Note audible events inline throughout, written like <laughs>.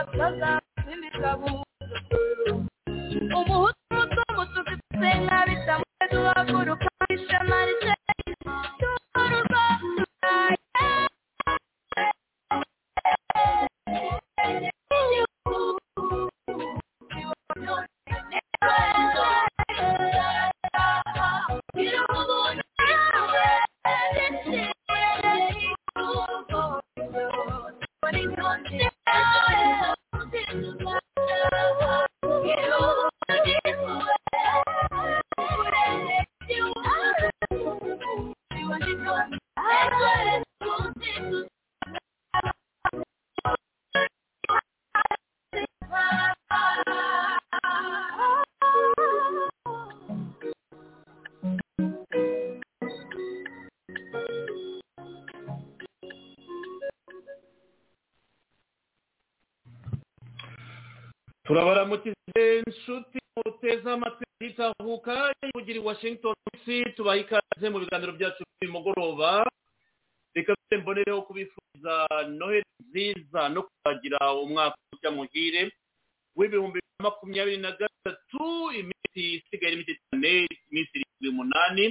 abasaza n'imigabo inshuti muteze amatwi ritahuka mugira i washington dc tubaha ikaze mu biganiro byacu by'uyu mugoroba reka mbonereho kubifuriza noheli nziza no kubagira umwaka mushya muhire w'ibihumbi bibiri na makumyabiri na gatatu iminsi isigaye iminsi cyane iminsi irindwi umunani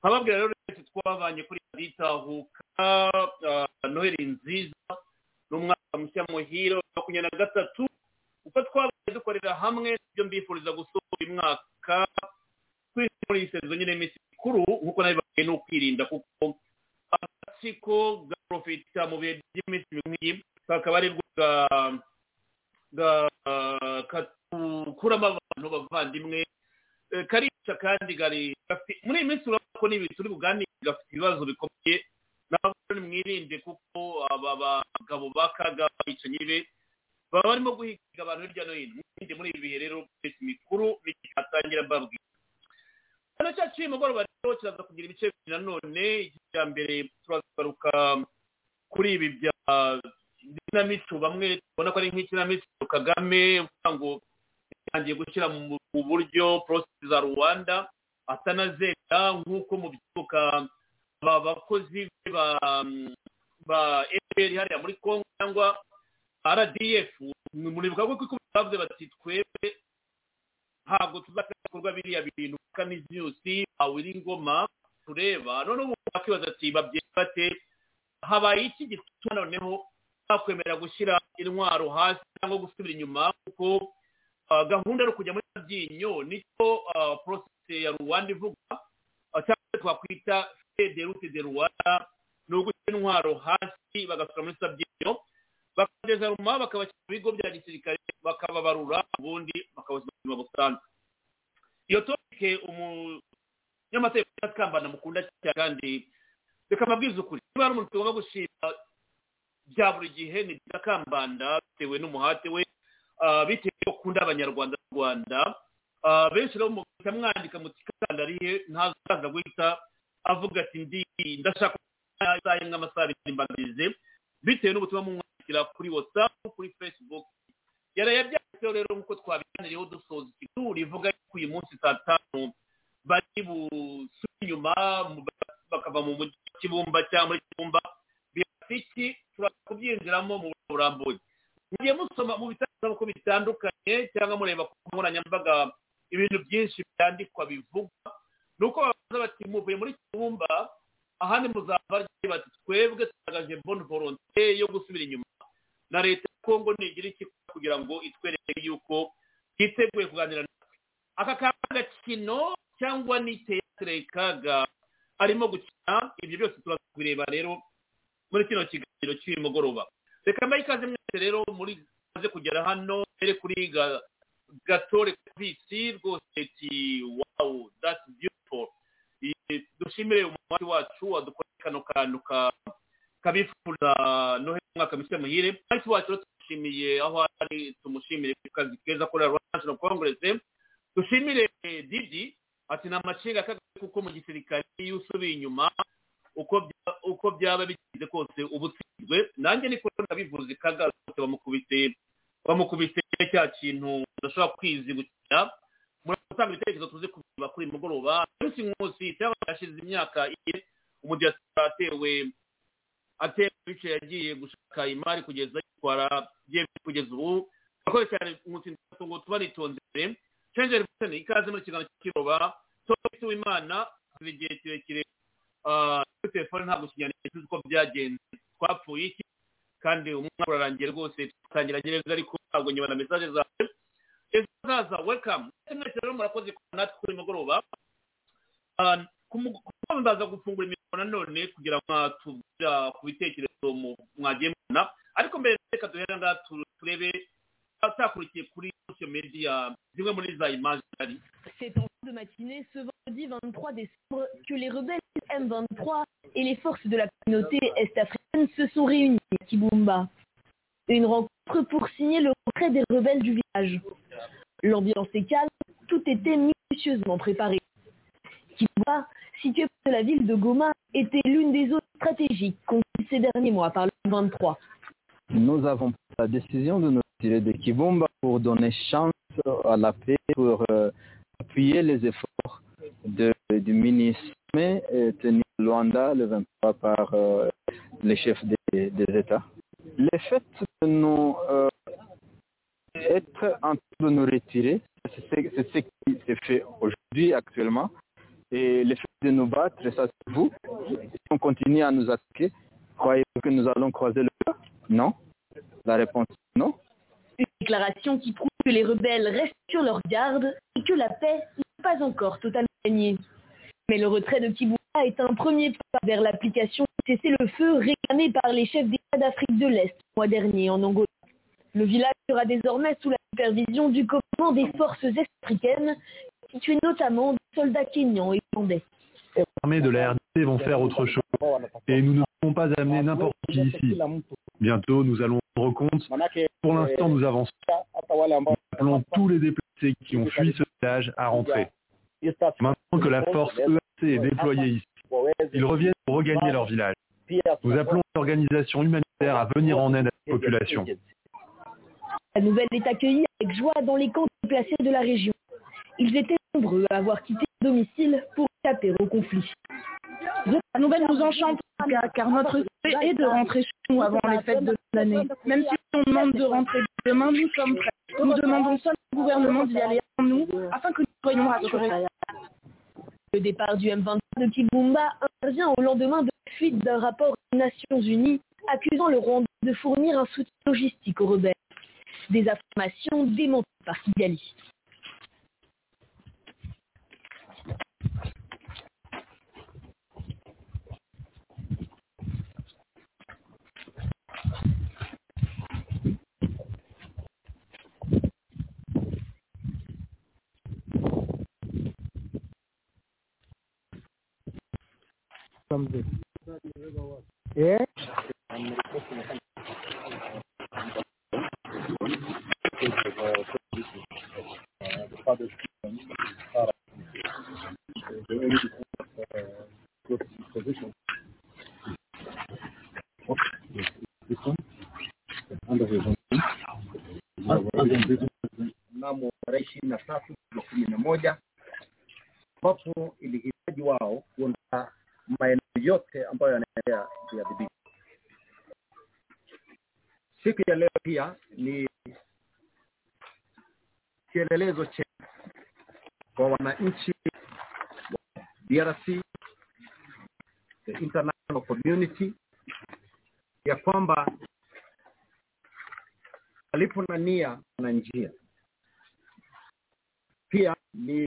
nkababwira rero twese twabanye kuri ritahuka noheli nziza n'umwaka mushya muhire wa makumyabiri na gatatu uko twabaye dukorera hamwe ibyo mbifuriza gusohora umwaka twese muri iyi sezo nyine iminsi mikuru nk'uko nabibaye ni ukwirinda kuko gaprofita mu bihe by'iminsi nk'iyi kakaba ari bwo gakuramo abantu bavandimwe karica kandi muri iyi minsi urabona ko n'ibi turi buganire gafite ibibazo bikomeye ntabwo mwirinde kuko aba bagabo bakaga bicanyi be baba barimo guhiga abantu hirya no hino. Mwirinde muri ibi bihe rero iminsi mikuru bigatangira mbabwira. Hano cyacu uyu mugoroba rero kiraza kugira ibice bibiri nanone igice cya mbere turagaruka kuri ibi bya dinamico bamwe tubona ko ari nk'ikinamico kagame uvuga ngo yatangiye gushyira mu buryo porosesi za rwanda atanazera nk'uko mu byibuka aba bakozi ba efuperi hariya muri kongo cyangwa rdf muribuka ko kuko bavuze bati twebwe ntabwo tuzakora ibikorwa biriya bintu kaniziyusi awiri ingoma tureba. None ubu bakibaza ati babyeyi bate habaye iki gituma noneho bakwemera gushyira intwaro hasi cyangwa gusubira inyuma kuko gahunda yo kujya muri byinyo ni cyo porosesi ya rwanda ivuga cyangwa twakwita de rute de rwanda ni ugushyira intwaro hasi bagasura muri sabyinyo bakageza ruma bakabashyira mu bigo bya gisirikare bakababarura ubundi bakabashyira mu buzima busanzwe. Iyo topike umunyamategeko ya kambana mukunda cyane kandi reka mbabwize ukuri. Niba hari umuntu tugomba gushima bya buri gihe ni bya kambanda bitewe n'umuhate we bitewe no gukunda abanyarwanda n'u rwanda. Benshi rero muhita mwandika muti kambanda arihe ntazaza guhita avuga ati ndi ndashaka isaha imwe amasaha abiri mbangirize bitewe n'ubutumwa mumwandikira kuri whatsapp kuri facebook. Yarayabyanditseho rero nk'uko twabiganiriyeho dusoza ikigo rivuga ko uyu munsi saa tanu bari busubire inyuma bakava mu mujyi wa kibumba cyangwa muri kibumba birafiki turaza kubyinjiramo mu buryo burambuye mugiye musoma mu bitangazamakuru bitandukanye cyangwa mureba ku nkoranyambaga ibintu byinshi byandikwa bivuga ni uko babaza bati muvuye muri kibumba ahandi muzaba bati twebwe tutagaje bonne volonté yo gusubira inyuma. Na leta ya kongo ntigira iki kugira ngo itwereke yuko yiteguye kuganira natwe aka kanya agakino cyangwa ni teyatere kaga arimo gukina ibyo byose turaza kubireba rero muri kino kiganiro cy'uyu mugoroba. Reka mbaye ikaze mwese rero muri maze kugera hano mbere kuri gatore visi rwose ti wawu dati beautiful. Dushimire umuhati wacu wadukoreye kano kantu kabifuza noheli umwaka mushya muhire. Umuhati wacu tumushimiye aho ari tumushimire ku kazi keza akorera rwanda national congress. Dushimire didi ati ni amacenga kagame kuko mu gisirikare iyo usubiye inyuma uko byaba bigize kose ubutsinzwe nanjye niko ndabivuze kagame bamukubise bamukubise cya kintu udashobora kwizibukira. Muraza gutanga ibitekerezo tuzi kureba kuri uyu mugoroba. Munsi munsi cyangwa hashize imyaka ine umudiyasipora atewe atewe bice yagiye gushaka imari kugeza yitwara kugeza ubu. Akoze cyane munsi ngo tuba nitonze imbere. Cenjeri butoni ikaze muri kiganiro cy'ikiroba topi w'imana kuva igihe kirekire kuri telefone ntabwo kinyandiko tuzi uko byagenze. Twapfuye iki? Kandi umwaka urarangiye rwose tutangira neza ariko ntabwo nyibona mesaje zawe. Ejo hazaza welcome. Mwese rero murakoze kubona natwe kuri mugoroba. Ndaza gufungura imirimo nanone kugira ngo mwatubwira ku bitekerezo mwagiye mubona ariko mbere reka duhere ngaha turebe atakurikiye kuri social media zimwe muri za images zari C'est en fin de matinée ce vendredi 23 décembre que les rebelles M23 et les forces de la communauté est-africaine se sont réunis à Kibumba. Une rencontre pour signer le retrait des rebelles du village. L'ambiance est calme, tout était minutieusement préparé. Kibumba, situé près de la ville de Goma, était l'une des zones stratégiques conquises ces derniers mois par le M23. Nous avons pris la décision de nous de Kibumba pour donner chance à la paix, pour euh, appuyer les efforts de, du ministre euh, tenu à Luanda le 23 par euh, les chefs des, des États. Le fait de nous euh, être en train de nous retirer, c'est ce qui s'est fait aujourd'hui actuellement. Et le fait de nous battre, ça c'est vous. Si on continue à nous attaquer, croyez-vous que nous allons croiser le bras Non. La réponse non. Une déclaration qui prouve que les rebelles restent sur leur garde et que la paix n'est pas encore totalement gagnée. Mais le retrait de Kibouba est un premier pas vers l'application du cessez-le-feu réclamé par les chefs d'État d'Afrique de l'Est le mois dernier en Angola. Le village sera désormais sous la supervision du commandement des forces est-africaines, situées notamment des soldats kenyans et rwandais. Les armées de la RDC vont faire autre chose. Et nous ne pouvons pas amener n'importe qui ici. Bientôt, nous allons compte. Pour l'instant, nous avançons. Nous appelons tous les déplacés qui ont fui ce village à rentrer. Maintenant que la force EAC est déployée ici, ils reviennent pour regagner leur village. Nous appelons l'organisation humanitaire à venir en aide à la population. La nouvelle est accueillie avec joie dans les camps déplacés de la région. Ils étaient nombreux à avoir quitté leur domicile pour La nouvelle nous enchante, car, notre souhait est de rentrer chez nous avant les fêtes de l'année. Même si on demande de rentrer demain, nous sommes prêts. Nous demandons seulement au gouvernement d'y aller avant nous, afin que nous soyons rassurés. Le départ du M23 de Kibumba intervient au lendemain de la fuite d'un rapport des Nations Unies accusant le Rwanda de fournir un soutien logistique aux rebelles. Des affirmations démentées par Kigali. Mnamo tarehe ishirini na tatu kumi na moja ambapo ilihitaji wao kuondoa maeneo yote ambayo yanaendelea kuyadhibiti. Siku ya leo pia ni kielelezo cha kwa wananchi wa DRC, the international community, ya kwamba alipo na nia na njia pia ni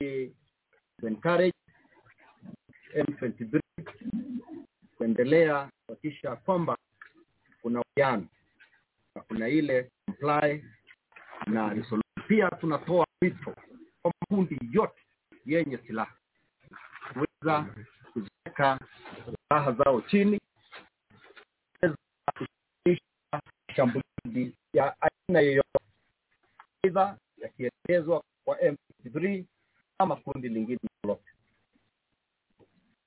encourage M23 kuendelea kuhakikisha kwamba kuna uwiano na kuna ile comply na resolution. Pia tunatoa wito kwa makundi yote yenye silaha kuweza kuziweka silaha zao chini, kuweza kusitisha shambulizi ya aina yoyote, aidha yakielekezwa kwa M3 ama kundi lingine lolote.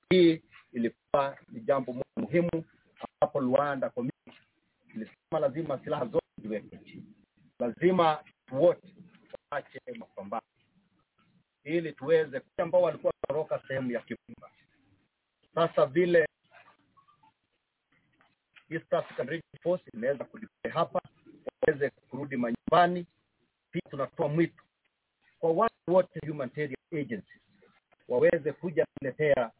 Hii ilikuwa ni jambo muhimu ambapo Luanda Community ilisema lazima silaha zote ziwekwe chini, lazima wote waache mapambano ili tuweze ambao walikuwa wanatoroka sehemu ya Kibumba. Sasa vile East African Regional Force imeweza kudeploy hapa waweze kurudi manyumbani. Pia tunatoa mwito kwa watu wote humanitarian agencies waweze kuja kuletea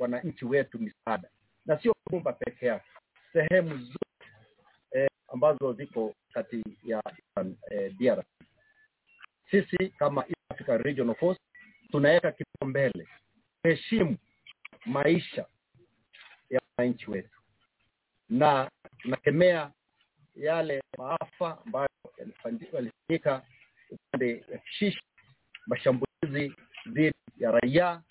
wananchi wetu misaada, na sio Kibumba peke yake, sehemu zote eh, ambazo ziko kati ya eh, DRC. Sisi kama East African Regional Force tunaweka kipaumbele heshimu maisha ya wananchi wetu, na tunakemea yale maafa ambayo yalifanyika upande ya Kishishi, mashambulizi dhidi ya raia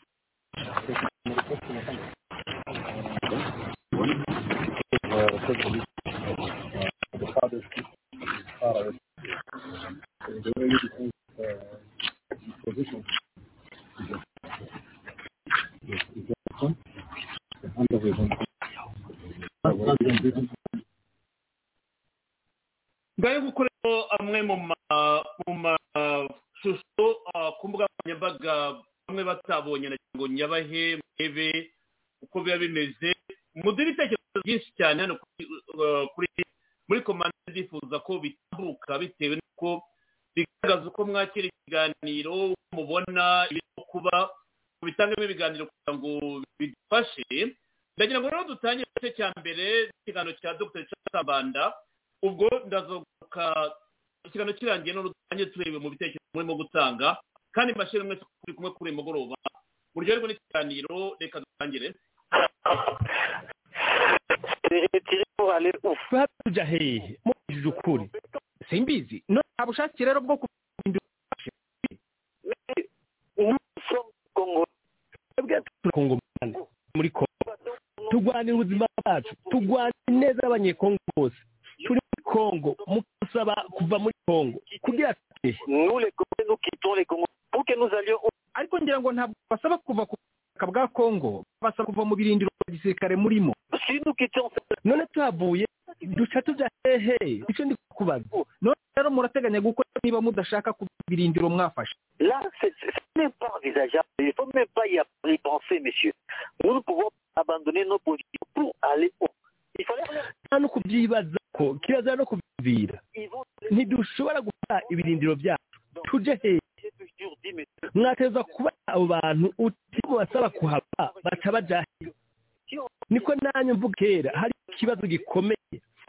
ngayo gukorera amwe mu ma- mu mashusho ah, ku mbuga nkoranyambaga bamwe batabonye ngo nyabahe murebe uko biba bimeze. Muduhe ibitekerezo byinshi cyane hano kuri kuri- muri komande ndifuza ko bitambuka bitewe n'uko bigaragaza uko mwakira ikiganiro mubona ibirimo kuba bitangamo ibiganiro kugira ngo bidufashe. Ndagira ngo rero dutangire igice cya mbere ikiganiro cya dr. Cyasabanda ubwo ndazoguka ikiganiro kirangiye none dutangire turebe mu bitekerezo murimo gutanga. Kandi mbashire mwese kuri kumwe kuri uyu mugoroba buryoherwe n'ikiganiro reka dutangire tujya hehe mubajije ukuri. Simbizi. No nta bushake rero bwo kubindura twebwe muri kongo. Turwanira ubuzima bwacu. Turwanira neza y'abanyekongo bose. Turi muri kongo. Mukasaba kuva muri kongo. Kugira ati ariko ngira ngo ntabwo basaba kuva ku butaka bwa kongo basaba kuva mu birindiro bya gisirikare murimo. None tuhavuye duca tujya hehe? Icyo ndi kubaza none rero murateganya gukora niba mudashaka ku birindiro mwafashe. Nta no kubyibaza ko kirazira no kubyumvira ntidushobora gukora ibirindiro byacu. Tujye hehe? Mwateza kuba abo bantu uti basaba kuhava baca baja hehe niko nanjye mvuga kera hari ikibazo gikomeye.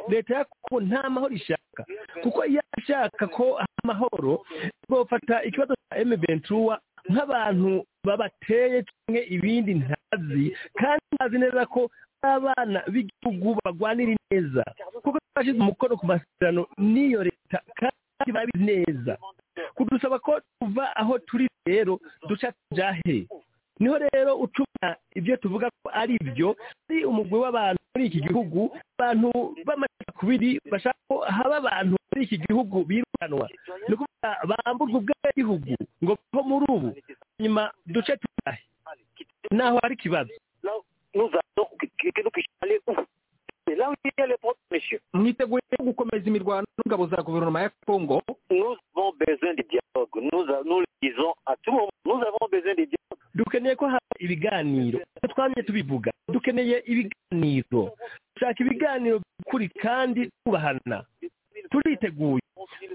Leta ya kongo nta mahoro ishaka kuko iyo ishaka ko amahoro bafata ikibazo cya emeventura nk'abantu babateye cyangwa ibindi ntazi kandi ntazi neza ko abana b'igihugu barwanira neza kuko twashyize umukono ku masezerano n'iyo leta kandi babizi neza. Kudusaba ko tuva aho turi rero duca tujya he ni ho rero ucuma ibyo tuvuga ko ari byo ari umugwi w'abantu muri iki gihugu abantu b'amacakubiri bashaka ko haba abantu muri iki gihugu birukanwa. Ni ukuvuga bamburwa ubwegihugu ngo baho muri ubu. Nyuma duce tuyahe naho hari ikibazo. Mwiteguye gukomeza imirwano n'ingabo za guverinoma ya kongo Nous avons besoin de dialogue. Nous. Dukeneye ko haba ibiganiro. Twamye tubivuga dukeneye ibiganiro. Dushaka ibiganiro by'ukuri kandi twubahana. Turiteguye.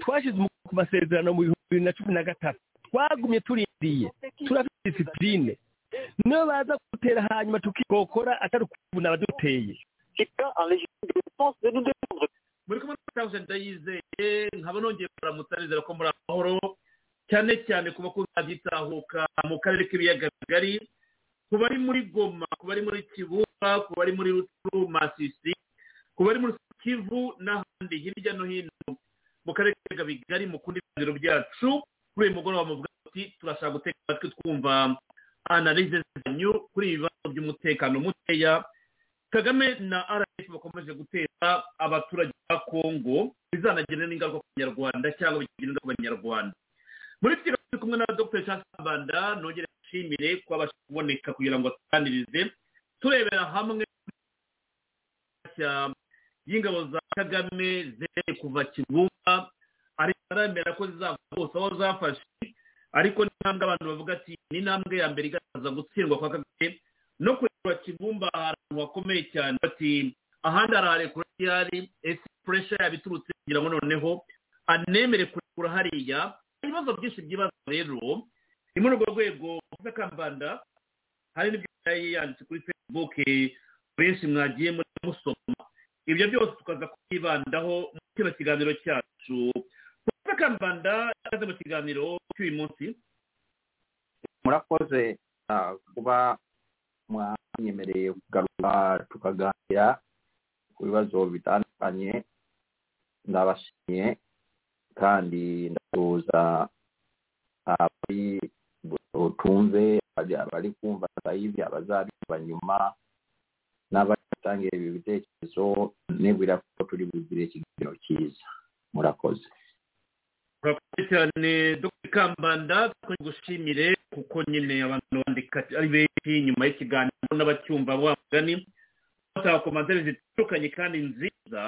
Twashyize ku masezerano mu bihumbi bibiri na cumi na gatatu. Twagumye turindiye. Turafite disipurine niyo baza gutera hanyuma tukikokora atari ukubona abaduteye muri kumwe n'abasaza ndayizeye nkaba nongeye kuramutsa nizera ko muri amahoro. Cyane cyane ku bakunzi bagitahuka mu karere k'ibiyaga bigari ku bari muri goma ku bari muri kibumba ku bari muri ruturu masisi ku bari muri kivu n'ahandi hirya no hino mu karere k'ibiyaga bigari mu kundi biganiro byacu kuri uyu mugoroba muvuga ati turashaka guteka amatwi twumva analize zanyu kuri ibi bibazo by'umutekano mukeya. Kagame na rf bakomeje gutera abaturage ba kongo bizanagirira n'ingaruka ku banyarwanda cyangwa bigira ingaruka ku banyarwanda. Muri kiganiro turi kumwe na dr. Charles kabanda nongere nshimire ko abasha kuboneka kugira ngo atuganirize turebera hamwe y'ingabo za kagame zereye kuva kibumba ariko aremera ko zizava hose aho zafashe ariko n'intambwe abantu bavuga ati ni intambwe ya mbere igaragaza gutsindwa kwa kagame no kureba kibumba ahantu hakomeye cyane bati ahandi haraharekura ryari ese puresha yaba iturutse kugira ngo noneho anemere kurekura hariya ibibazo byinshi by'ibibazo rero ni muri urwo rwego kuvuga kambanda hari n'ibyo yanditse kuri facebook benshi mwagiye muri musoma. Ibyo byose tukaza kubyibandaho mu kino kiganiro cyacu. Kambanda yaje mu kiganiro cy'uyu munsi. Murakoze ah, kuba mwanyemereye kugaruka tukaganira ku bibazo bitandukanye. Ndabashimiye kandi ndatuza abari butumve abari kumva sahivi abazabimva nyuma n'abatangira ibi bitekerezo nibwira ko turi bugire ikiganiro cyiza. Murakoze. Murakoze cyane dr. Kambanda gushimire kuko nyine abantu bandika ari benshi nyuma y'ikiganiro n'abacyumva wa mugani. Basaba komantere zitandukanye kandi nziza.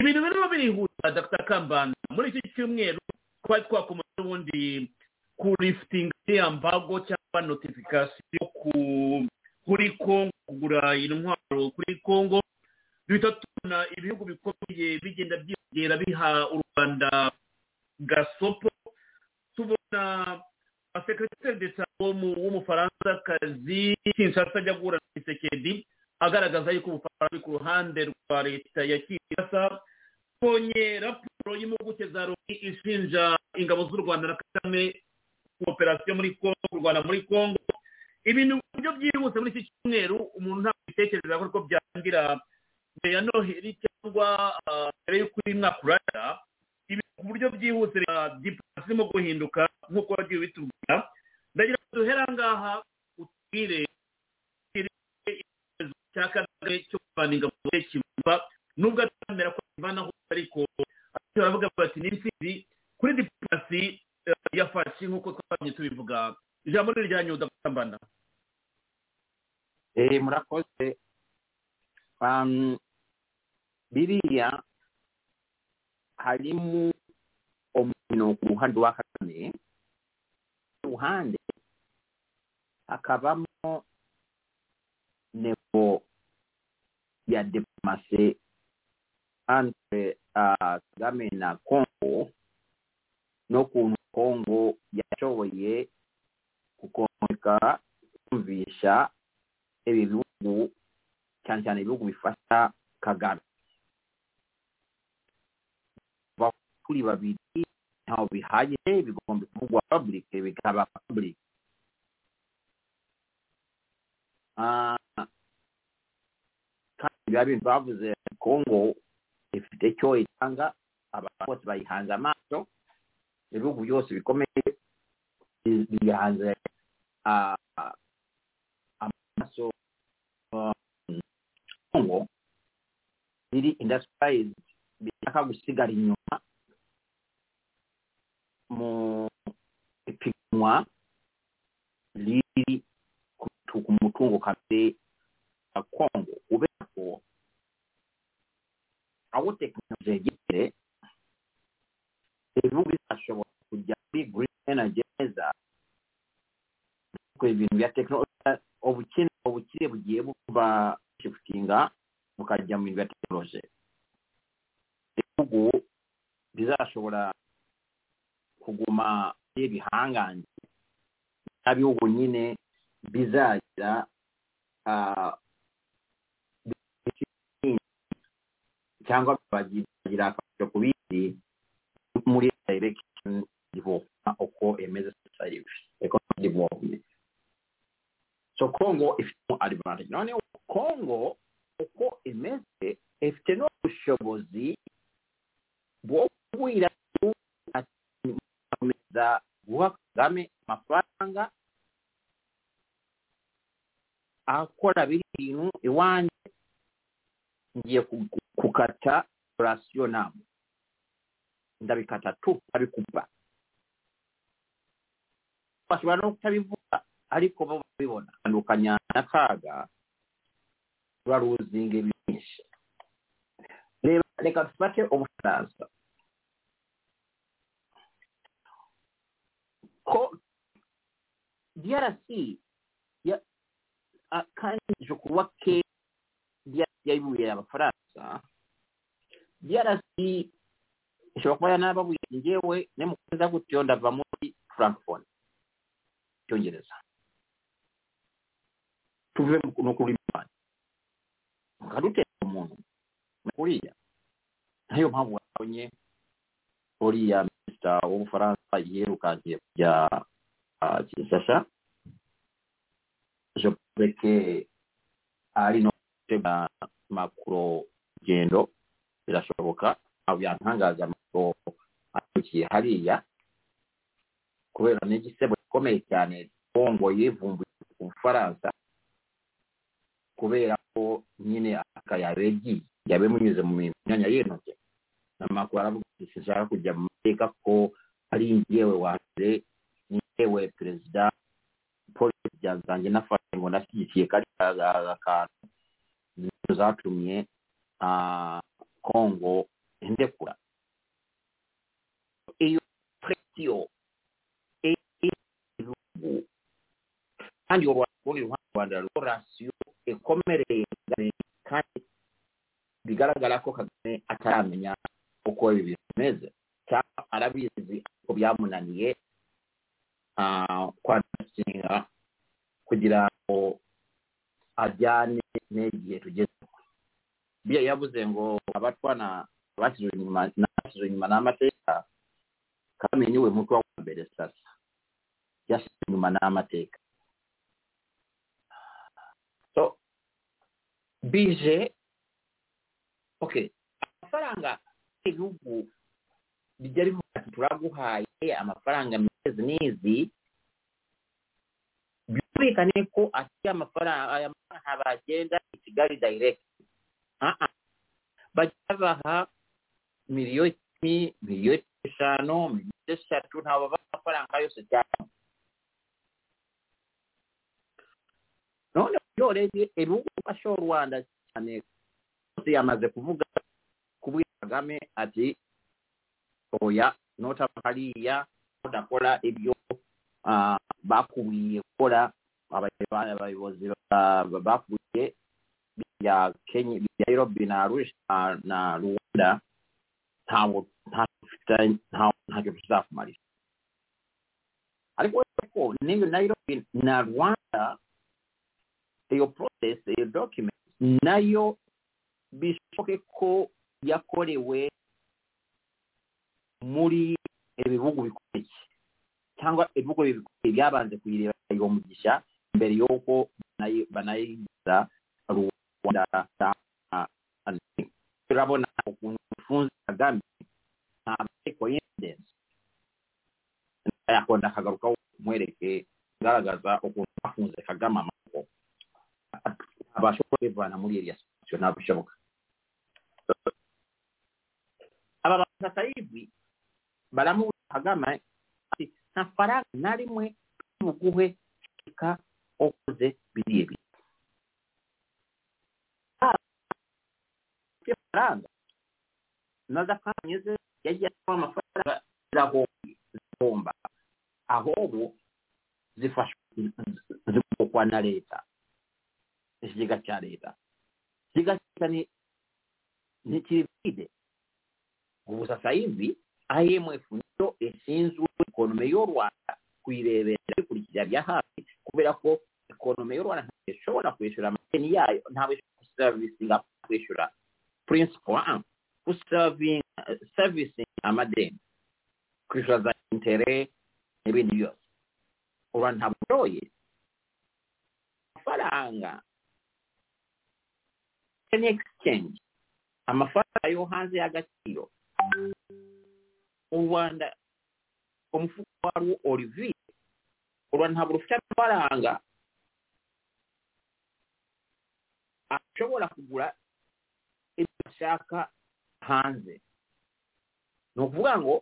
Ibintu birimo birihuta dr. Kambanda. Muri iki cyumweru twari twakomeje n'ubundi kurifitinga iriya mbago cyangwa notifikasiyo ku kuri kongo kugura intwaro kuri kongo. Duhita tubona ibihugu bikomeye bigenda byiyongera biha u rwanda gasopo. Tubona asekretari d'etat w'umufaransa-kazi kinshasa ajya guhura na kisekedi agaragaza yuko ubufaransa buri ku ruhande rwa leta ya kinshasa. Tubonye raporo y'impuguke za loni ishinja ingabo z'u rwanda na kagame operasiyo muri kongo kurwana muri kongo ibintu buryo byihuse muri iki cyumweru umuntu ntabwo bitekereza ko byarangira mbere ya noheli cyangwa mbere y'uko uyu mwaka urara ku buryo byihuse diporasi irimo guhinduka nk'uko wagiye ubitubwira. Ndagira ngo duhere aha ngaha utubwire icyerekezo cya kagame cyo kuvana ingabo muri kibumba nubwo atamera ko kivanaho ariko baravuga bati ni intsinzi kuri diporasi yafashe nk'uko twabonye tubivuga. Ijambo ni iryanyu nyuda eh murakoze. Um, biriya harimo umukino ku ruhande wa kagame ruhande hakabamo nebo ya diplomasi entre uh, kagame na congo n'ukuntu congo yashoboye gukomeka kumvisha ibi bihugu cyane cyane ibihugu bifasha kagame. Kuri babiri ntaho bihagije bigomba kuvugwa public bikaba public. Kandi biba bintu bavuze kongo ifite icyo itanga abantu bose bayihanze amaso ibihugu byose bikomeye bihanze amaso kongo biri indasitirizi bishaka gusigara inyuma mu ipiganwa riri ku mutungo kamere wa kongo kubera ko aho tekinoloji yegere ibihugu bizashobora kujya muri green energy neza ibintu bya tekinoloji ubukene ubukire bugiye buba shifutinga bukajya mu bintu bya tekinoloji ibihugu bizashobora kuguma ibihangange nta bihugu nyine bizagira cyangwa bagira akamaro ku bindi muri direction development uko emeze society economic development so congo ifite advantage. Noneho congo uko imeze ifite n'ubushobozi bwo kubwira gukomeza guha kagame amafaranga akora biri bintu iwanjye nje kukata rasionam ndabika tatu abikuba basobola n'okutabivuga aliko bo babibona. Tandukanya nakaaga balowoozinga ebingi leba leka tupate obutalaaza ko drc kanyiza okuwa keera yabibuye abafaransa drc ishobora kuba yanababuye njyewe nemukomeza gutyo ndava muri francophone icyongereza tuve no kuri mwana mukadutera umuntu kuriya nayo mpamvu wabonye uriya minisita w'ubufaransa yirukangiye kujya kinshasa je ari no gutega makuro rugendo birashoboka ntabwo yantangaza amakuru arukiye hariya kubera n'igisebo gikomeye cyane kongo yivumbuye ku bufaransa kubera ko nyine aka yabegiye yabe munyuze mu myanya y'intoki. N'amakuru aravuga ati sinshaka kujya mu mateka ko ari njyewe wa mbere njyewe perezida polisi zanjye nafashe ngo nashyigikiye kariya kantu zatumye kongo indekura rasiyo ebihugu kandi olwakundi luhande rwanda rasiyo ekomereye kandi bigaragara ko kagame ataramenya uko ibi bintu bimeze. Cyangwa arabizi ko byamunaniye kwandastinga kugira ngo ajyane n'igihe tugeze biya yavuze ngo abatwana bashyizwe inyuma n'amateka kagame niwe mutwe wa mbere sasa. Yashyizwe inyuma n'amateka. So bije okay amafaranga ibihugu bijya bivuga ati turaguhaye amafaranga mezi n'izi byumvikane ko ati amafaranga aya mafaranga bagenda i kigali direct. Bajya baha miliyoni icumi miliyoni eshanu miliyoni eshatu ntabwo baha amafaranga yose cyane none urebye ibihugu bifasha rwanda cyane rwose yamaze kuvuga kubwira kagame ati oya notaba hariya udakora ibyo bakubwiye gukora abayobozi bakubwiye bya kenya bya nairobi na na rwanda ntabwo ntacyo tuzakumarira ariko ko niyo nairobi na rwanda iyo process iyo document nayo bishoboke ko yakorewe muri ibihugu bikomeye cyangwa ibihugu bikomeye byabanze kuyireba iyo mugisha mbere y'uko banayigiza rubanda turabona ukuntu kagame ntabwo coincidence yakunda akagaruka umwereke agaragaza ukuntu bafunze kagame amaboko. Abashobora kwivana muri iriya situation ntabwo bishoboka aba bantu sasa hivi baramubuza kagame nta faranga na rimwe tubuguhe reka ukoze biriya bintu faranga. Naza kanyuze yagiye atwara amafaranga zirahomba ahubwo zifashwa zigukwa na leta. Ikigega cya leta. Ikigega cya ni ntikiribide ubu sasa hivi imf niyo ishinzwe ekonome y'u rwanda kuyirebera ikurikira bya hafi kubera ko ekonome y'u rwanda ntabwo ishobora kwishyura amadeni yayo ntabwo ishobora kwishyura principal servicing amadeni kwishyura za intere n'ibindi byose. U rwanda ntabwo ushoboye amafaranga ni exchange amafaranga yo hanze y'agaciro. U rwanda umufuka warwo olivier u rwanda ntabwo rufite amafaranga. Ashobora kugura ibyo bashaka hanze. Ni ukuvuga ngo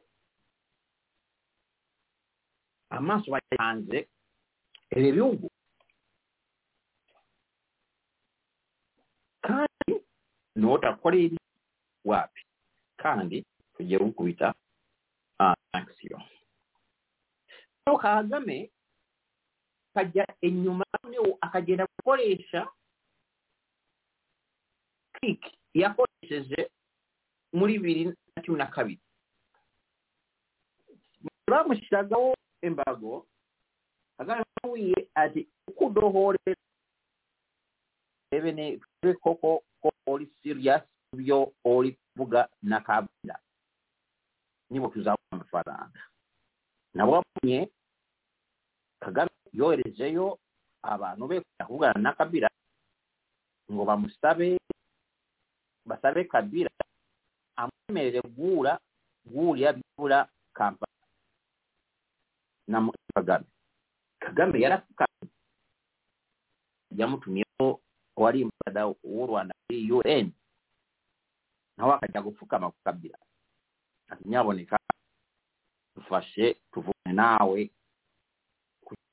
amaso bajya hanze ibi bihugu. Kandi nutakora ibi wapi? Kandi tugiye gukubita action so kagame kajja ennyuma akagenda kukoleesa kiik yakoleseze mu libiri nakimu nakabiri bamusiragawo embago aganawiye ati okudohoolera ebene koko ko oli serious byo oli kuvuga nakabula nibwe tuzawa amafaranga nabwamunye kagame yoherejeyo abantu be kujya kuvugana na kabira ngo bamusabe basabe kabira amwemerere guhura guhurira byibura kampani na kagame. Kagame yarapfukamye yamutumyeho wari imbada w'u rwanda kuri un nawe akajya gupfukama ku kabira nyaboneka dufashe tuvugane nawe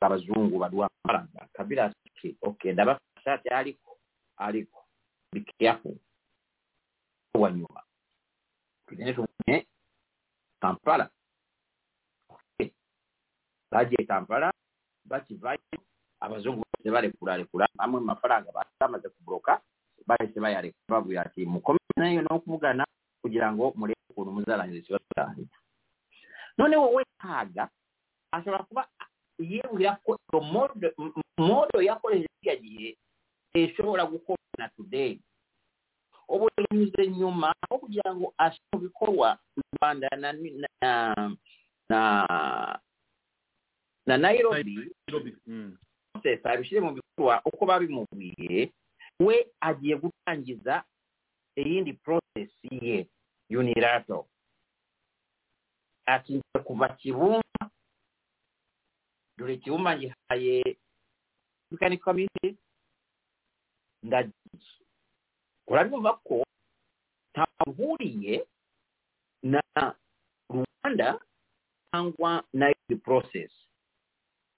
abazungu balwamalaga kabira ke okay ndaba shati aliko aliko. Bikiyafu wanyuma. Kwenye tumye Kampala. Okay. baje Kampala bakivayo abazungu tebalekulalekula amwe mafaranga batamaze kubuloka balese bayalekula bwe ati mukome nayo n'okuvugana kugira ngo muleke kuno muzalanyirize bazaanyi nonewo owekaaga asobola kuba yewe yakola modo yakolezeddya gye esobola gukolwa na today. Obulemenyuza okugira ngu asi mu bikolwa rwanda na, na, na, na nairobi. Mm. Process abishyire mu bikorwa uko babimubwiye we agiye gutangiza eyindi process ye unilateral. Ati kuva kibungu dore kibumba ngihaye african community ndagiye urabyumva ko ntahuriye na rwanda cyangwa na iyi process.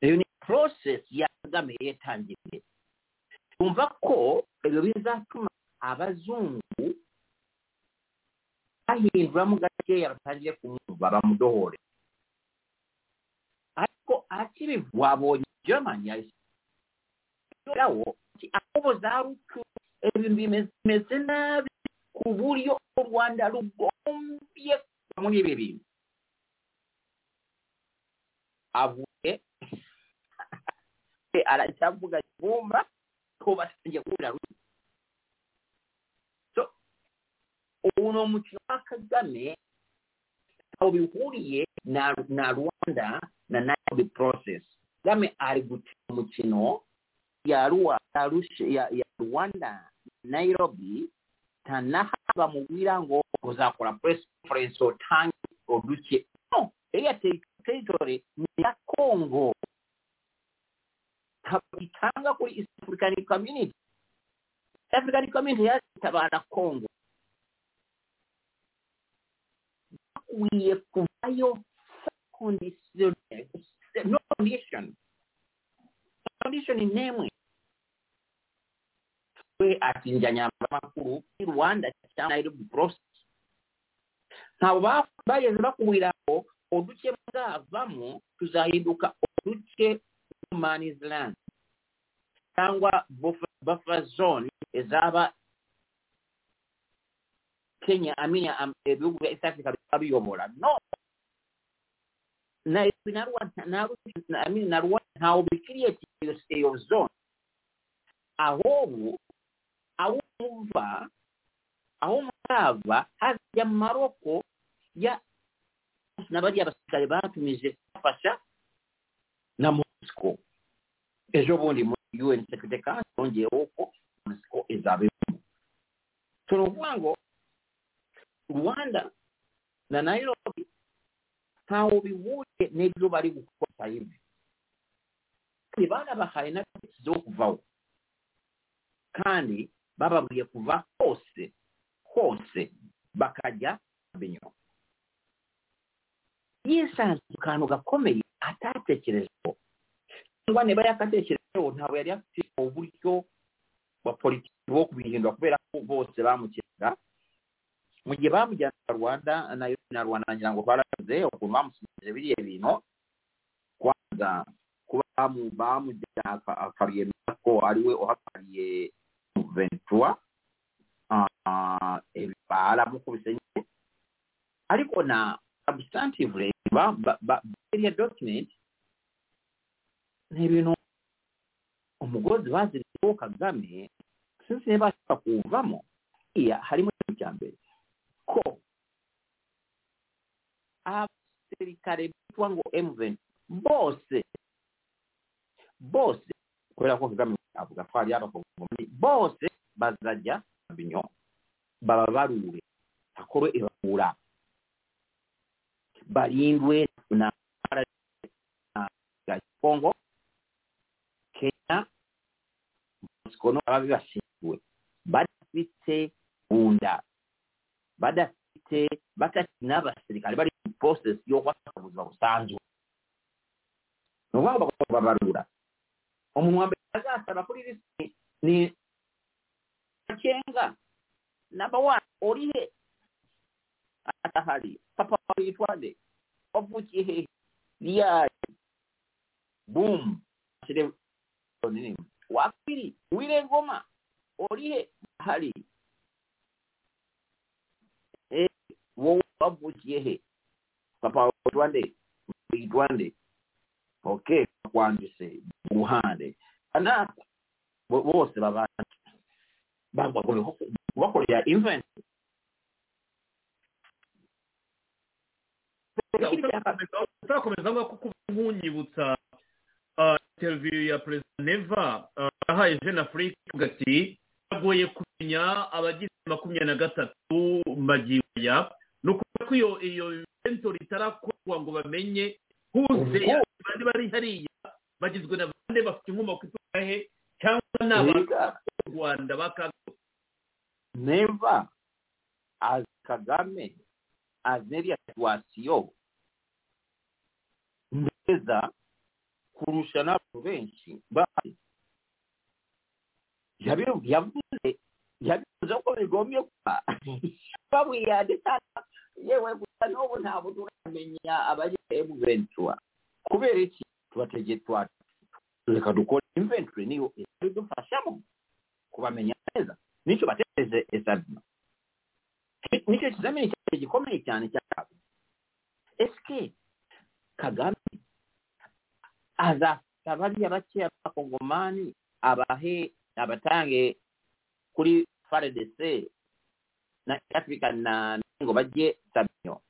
Iyo ni process ya kagame yatangiriye yumva ko ibyo bizatuma abazungu bahinduramo gakeya batangiye kumwumva bamudohore ariko akibivwabonye yawo nti abo zaaluku ebintu bimeze nabi ku bulyo olwanda lugombye muri ebyo ebintu avuge alakyavuga <laughs> kibumba kobasanje kuwula luli so ono omukino wa kagame aho na na rwanda na nairobi process. Kagame ari gukina umukino ya rwanda ya, ya rwanda nairobi ntanaha bamubwira ngo uzakora press conference utange uduke no iriya territory ni ya congo. Itanga kuri east african community. African community yazitabara congo kuvayo condition no condition. Condition nemwe we atinjanya amakuru i rwanda cyangwa nairobi process ntabwo bageze bakubwira ngo uduce muzavamo tuzahinduka uduce humanis land. Cyangwa buffer zone kenya amina ibihugu bya east africa biyobora no. Nairobi na rwanda na rwanda ntawe bikiriyeti iyo zone ahubwo aho muva aho murava hajya maroko ya n'abariya basirikare batumije bafasha na mosco ejo bundi muri un security council yongeyeho ko mosco izaba turavuga ngo rwanda na nairobi hawubiwulire n'ebyo bali kukozesa yibi tebalaba halina z'okuvawo kandi bababwiye kuva hose hose bakajja binyo yeesanze mu kantu gakomeye ataatekerezeho cyangwa ne bayakatekerezeho ntabwo yali afite oburyo bwa politiki bw'okubihindura kubera ko bose bamukenera mu gye bamujjanira rwanda nairobi nalwanangira ngo twalaze okulwa musomero ebiri ebino kwanga kuba bamujja akaliye mako aliwe ohakaliye ventua ebibaalamu ku bisenye ariko na substantively barya document nebino omugozi baziriko kagame sinsi ne basobola kuuvamu iya halimu ekyambere. abaserikale bitwa ngu mven bose bose okubeerako kagame avuga twali abakongomani bose bazajja binyo baba baluule akolwe ebaluula balindwe kongo kenya mosikono ababi basindwe. Badafite bunda badafite bakutte batatina abaserikale bali ku process y'okwasa buzima busanju nobwabo babalula omuwambe agasaba kuli lisi ni kyenga namba one olihe atahali papa walitwale ovukihe lyali boom wakiri wile ngoma olihe hali wowe wavukiye he papa witwa nde witwa nde okay bakwanditse mu ruhande anaka bo- bose babana bagomba kubakorera invent utakomeza avuga ko kuba nkunyibutsa interview ya perezida neva ah, yahaye jeune afrique avuga ati biragoye kumenya abagize makumyabiri na gatatu magiyaya ni ukuvuga ko iyo iyo itarakorwa ritarakorwa ngo bamenye huze abandi bari hariya bagizwe na bande bafite inkomoko ituruka he cyangwa ni abantu b'u rwanda bakaga neva azi kagame azi iriya situwasiyo neza kurusha n'abantu benshi bari. Yabivuze yabivuze ko bigombye kuba. <laughs> Babwiyandikana yewe n'ubu ntabwo turamenya abagize emuventura kubera iki tubatege twa reka dukore inventory niyo idufashamo kubamenya neza nicyo bategereje esabima nicyo kizamini cyane gikomeye cyane cyabo esike kagame azasaba bariya bakeya b'abakongomani abahe abatange kuri frdc na africa na ngo bajye sabinyo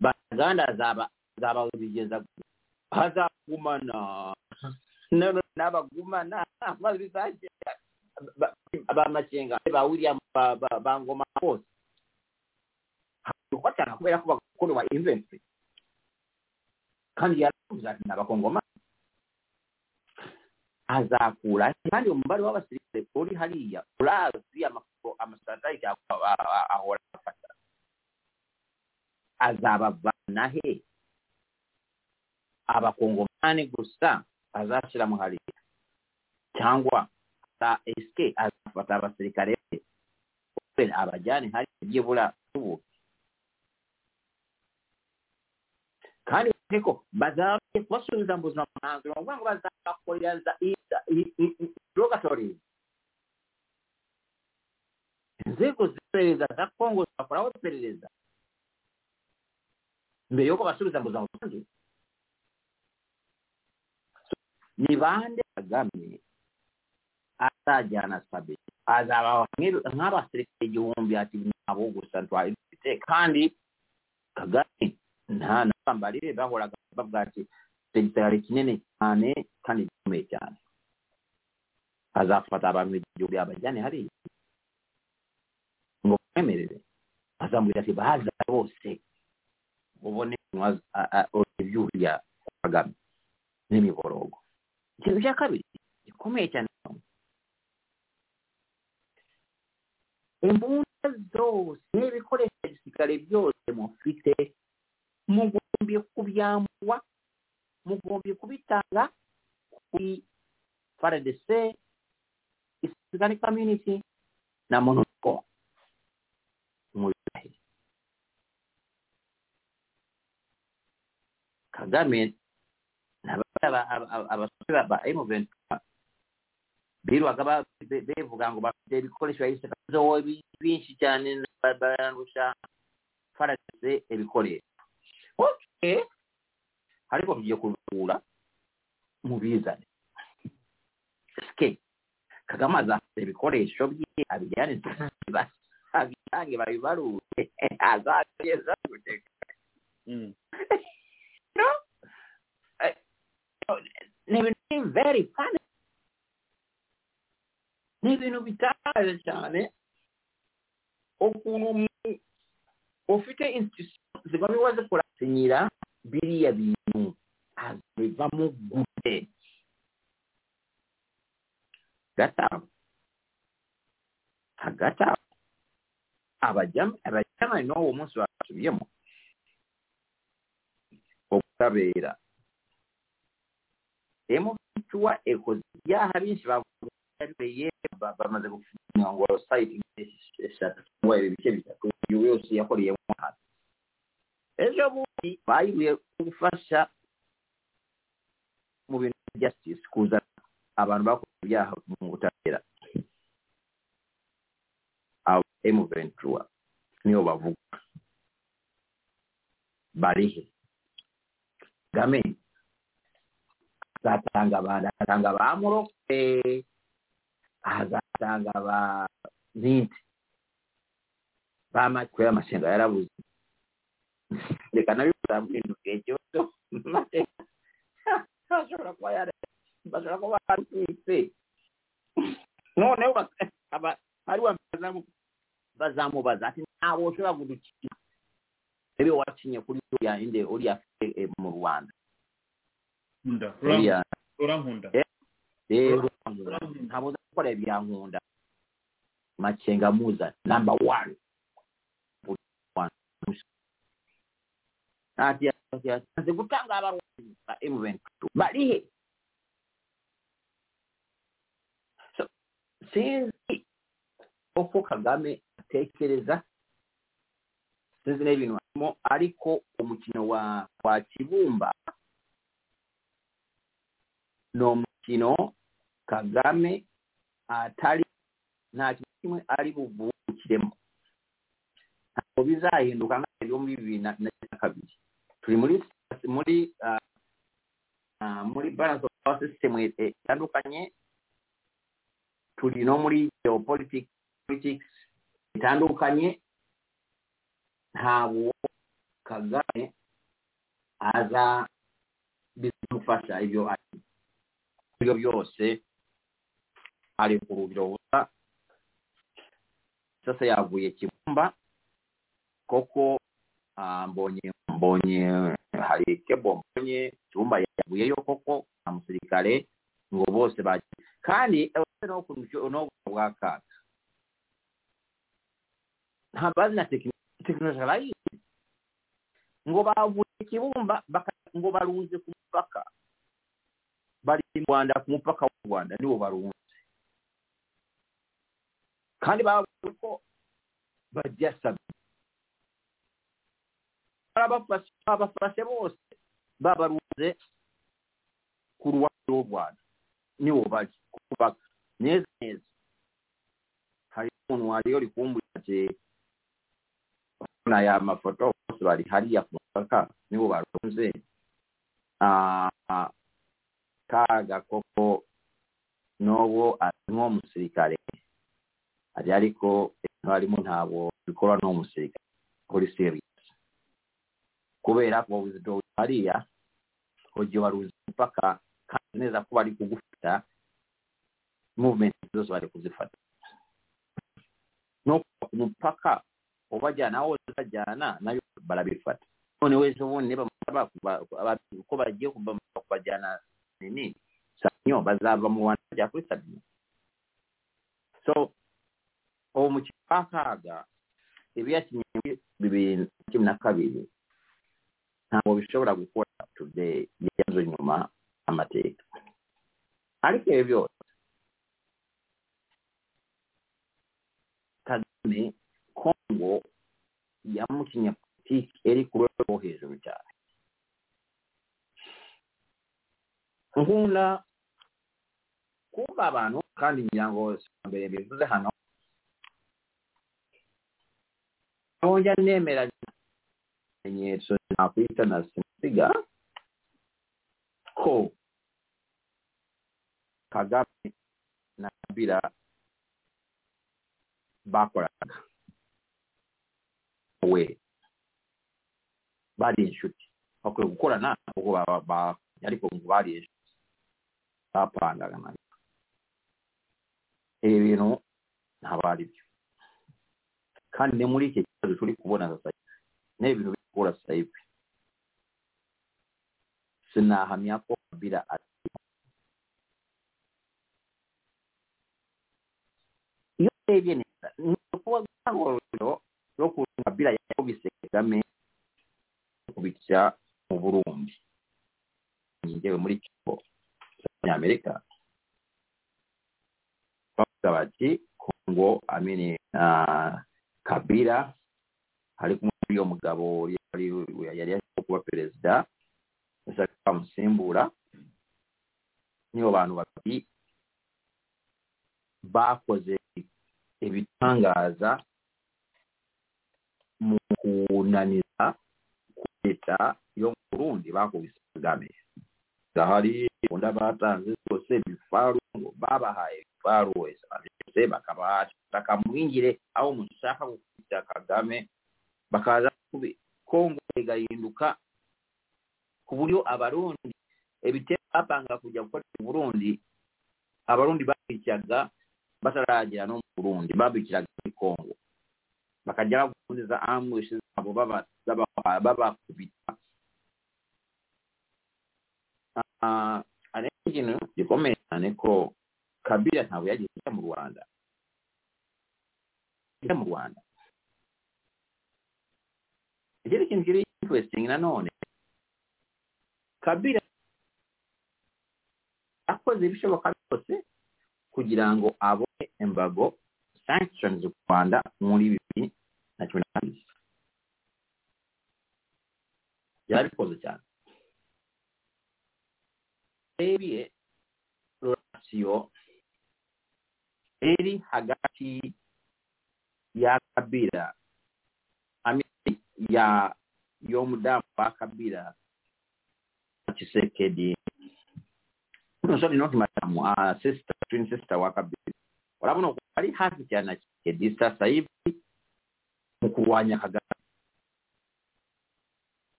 baganda azaba bigeza gute? hazagumana. None n'abagumana. Maze bizagera ba- bamakenga ba william ba- bangoma bose. Gufatana kubera ko bakorewa inventory. Kandi yaravuze ati n'abakongoma azakura. Kandi umubare w'abasirikare uri hariya urazi amasitrategi ahora afata azabavana he abakongomani gusa azashyiramo hariya cyangwa esike azafata abasirikare be kubera abajyane hariya byibura tubuke kandi bazaba bagiye kubasubiza mu buzima busanzwe ni ukuvuga ngo bazabakorera za inzego z'iperereza za kongo zigakoraho iperereza mbere yuko basubiza mu buzima ni bande kagame azajyana sabe. Azaba nk'abasirikare igihumbi ati nabo gusa twabifite kandi kagame nta nabambarire bahoraga bavuga ati igisirikare kinini cyane kandi gikomeye cyane. Azafata abantu igihumbi abajyane hariya ngo bamwemerere azamubwira ati bahaza bose ubone ibyuriya kagame n'imiborogo ikintu cya kabiri gikomeye cyane. Imbunda zose n'ibikoresho bya gisirikare byose mufite mugombye kubyambwa mugombye kubitanga kuri frdc islamic community na monusco. Kagame abasore ba emuventura birirwaga bevuga ngo bafite ibikoresho bisekezeho byinshi cyane bararusha frdc ibikoresho. Ariko tugiye kubikura mubizane sike kagame azafite ibikoresho bye abijyane abitange babibarure. <laughs> Azageza guteka. No <laughs> ne became very funny. n'ibinyobitari cyane ukuntu ufite institution ziba biwaze kurasinyira biriya bintu azivamo gute gatanu gatanu abajyamani n'uwo munsi basubiyemo ubutabera emutuwa ekoze ibyaha byinshi bavuye bamaze gufunga ngo sayiti eshatu cyangwa ibice bitatu yose yakoreyemo bundi bayibuye gufasha mu bintu bya justice kuzana abantu bakoze ibyaha mu butabera niyo bavuga. Barihe? Kagame azasanga banasanga ba mulope azasanga ba zinti baamaki kubeera masenga yalabuzi leka nabibulamu ekyo basobola kuba basobola kuba batuuse none aliwa bazaamu baza ati naawe osobola kutukira ebyo wakinye kuli yayinde olyaffe eh, mu rwanda. Nkunda uriya urankunda rero ntabwo uza ibyankunda makenga muza namba wani ati ati gutanga abarwayi ba M23 barihe sinzi uko kagame atekereza. Sinzi n'ibintu arimo ariko umukino wa wa kibumba ni umukino kagame atari nta kintu kimwe ari buvukiremo. Ntabwo bizahinduka nk'ibyo muri bibiri na kabiri. Turi muri muri ah, ah, muri balance of system eh, itandukanye. Turi no muri geopolitics politics itandukanye. Ntabwo kagame aza bizamufasha ibyo ari. Ibyo byose ari ku rugero busa sasa yavuye kibumba koko ah, mbonye mbonye hari kebo mbonye kibumba yavuyeyo koko na musirikare ngo bose bagiye kandi no bwa kaga nta na tekinoloji barayizi ngo bavuye kibumba ngo barunze ku mupaka bari mu rwanda ku mupaka w'u rwanda nibo barunze kandi bavuze ko barabafashe babafashe bose babarunze ku ruhande rw'u rwanda. Nibo bari kubaka. Neza neza. Hari umuntu wari uri kumbuye ati urabona aya mafoto bose bari hariya ku mupaka nibo barunze. agakoko n'obwo alimu omusirikale ate aliko alimu ntabwo bikolwa n'omusirikale kuli serious kubeeraku obuzito baliya ojje walunzi mpaka kaneza kuba ali kugufata movement zozo bali kuzifata. N'okuba ku mupaka oba jana oza jana nayo balabifata none wezobo ne bamuba ko bajje kuba jana nini nnyo bazaava muwanda gyaffe sabino so omukifo akaaga ebyakinyambi bibiri nakabiri ntabwe bishobora gukola today yazo nyuma amateeka ariko ebyo byose kagame kongo yamukinya politiki eri ku rwego rwo hejuru cyane. Nkunda kumba abantu kandi nyango mbere mbivuze hano. Nonja nemera bimenyetso nakuyita na simusiga ko kagame na kabira bakolaga we bali enshuti okwe kukolana okwo ariko ngu bali enshuti bapangagana ebino na abaali byo kandi ne muri iki kibazo tuli kubona sasa hivi n'ibintu bikora sasa hivi sinahamya ko Kabila ati, yo urebye neza ni ukuvuga urwego rwo Kabila yakubise Kagame kubitya mu Burundi yingewe muri Kibo Amerika bavuga bati congo amini uh, kabira ali kumuli omugabo yali asobola okuba perezida bamusimbuula nibo bantu babiri bakoze ebitangaaza mu kunaniza kuleeta y'omulundi bakubisa kagame. Nga hali onda batanze zose ebifaalungo babahaye bifaru wese bakabashaka mwingire aho mushaka gukubita kagame bakaza kongo igahinduka ku buryo abarundi ebite bapanga kujya gukora mu burundi abarundi babikiraga bataragera no burundi babikiraga muri kongo bakajya babundiza ambushi zabo babakubita. Ari ikintu gikomeye cyane ko kabila ntabwo yagiye mu rwanda. Mu rwanda. Ikindi kintu kiri interesting nanone kabila akoze ibishoboka byose kugira ngo abone embago sanctions u rwanda muri bibiri na cumi na kabiri yarabikoze cyane. Urebye rorasiyo eri hagati ya kabira ya y'omudamu wa kabira kisekedde buno so lino kimadamu uh, sister twin sister wa kabira olaba buno kwali haki kyanakikedde sasa hivi mu kulwanya kagati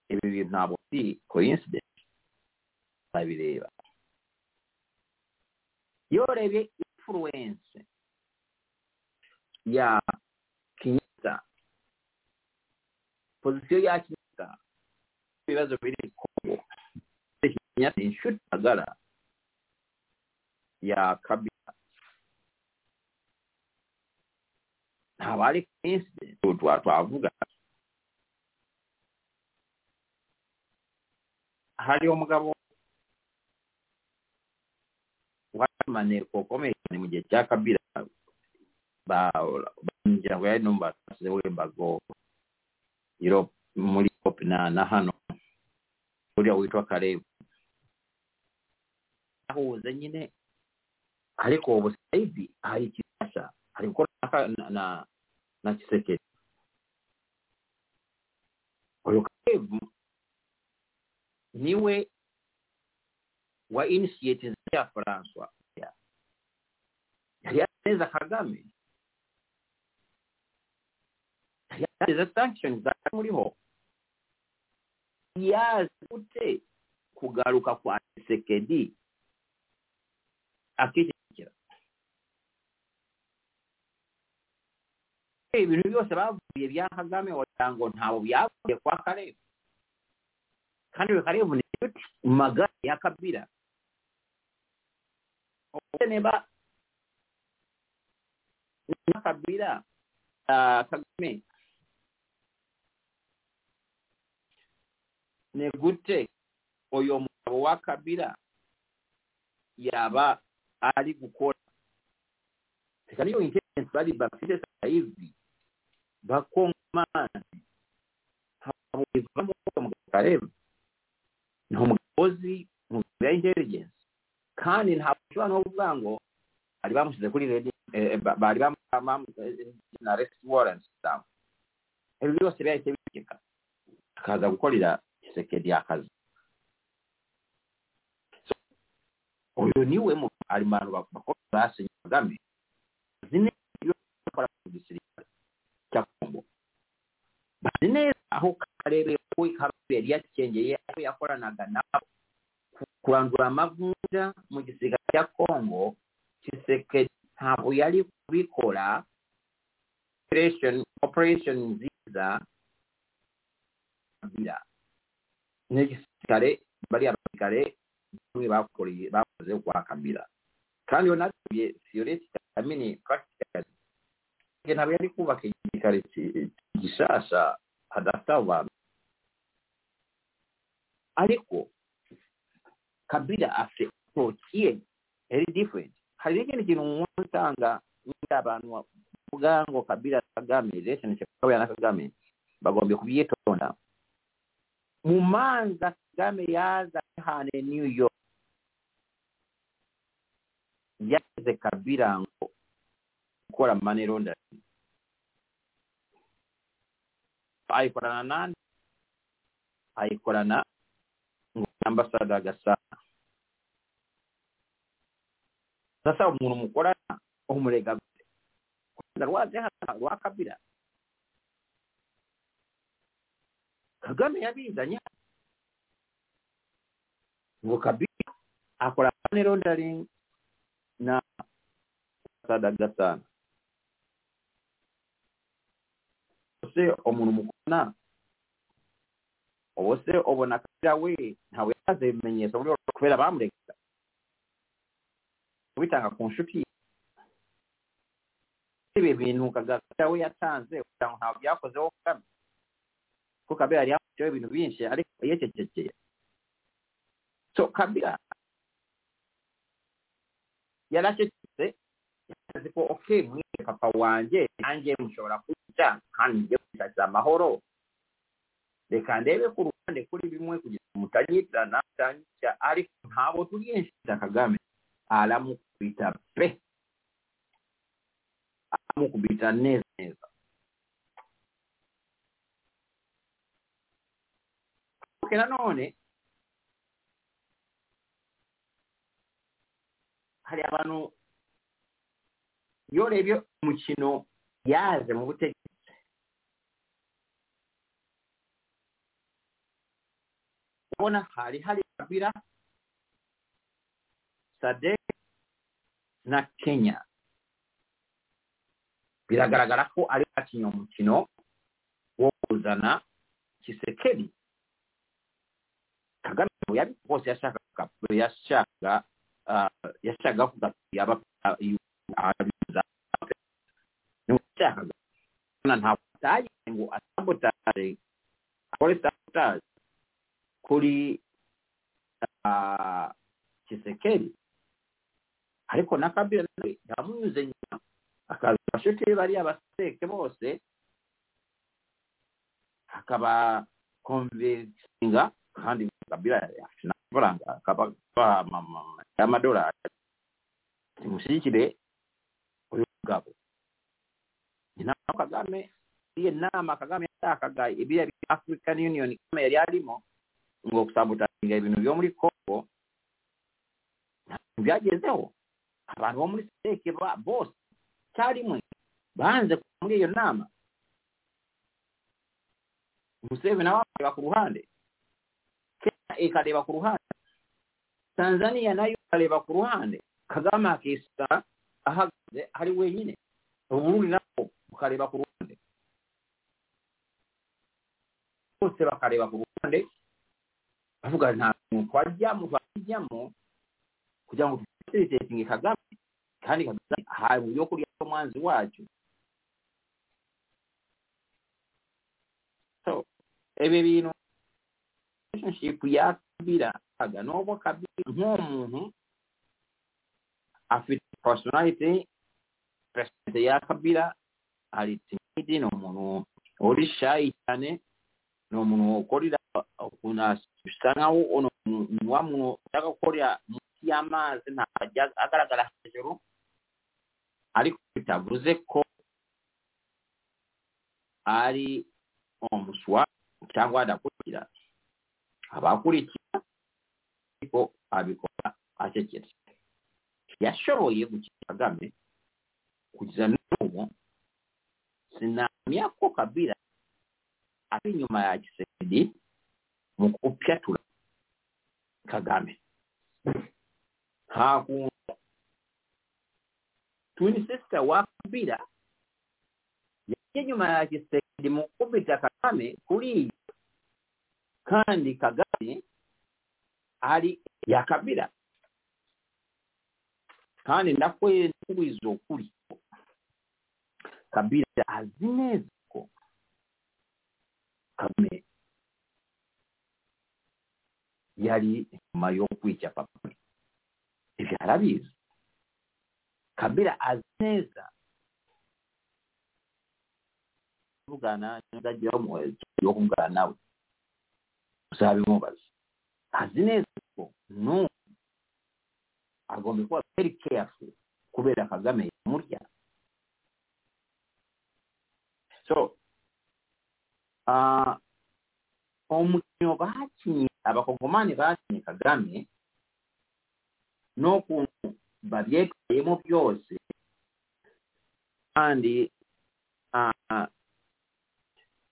ebyo bintu nabwo si coincidence. Babireeba. Yoolebye influence. Ya kinyata pozisiyo ya kinyata ibibazo biri kongo kinyata inshuti magara ya kabila. Ntabwo ari coincidence twavuga hariho umugabo wamaneko ukomeye cyane mu gihe cya kabila bamuryango ya ino basize wembago muri europe na hano uriya witwa karebu ahuza nyine ariko ubu sasa hivi hari kisasa na, na, na Chisekedi. Oyo Karevu niwe wa initiate ya Francois yari anaweza Kagame yari yaneza sanctions zari muriho yazi gute kugaruka kwa Tshisekedi. Akishyigikira ibintu byose bavuye bya Kagame wagira ngo ntabwo byavuye kwa Karebu kandi Karebu ni magari ya Kabila. Niba kabila uh, kagame. negute oyo omugabo wa kabira yaba ali kukola tekaliyo intense bali bafite sasa hivi bakongomanzi ni umugozi mu bya intelligence. Kandi ntabwo ushobora no kuvuga ngo bari bamushyize kuri redi bari na arrest warrant ibyo byose byahise bigeka. Akaza gukorera Tshisekedi y'akazi oyo niwe ali mu bantu bakulu basenye kagame zine yokola mu gisirikale kya kongo bazi neza aho kalebe kalebe yali yakyengeye aho yakolanaga nabo kurandura amavunja mu gisirikale kya kongo kisekedi ntabwo yali kubikora operation nziza bira n'igisirikare bariya basirikare bamwe bakoreye bakoze kwa kandi iyo nabyo fioreti kamini practically ntabwo yari kubaka igisirikare gishasha hadafite abo ariko kabila afite approach ye very different. Hari n'ikindi kintu umuntu usanga abantu bavuga ngo kabila kagame relationship yawe na kagame bagombye kubyitonda mu manza kagame yaza hane new york. Yageze kabira ngo gukora money laundering ayikorana nande ayikorana ngo ambasada gasana. Sasa umuntu mukorana umurega rwaje hano rwa kabira kagame yabizanya bukabira akola ne rondaling na sadagasaana ose omulimu gwonna obose obona kabira we ntawe yaza ebimenyetso buli olwokubeera bamulekera kubitanga ku nshuti. Ebyo ebintu kagakira we yatanze kugira ngo ntawe byakozewo kukame kuka beera lyakukywa ebintu bingi ariko yekyekyekyeye so kabira yalakituse yaziko okay mwine papa wanje nange mushobora kuja kandi nje kutaza amahoro. Reka ndebe ku ruhande kuri bimwe kugira mutanyitana tanyica ariko ntabo turi enshita kagame. Aramukubita pe. Aramukubita neza neza. Perché la None kale abano yola ebyo mu kino yaze mu butegese bona hali hali kabira sadek na kenya. Biragaragara ko ari bakinnye umukino wo kuzana kisekedi kagame yabi rwose yashakaga yashakaga yashakaga kuvuga yaba abiza. Yashakaga ntabwo atagiye ngo asabotare akore sabotage kuri kisekeri ariko na kabila nawe yamunyuze nyuma akaza abashuti be bariya baseke bose akaba konvesinga handi kabila nafulanga kapaka amadola timusiikire oyogabo ninao kagame ye naama kagame akagaye ebira bya african union kama yali alimu ngaokusabotainga ebintu byomuli congo byagezewo abantu bomuli seeke bosi kyalimwe banze muri iyo nama. Museveni abamuba ku ruhande kenya ikareba ku ruhande. Tanzania na yo ikareba ku ruhande. Kagame akisa ahagaze ari wenyine. Uburundi nabwo bukareba ku ruhande. Bose bakareba ku ruhande. Bavuga nta muntu twajyamo twajyamo kugira ngo dufasilitetinge kagame. Kandi kagame ahaye mu byo kurya umwanzi wacu so ibi bintu relationship ya kabira aga n'ubwo kabira nk'umuntu afite personality president ya kabira ari timidi ni umuntu uri shy cyane ni umuntu ukorera ukuntu bisa nkaho wa muntu ushaka gukorera munsi y'amazi ntabwo ajya agaragara hejuru ariko bitavuze ko ari umuswa cyangwa adakurikira. Abakurikira ariko abikora acecetse yashoboye gukina kagame kugeza n'ubu sinamya ko kabira ari inyuma ya gisekedi mu kupyatura kagame nta kuntu twin sister wa kabira yagiye inyuma ya gisekedi mu kubita kagame kuri iyo kandi kagame ali yakabira kandi ndakweza okuliko kabira azina eziko yali nyuma y'okwica papule ebyala biizo kabira azineza tuvugana nzajjayo okuvugaa naawe uzabimubaza azi neza ko n'ubu agomba kuba very careful kubera kagame yamurya. So ah, umukino bakinnye abakongomani bakinnye kagame n'ukuntu babyegayemo byose kandi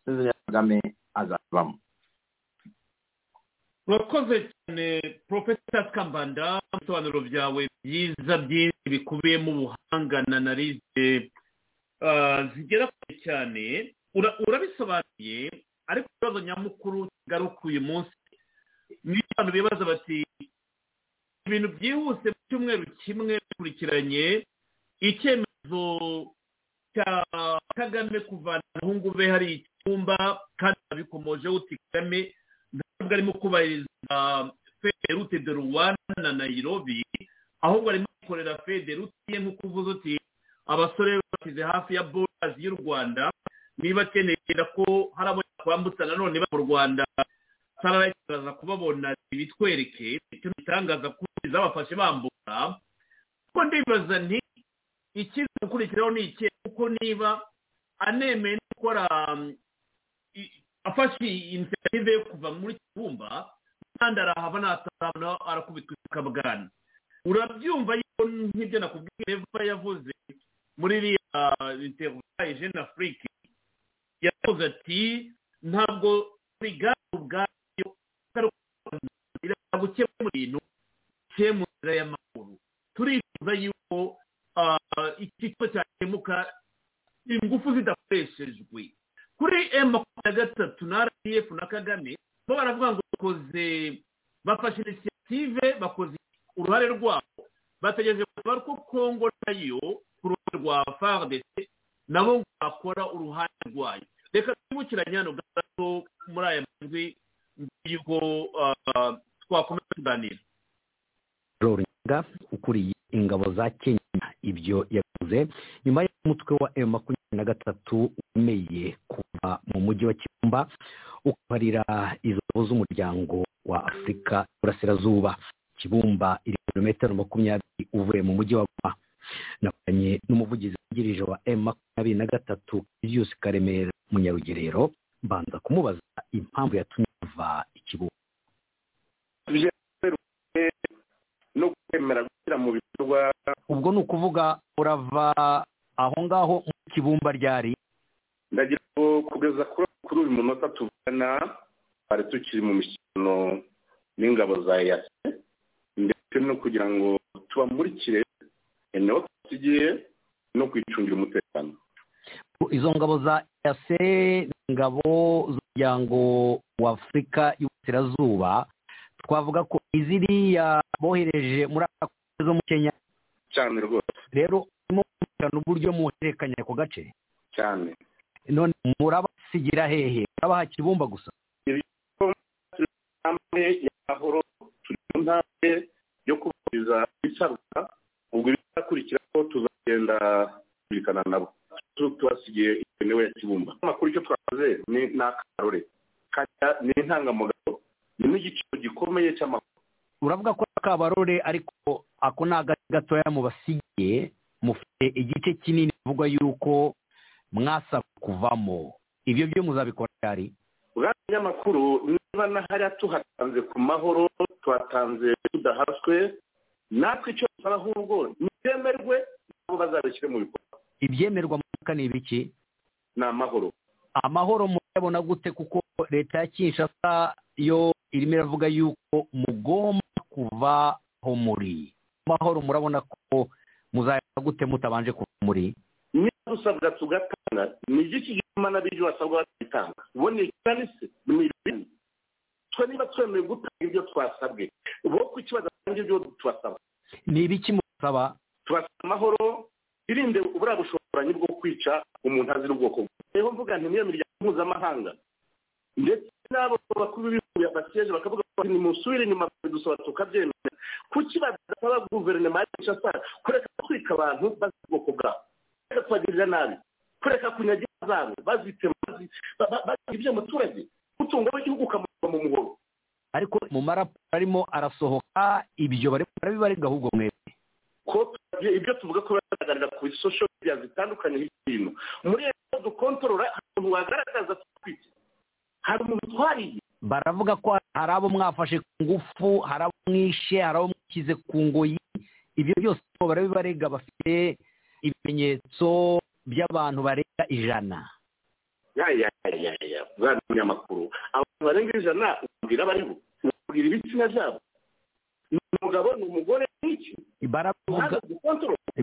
Perezida kagame azavamo urakoze cyane porofesa kambanda ibisobanuro byawe byiza byinshi bikubiyemo ubuhanga na analize ah, zigera kure cyane. Ura- urabisobanuye ariko ikibazo nyamukuru kigaruka uyu munsi. Niyo abantu bibaza bati ibintu byihuse mu cyumweru kimwe bikurikiranye icyemezo cya kagame kuvana abahungu be hari icyumba kandi abikomojeho uti kagame arimo kubahiriza federute de rwanda na nairobi ahubwo arimo gukorera federute ye nk'uko uvuze uti abasore bashyize hafi ya borazi y'u rwanda niba akenera ko hari abo yakwambutsa nanone mu rwanda. Sararaza kubabona ibitwereke icyo bitangaza ko zabafashe bambuka kuko ndibaza nti ikiza gukurikiraho ni iki kuko niba anemeye gukora afashe inisiyative yo kuva muri kibumba kandi arahava natahabona arakubitwa ikabwana urabyumva yuko nk'ibyo nakubwiye eva yavuze muri iriya intervaye jeune afrique. Yavuze ati ntabwo urigari ubwayo gukemura ibintu cye mu nzira y'amahoro turifuza yuko ah, iki kigo cyakemuka ingufu zidakoreshejwe. Kuri m makumyabiri na gatatu na rdf na kagame bo baravuga ngo bakoze bafashe inisiyative bakoze uruhare rwabo. Bategereje kuba ko kongo na yo ku ruhande rwa fardc nabo ngo bakora uruhande rwayo. Reka twibukiranye hano gato muri aya majwi y'uko ah, twakomeza tuganira Ruringa ukuriye ingabo za Kenya ibyo yavuze nyuma y'umutwe wa M makumyabiri na gatatu wemeye kuva mu mujyi wa Kibumba ukabarira izo z'umuryango wa Afurika y'Uburasirazuba Kibumba iri kilometero makumyabiri uvuye mu mujyi wa Goma. Navuganye n'umuvugizi wungirije wa M makumyabiri na gatatu Julius Karemera Munyarugerero mbanza kumubaza impamvu yatumye ava i Kibumba. No kwemera gushyira mu bikorwa. Ubwo ni ukuvuga urava aho ngaho mu kibumba ryari? Ndagira ngo kugeza kuri uyu munota tuvugana twari tukiri mu mishyikirano n'ingabo za eyasi ndetse no kugira ngo tubamurikire eneo tugiye no kwicungira umutekano. Izo ngabo za ni ingabo z'umuryango wa afurika y'uburasirazuba. Twavuga ko iziriya bohereje muri aka zo mu kenya. Cyane rwose. Rero urimo kumvikana uburyo muhererekanya ako gace. Cyane. None murabasigira hehe? Murabaha kibumba gusa. Mu yo kubahiriza ibisabwa ubwo ibizakurikiraho tuzagenda kumvikana nabo Tu- tubasigiye igenewe ya kibumba amakuru icyo twakoze ni ni akarore Kanya- ni intangamugabo ni n'igiciro gikomeye cy'amakuru uravuga ko kabarore ariko ako ni agace gatoya mubasigiye mufite igice kinini bivugwa yuko mwasaba kuvamo. Ibyo byo muzabikora ryari? Bwa binyamakuru niba na hariya tuhatanze ku mahoro tuhatanze tudahaswe natwe icyo dusaba ahubwo ntibyemerwe nabo bazabishyire mu bikorwa. Ibyemerwa mu mwaka ni ibiki ni amahoro. Amahoro murabona gute kuko leta ya kinshasa yo irimo iravuga yuko mugomba kuva aho muri. Amahoro murabona ko muzayabona gute mutabanje kuva muri? Niba dusabwa tugatanga ni igiki gituma n'ab'ibyo basabwa batitanga ubundi ikirani se ni ibintu twe niba twemewe gutanga ibyo twasabwe. Bo ku kibazo batanga ibyo tubasaba ni ibiki musaba tubasaba amahoro irinde buriya bushoboranyi bwo kwica umuntu azira ubwoko bwe rero mvuga nti niyo miryango mpuzamahanga. Ndetse n'abo bakuru b'ibihugu basiyeje bakavuga bati nimusubire inyuma dusaba tukabyemera kuki badasaba guverinoma ya kinshasa kureka gutwika abantu bazira ubwoko bwabo? Kubagirira nabi. Kureka kunyagira zabo bazitema bazi- ba- ba- baziha ibyo umuturage umutungo w'igihugu ukamuha mu muhoro. Ariko mu maraporo arimo arasohoka ibyo barabibarega ahubwo mwebwe. Ko ibyo tuvuga ko bigaragarira ku social media zitandukanye hino muri iyo dukontorora hari umuntu wagaragaza twite. Hari umuntu twariye baravuga ko hari abo mwafashe ku ngufu hari abo mwishe hari abo mwishyize ku ngoyi. Ibyo byose barabibarega bafite ibimenyetso by'abantu barenga ijana. Munyamakuru. Abantu barenga ijana ubwira bariho ubwira ibitsina byabo. Ni umugabo ni umugore n'iki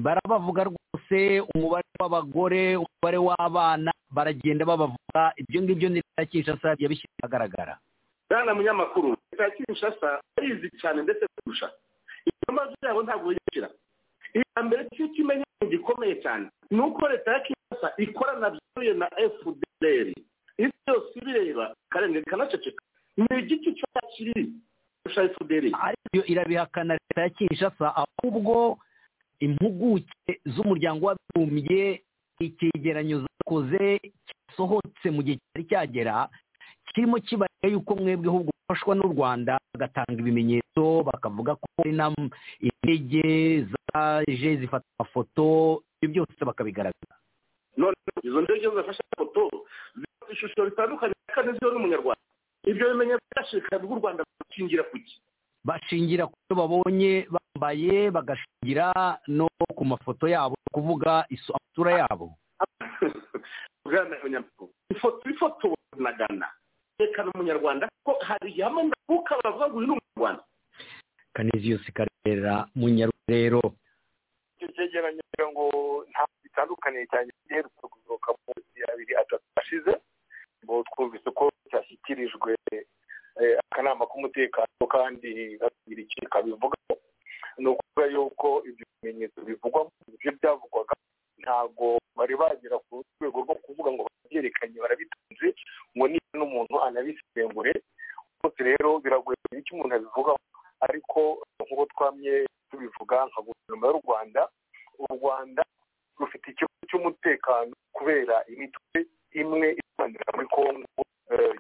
barabavuga rwose umubare w'abagore umubare w'abana baragenda babavuga. Ibyo ngibyo ni leta ya kinshasa yabishyize ahagaragara. Bwana munyamakuru leta ya kinshasa arizi cyane ndetse kurusha. Ibibazo byabo ntabwo yishyira iya mbere cyo kimenyetso gikomeye cyane ni uko leta ya kinshasa ikorana byuzuye na fdr isi yose ibireba kandi ikanaceceka ni igiti cyose kiri kurusha fdr ariko irabihakana leta ya kinshasa ahubwo impuguke z'umuryango w'abibumbye icyegeranyo zakoze cyasohotse mu gihe cyari cyagera kirimo kibarira yuko mwebwe ahubwo mufashwa n'u rwanda bagatanga ibimenyetso bakavuga ko hari indege zaje zifata amafoto ibyo byose bakabigaragaza. None izo ndege zafashe amafoto zifite ishusho ritandukanye kandi ziriho n'umunyarwanda. Ibyo bimenyetso byashirikana bw'u rwanda bashingira ku ki? Bashingira ku byo babonye bambaye bagashingira no ku mafoto yabo kuvuga isura yabo. <laughs> Bwana munyamakuru ifoto ifoto nagana yerekana umunyarwanda ko hari ihame ndakuka bavuga ngo uyu ni umunyarwanda. Kaniziyusi karera munyarurero icyo cyegeranyo ngo nta bitandukaniye cyane giherutse gusohoka mu mezi abiri atatu ashize ngo twumvise ko cyashyikirijwe akanama k'umutekano kandi bagira ikintu kabivugaho ni ukuvuga yuko ibyo bimenyetso bivugwa ibyo byavugwaga ntabwo bari bagera ku rwego rwo kuvuga ngo babyerekanye barabitunze ngo niba n'umuntu anabisengure rwose rero biragoye icyo umuntu abivugaho ariko nk'uko twamye tubivuga nka guverinoma y'u rwanda u rwanda rufite ikibazo cy'umutekano kubera imitwe imwe irwanira muri kongo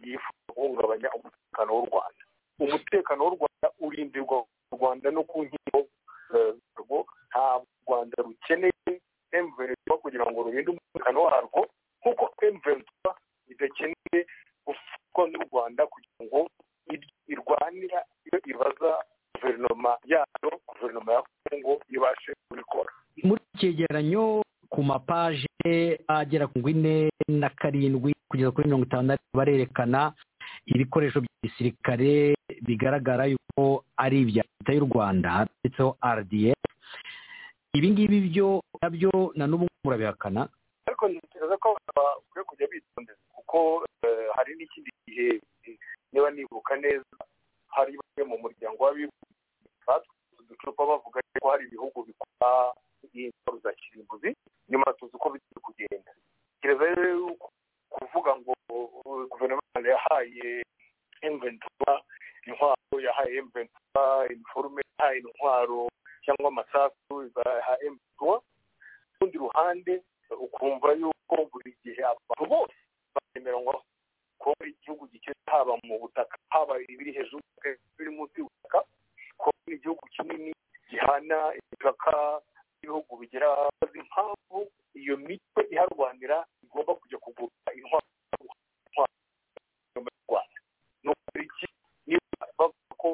yifuza guhungabanya umutekano w'u rwanda. Umutekano w'u rwanda urindirwa u rwanda no ku nkiko rwo ntabwo u rwanda rukeneye emuverinoma kugira ngo rurinde umutekano warwo nk'uko emuverinoma idakeneye gufatwa n'u rwanda kugira ngo irwanira iyo ibaza guverinoma yayo guverinoma ya kongo ibashe kubikora. Muri cyegeranyo ku mapaje agera ku ine na karindwi kugeza kuri mirongo itanu barerekana ibikoresho bya gisirikare bigaragara yuko ari ibya leta y'u rwanda ndetseho rdf ibi ngibi byo na byo na n'ubu murabihakana. Ariko ntekereza ko bakwiye kujya bitondera kuko hari n'ikindi gihe niba nibuka neza hari bamwe mu muryango w'abibumbye uducupa bavuga ko hari ibihugu bikora intwaro za kirimbuzi nyuma tuzi uko biri kugenda. Kereza kuvuga ngo guverinoma yahaye emventura intwaro yahaye emventura iniforume yahaye intwaro cyangwa amasasu yaha emventura rundi ruhande ukumva yuko buri gihe abantu bose bakemeranywa ko igihugu gikeye haba mu butaka haba ibiri hejuru biri munsi y'ubutaka ko igihugu kinini gihana imipaka ibihugu bigira impamvu iyo mitwe iharwanira igomba kujya kugura intwaro mu rwanda. Ni ukuri iki niba bavuga ko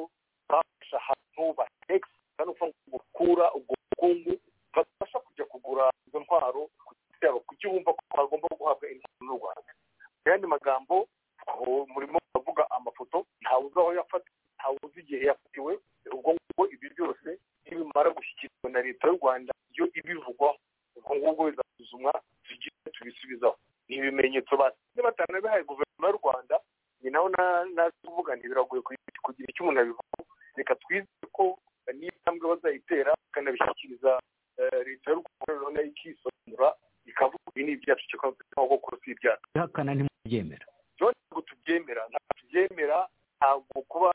bafashe ahantu batekisa no gukura ubwo bukungu babasha kujya kugura izo ntwaro yabo kuki wumva ko bagomba guhabwa intwaro n'u rwanda. Mu yandi magambo murimo bavuga amafoto ntawe uzi aho yafatiwe ntawe uzi igihe yafatiwe ubwo ngubwo ibi byose nibimara gushyikirizwa na leta y'u rwanda yo ibivugwaho. Ubwo ngubwo bizasuzumwa tugire tubisubizaho ni ibimenyetso basize batanabihaye guverinoma y'u rwanda ni naho nazi kuvuga ntibiragoye kugira icyo umuntu abivugaho reka twizere ko n'intambwe bazayitera bakanabishyikiriza leta y'u rwanda noneho ikisobanura ikavuga ibi ni ibyacu cyangwa ko si ihakana ntimubyemera. Ntabwo tubyemera ntabwo tubyemera ntabwo kuba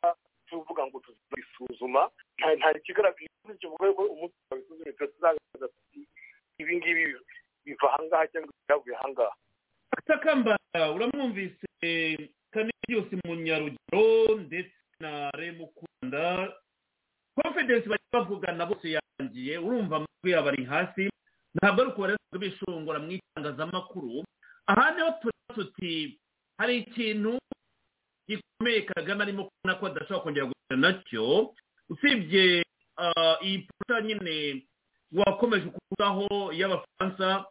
tuvuga ngo tuzisuzuma nta kigaragara kivuga ko umunsi twabisuzumye tuzagaragaza tuti ibi ngibi biva ahangaha cyangwa byavuye ahangaha takamba uramwumvise kane byose mu nyarugero ndetse na remukunda. Confidence bari bavugana bose yangiye urumva amajwi buriya bari hasi. Ntabwo ari ukubareza bishongora mu itangazamakuru aha ni ho turi tuti hari ikintu gikomeye kagame arimo kubona ko adashobora kongera gukina na cyo usibye iyi puta nyine wakomeje kuvugaho y'abafaransa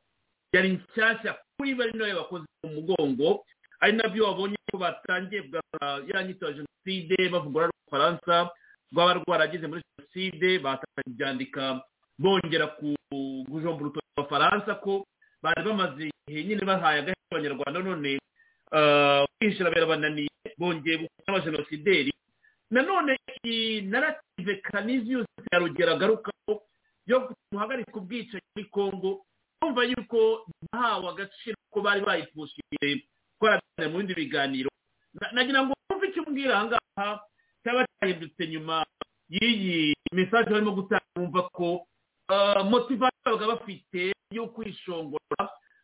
yari nshyashya kuri bari na yo bakoze mu mugongo ari na byo wabonye ko batangiye bwa yanyito ya jenoside bavugura n'ubufaransa rwaba rwarageze muri jenoside batangiye kubyandika bongera kujombura urutoki abafaransa ko bari bamaze igihe nyine bahaye agahera abanyarwanda none kwishyura birabananiye bongeye gukora abajenosideri nanone iyi narative kaniziyusi ya rugero agarukaho yo guhagarika ubwicanyi muri congo kumva yuko bahawe agaciro ko bari bayipushije twarabiganira mu bindi biganiro. Nagira ngo wumve icyo umbwira aha ngaha cyaba cyahindutse nyuma y'iyi mesaje barimo gutanga bumva ko motivasiyo babaga bafite yo kwishongora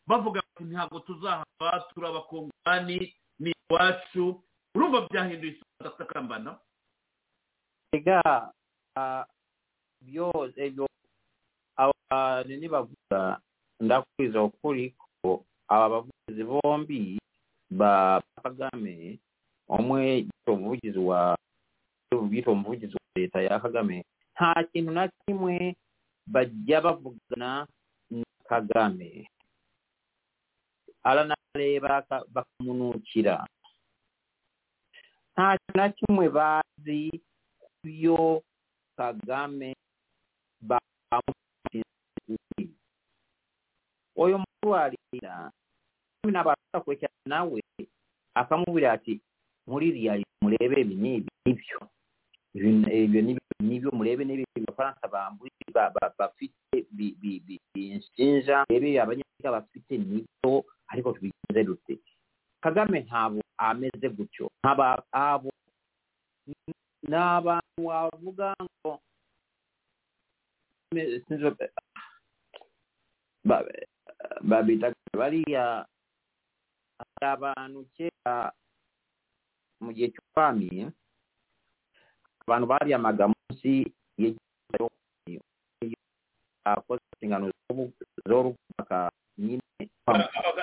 bavuga ati ntabwo tuzahava turi abakongomani ni iwacu. Urumva byahinduye isura atakambana ega byose ibyo abantu nibavuga ndakwiza ukuri ko aba bavugizi bombi ba kagame umwe yitwa umuvugizi wa yitwa umuvugizi wa leta ya kagame. Nta kintu na kimwe bajya bavugana na kagame abanaaleeba bakamunuukira ntakyona kimwe baazi ku byo kagame oyo mulwalira nabaasa kwekya nawe akamubwira ati muliriali mulebe ebiniibi nibyo ebyo nibyo mulebe n'ebyo abafaransa bambuli bafite ensinza mulebe abanyafrika bafite nibyo ariko tubigenze dute kagame ntabwo ameze gutyo abo ni abantu wavuga ngo babita bariya hari abantu kera mu gihe cy'ubwami abantu bariyamaga munsi akoze inshingano zo kubaka nyine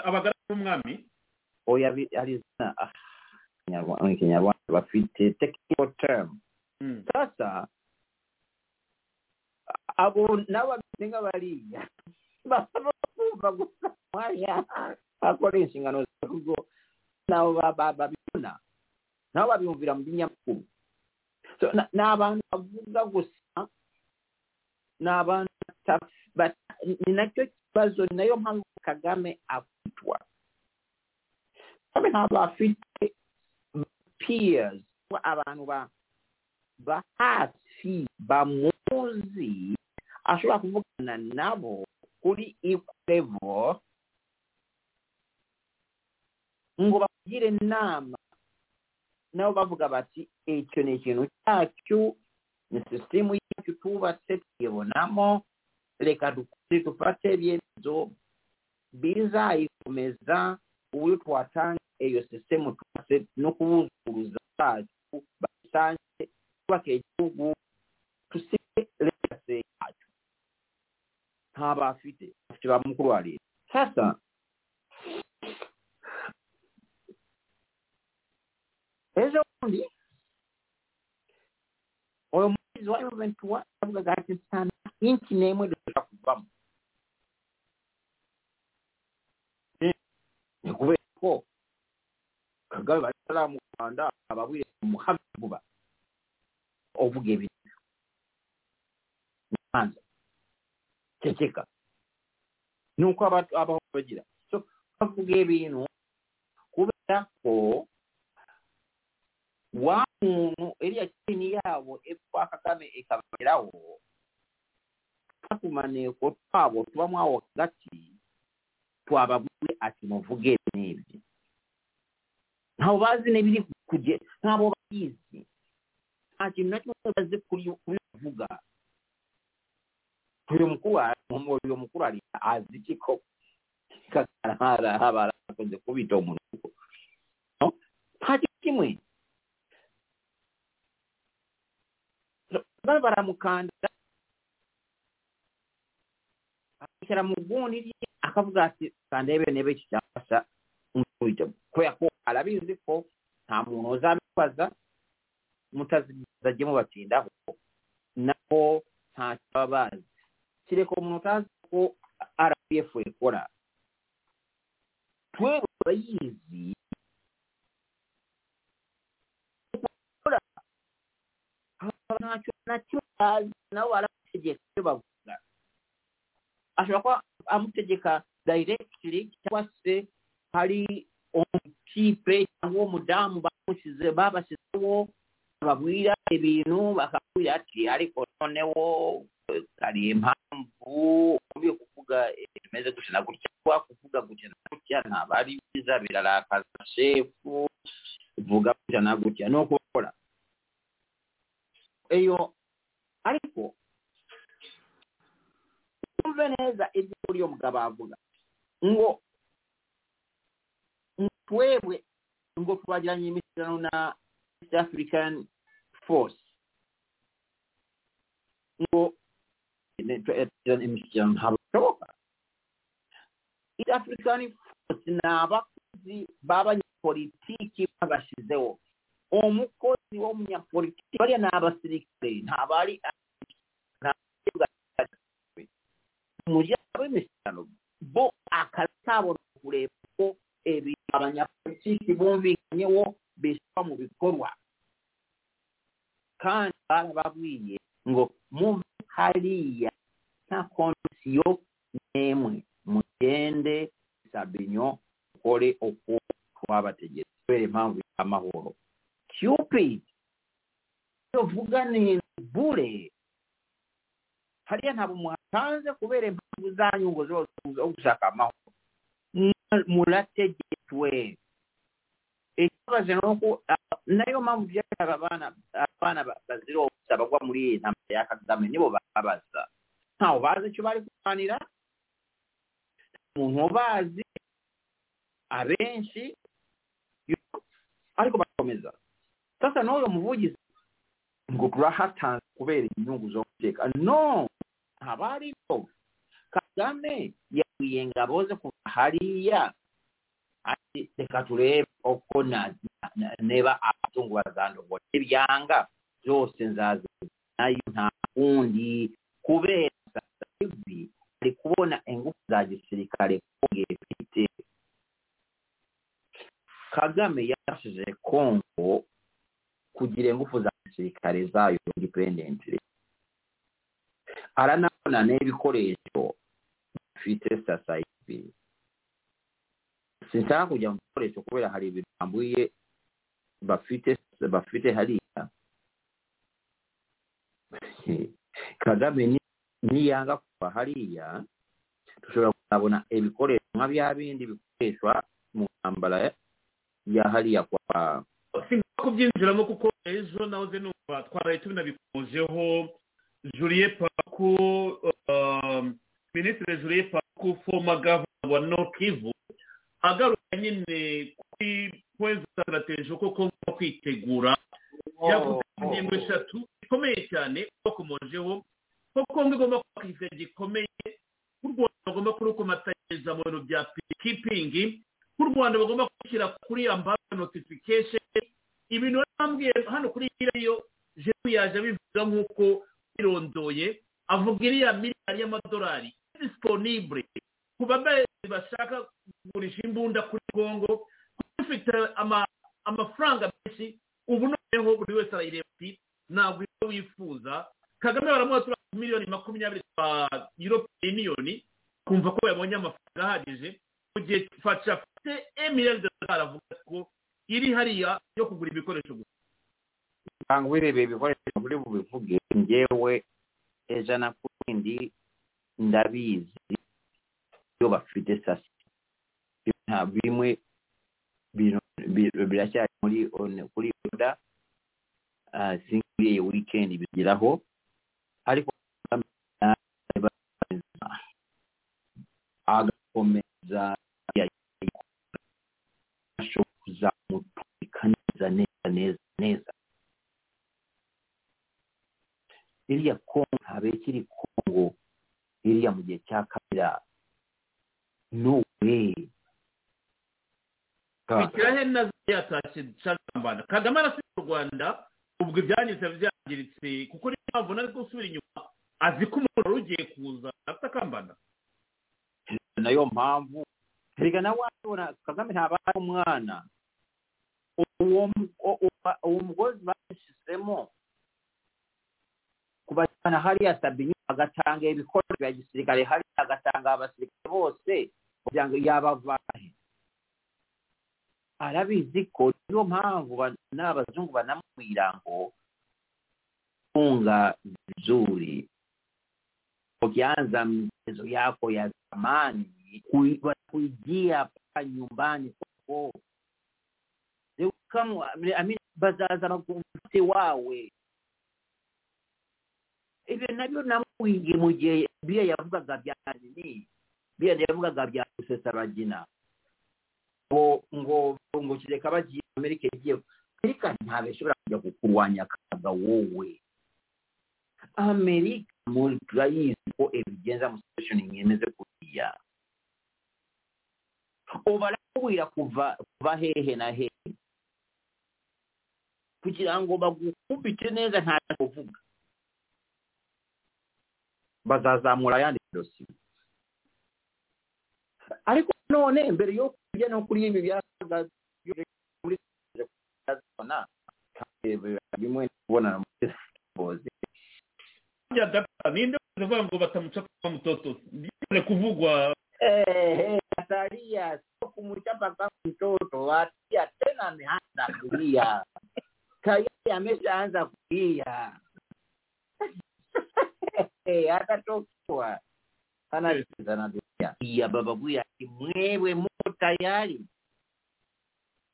abagaragu b'umwami oya hari izina mu kinyarwanda bafite technical term. Sasa abo n'abameze nk'abariya <laughs> basaba kumva gusa mwanya akora inshingano z'urugo nabo babibona. Nabo babiyumvira mu binyamakuru. Ni abantu bavuga gusa ni abantu ni na cyo kibazo ni na yo mpamvu kagame akwitwa kagame ntabwo afite peers. Abantu ba hafi bamuzi ashobora kuvugana nabo kuri level ngo bakugire inama. Nabo bavuga bati icyo ni ikintu cyacu ni sisitemu yacu tubatse tuyibonamo reka dukore dufate ibyemezo bizayikomeza uburyo twatanga iyo sisitemu tubatse no kubuzuruza bacu basange twubake igihugu tusige legase yacu. Nta bafite bafite ba mukuru wa leta. Sasa ejo bundi uyu mukozi wa eventuwa yavugaga ati nta inki n'imwe bamu eh, ekubeeko kagabe balala mu uganda ababwire muhamed buba ovuga ebintu anza kyekeka nuko abantu abawo bagira. So bavuga ebintu kubeerako wa muntu eri yakiniyaabo ekwakakame ekabeerawo kafumaneeko twabo tubamu awo wakati twabagule ati muvuge n'ebyo. Abo baazi n'ebiri kuje n'abo bayizi. Ati nakimubaze kuvuga? Oyo mukulu oyo omukulu ali azikiko. Kakalaala abalakoze kubita omunuko. Kati kimwe? Balabala mukanda kera mu gundi lye akavuga ati kandeebe neba ekikyasa muyite. Kweyako alabe nziko nta muntu ozambaza mutazigiza gye mubatindaho. Nabo ntakibaba baazi kireka omuntu aziko rpf ekola. Twe abayizi nakyo nakyo bazi nabo barategeka byo bavuga. Ashobora kuba amutegeka directly cyangwa se hari umutipe cyangwa uwo mudamu bamushyize babashyizeho babwira ibintu bakakubwira ati ariko noneho hari impamvu ugiye kuvuga bimeze gutya na gutya kuba kuvuga gutya na gutya ntabwo ari byiza birarakaza shefu vuga gutya na gutya. Ni ukubakora eyo ariko tumve neza ejjambo ly'omugabo avuga ngo tuweebwe ngaotwagiranye emisano na east african force. Ngaemisanohabasoboka eh, east african force n'abakozi b'abanyapolitiiki babashizewo omukozi w'omunyapolitiiki balya n'abasirikale ntabali umuryango w'imishyikirano bo ni ukureba ko abanyapolitiki bumvikanyeho bishyirwa mu bikorwa kandi barababwiye ngo muve hariya nta kondisiyo n'imwe mugende sabinyo ukore uko twabategetse kubera impamvu y'amahoro cupid uvuga ni bure hariya ntabwo muhatanze kubera impamvu zanyu ngo zose zo gushaka amahoro murategetswe ikibazo ni uko na yo mpamvu byatanga abana abana bazira ubusa bagwa muri iyi ntambara ya kagame nibo babaza ntawe bazi icyo bari kurwanira umuntu ubazi abenshi ariko barakomeza sasa n'uyu muvugizi ngo turahatanze kubera inyungu zo guteka no! Ntabariho kagame yakuyenga ingabo ze kuva hariya. Ati reka turebe uko neba abatungo bazandogora ibyanga byose nzaza nayo nta kundi. Kubera sasa hivi ari kubona ingufu za gisirikare kongera ifite kagame yafashije kongo kugira ingufu za gisirikare zayo independently aranabona n'ibikoresho bifite sasa hivi sinshaka kujya mu bikoresho kubera hari ibintu bambuye bafite bafite hariya. <laughs> Kagame niyanga kuva hariya dushobora kuzabona ibikoresho nka bya bindi bikoreshwa mu ntambara ya hariya kwa sinshaka kubyinjiramo kuko ejo nahoze numva twaraye tubinabikomojeho julie paku minisitiri julie paku foma gavana wa nokivu agaruka nyine kuri za strateji uko kongo kwitegura. Yavuze ingingo eshatu zikomeye cyane bakomojeho ko kongo igomba kubaka igisenge gikomeye k'u rwanda bagomba kurukomatanyiriza mu bintu bya pikipingi k'u rwanda bagomba gushyira kuri ambasade notification ibintu bambwiye hano kuri iriya jewe yaje abivuga nk'uko birondoye avuga iriya miliyari y'amadolari disponible. Ku babaye bashaka kugurisha imbunda kuri kongo ufite amafaranga menshi ubu noneho buri wese arayireba ati ntabwo ibyo wifuza. Kagame baramuha turi miliyoni makumyabiri za european union kumva ko yabonye amafaranga ahagije. Mu gihe fasha afite emiliyoni dolari avuga ko iri hariya yo kugura ibikoresho gusa. bangwire ebyo ebikolesebwa buli mu bivuge njewe ezanakundi ndabizi byo bafite sasi. Bimwe bino biracyari muri kuri oda uh, singuli ye weekend bigiraho. Ariko agakomeza kuzamutumikaniza neza neza neza iriya kongo ntabe kiri kongo iriya mu gihe cya kugira no way ikirahe na zo yatashye cagambana kagame arasiga u rwanda ubwo ibyangiritse byangiritse kuko niyo mpamvu nari gusubira inyuma azi ko umuntu wari ugiye kuza afite akambana na yo mpamvu erega nawe wabona kagame ntaba ari umwana uwo mugozi bashyizemo kubajyana hariya sabini agatanga ibikoresho bya gisirikare hariya agatanga abasirikare bose kugira ngo yabavahe. Arabizi ko niyo mpamvu n'abazungu banamubwira ngo funga vizuri ukianza mchezo yako ya zamani kuijia paka nyumbani kwako. Bazaza bagufite wawe. Ibyo na byo namwingi mu gihe biya yavugaga bya nini? Biya yavugaga bya rusesabagina ngo ngo ngo kireka bagiye amerika igiye amerika ntabwo ishobora kujya kukurwanya kaga wowe. Amerika muri turayizi ko ebigenza mu situation imeze kuriya. Ubu barakubwira kuva kuva hehe na hehe. Kugira ngo bagukubite neza nta kuvuga. Bazazamura ayandi dosiye ariko none mbere yo kujya no kuri ibi byasaga bimwe kubonana muri boze ya data ninde uvuga ngo batamuca kwa mutoto ndiye kuvugwa eh atalia sio kumchapa kama mtoto atia tena ameanza kulia. Tayari ameshaanza kulia akatokuwa anabizanabya iyababa bwe ati mwebwe mutayali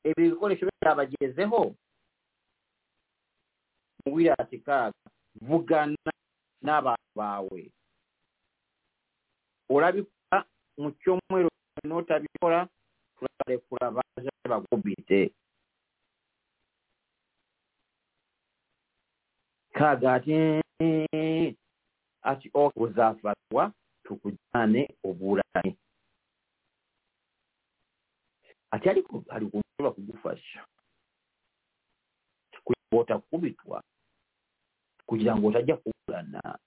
ebyo ebikoleso byabagezeho mubwire ati kaaga vugana n'abantu baawe olabikola mu kyomwero n'otabikola tulalekula baaze bagubidde kaaga ati akioke buzaafawa tukujane obulani. Ati alikuwa kugufasha. Kugira otakubitwa kugira ngu otajja kubulana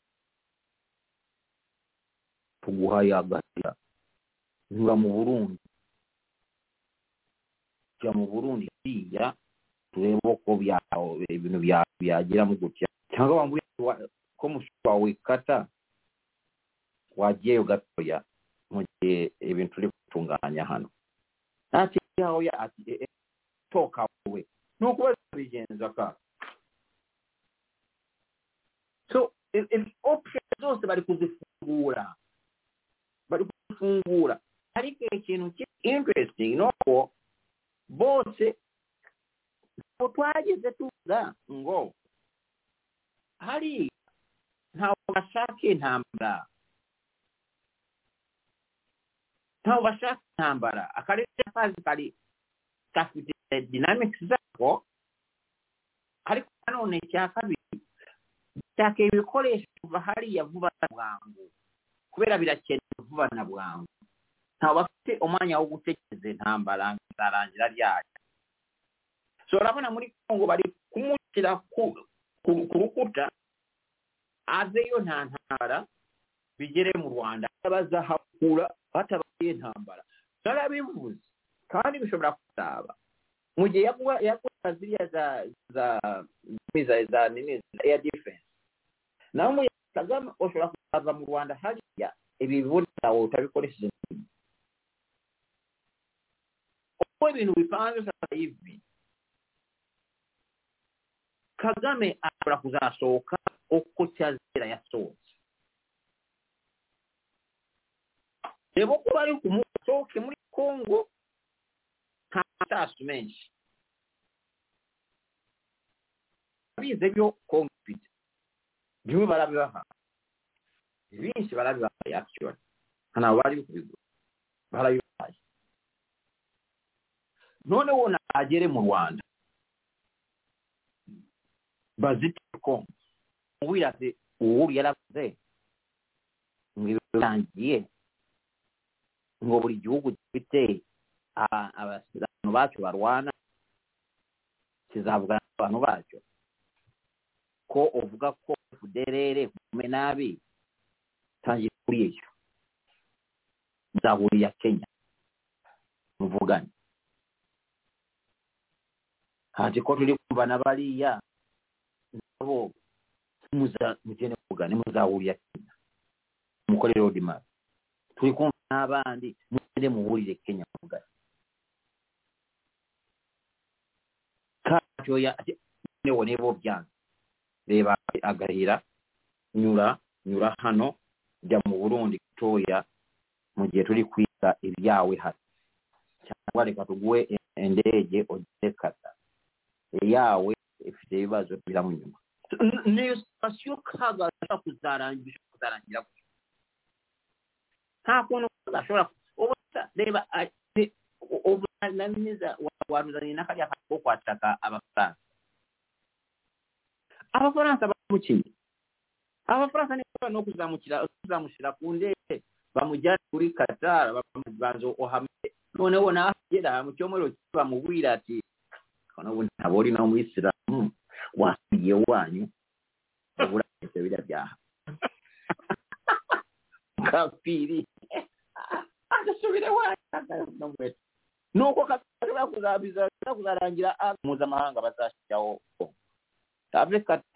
tuguhayagalira nga mu burundi kya mu burundi tiya tuleeba okko bino byagiramu gutya kyanga wangu ko mushobora wawe kata wagiyeyo gatoya mu gihe ibintu turi gutunganya hano. Ntacyo yawe ati toka wowe ni ukubaza bigenza ka? So option zose bari kuzifungura bari kuzifungura ariko ikintu kiri interesting ni uko bose ntabwo twageze tuvuga ngo hariya ntabwo bashaka intambara ntabwo bashaka intambara akarere kazi kari gafite dynamics zako. Ariko nanone icya kabiri gishaka ibikoresho kuva hariya vuba na bwangu. Kubera birakenewe vuba na bwangu. Ntabwo bafite umwanya wo gutekereza intambara izarangira ryayo so urabona muri kongo bari kumushyira ku rukuta aveyo nta ntambara bigere mu rwanda bazahakura batabaye intambara narabivuze kandi bishobora kuzaba mu gihe yakora ziriya za za za za nini ya defense. Naho mu kagame ushobora kuzaza mu rwanda hariya ibi biburi byawe utabikoresheje uko ibintu bipanze usanga hivi. Kagame ashobora kuzasohoka okukukyazeera yasoose. Eba okubayo kumutooke muli kongo kansaasu menshi biiza ebyo kompita bimu balabe baha. Ebingi balabe bahaye actually. Kanabo baliwo ku bigo. Balabe bahaye none wona agere mu rwanda. Bazite kongo ubwira ati ubu yaravuze ngo birangiye ngo buri gihugu gifite a- abantu bacyo barwana kizavugana n'abantu bacyo ko uvuga ko fdrr kume nabi tangira kuri iyo nzahuriye kenya muvugane hati ko turi kumva na bariya nabo mugende muzaawulira kenya. Mukole roadmap tuli kumva n'abandi mugende muwulire kenya mugati kakyoyanewo nebo byange leba agayira nyula nyula hano jja mu burundi kitooya mugye tuli kuyisa ebyawe hati. Kyangwa leka tuguwe e- endeeje ogyekata eyaawe efite ebibazo biramu nyuma. Niyo sitasiyo kaga ashobora kuzarangira kuzarangira gutya nta kuntu gashobora ubu reba ubu neza waruzaniye n'akajya ko kwataka abafaransa abafaransa bamukiye abafaransa niba no kuzamukira ku ndege bamujyana kuri katara bamubanza ohamye noneho nahagera mu cyomero bamubwira ati noneho ntabwo uri no muyisilamu wasigiye wanyu uburangije biriya byaha. Kafiri agasubire wanyu nuko kuzabiza kuzarangira mpuzamahanga bazashyiraho.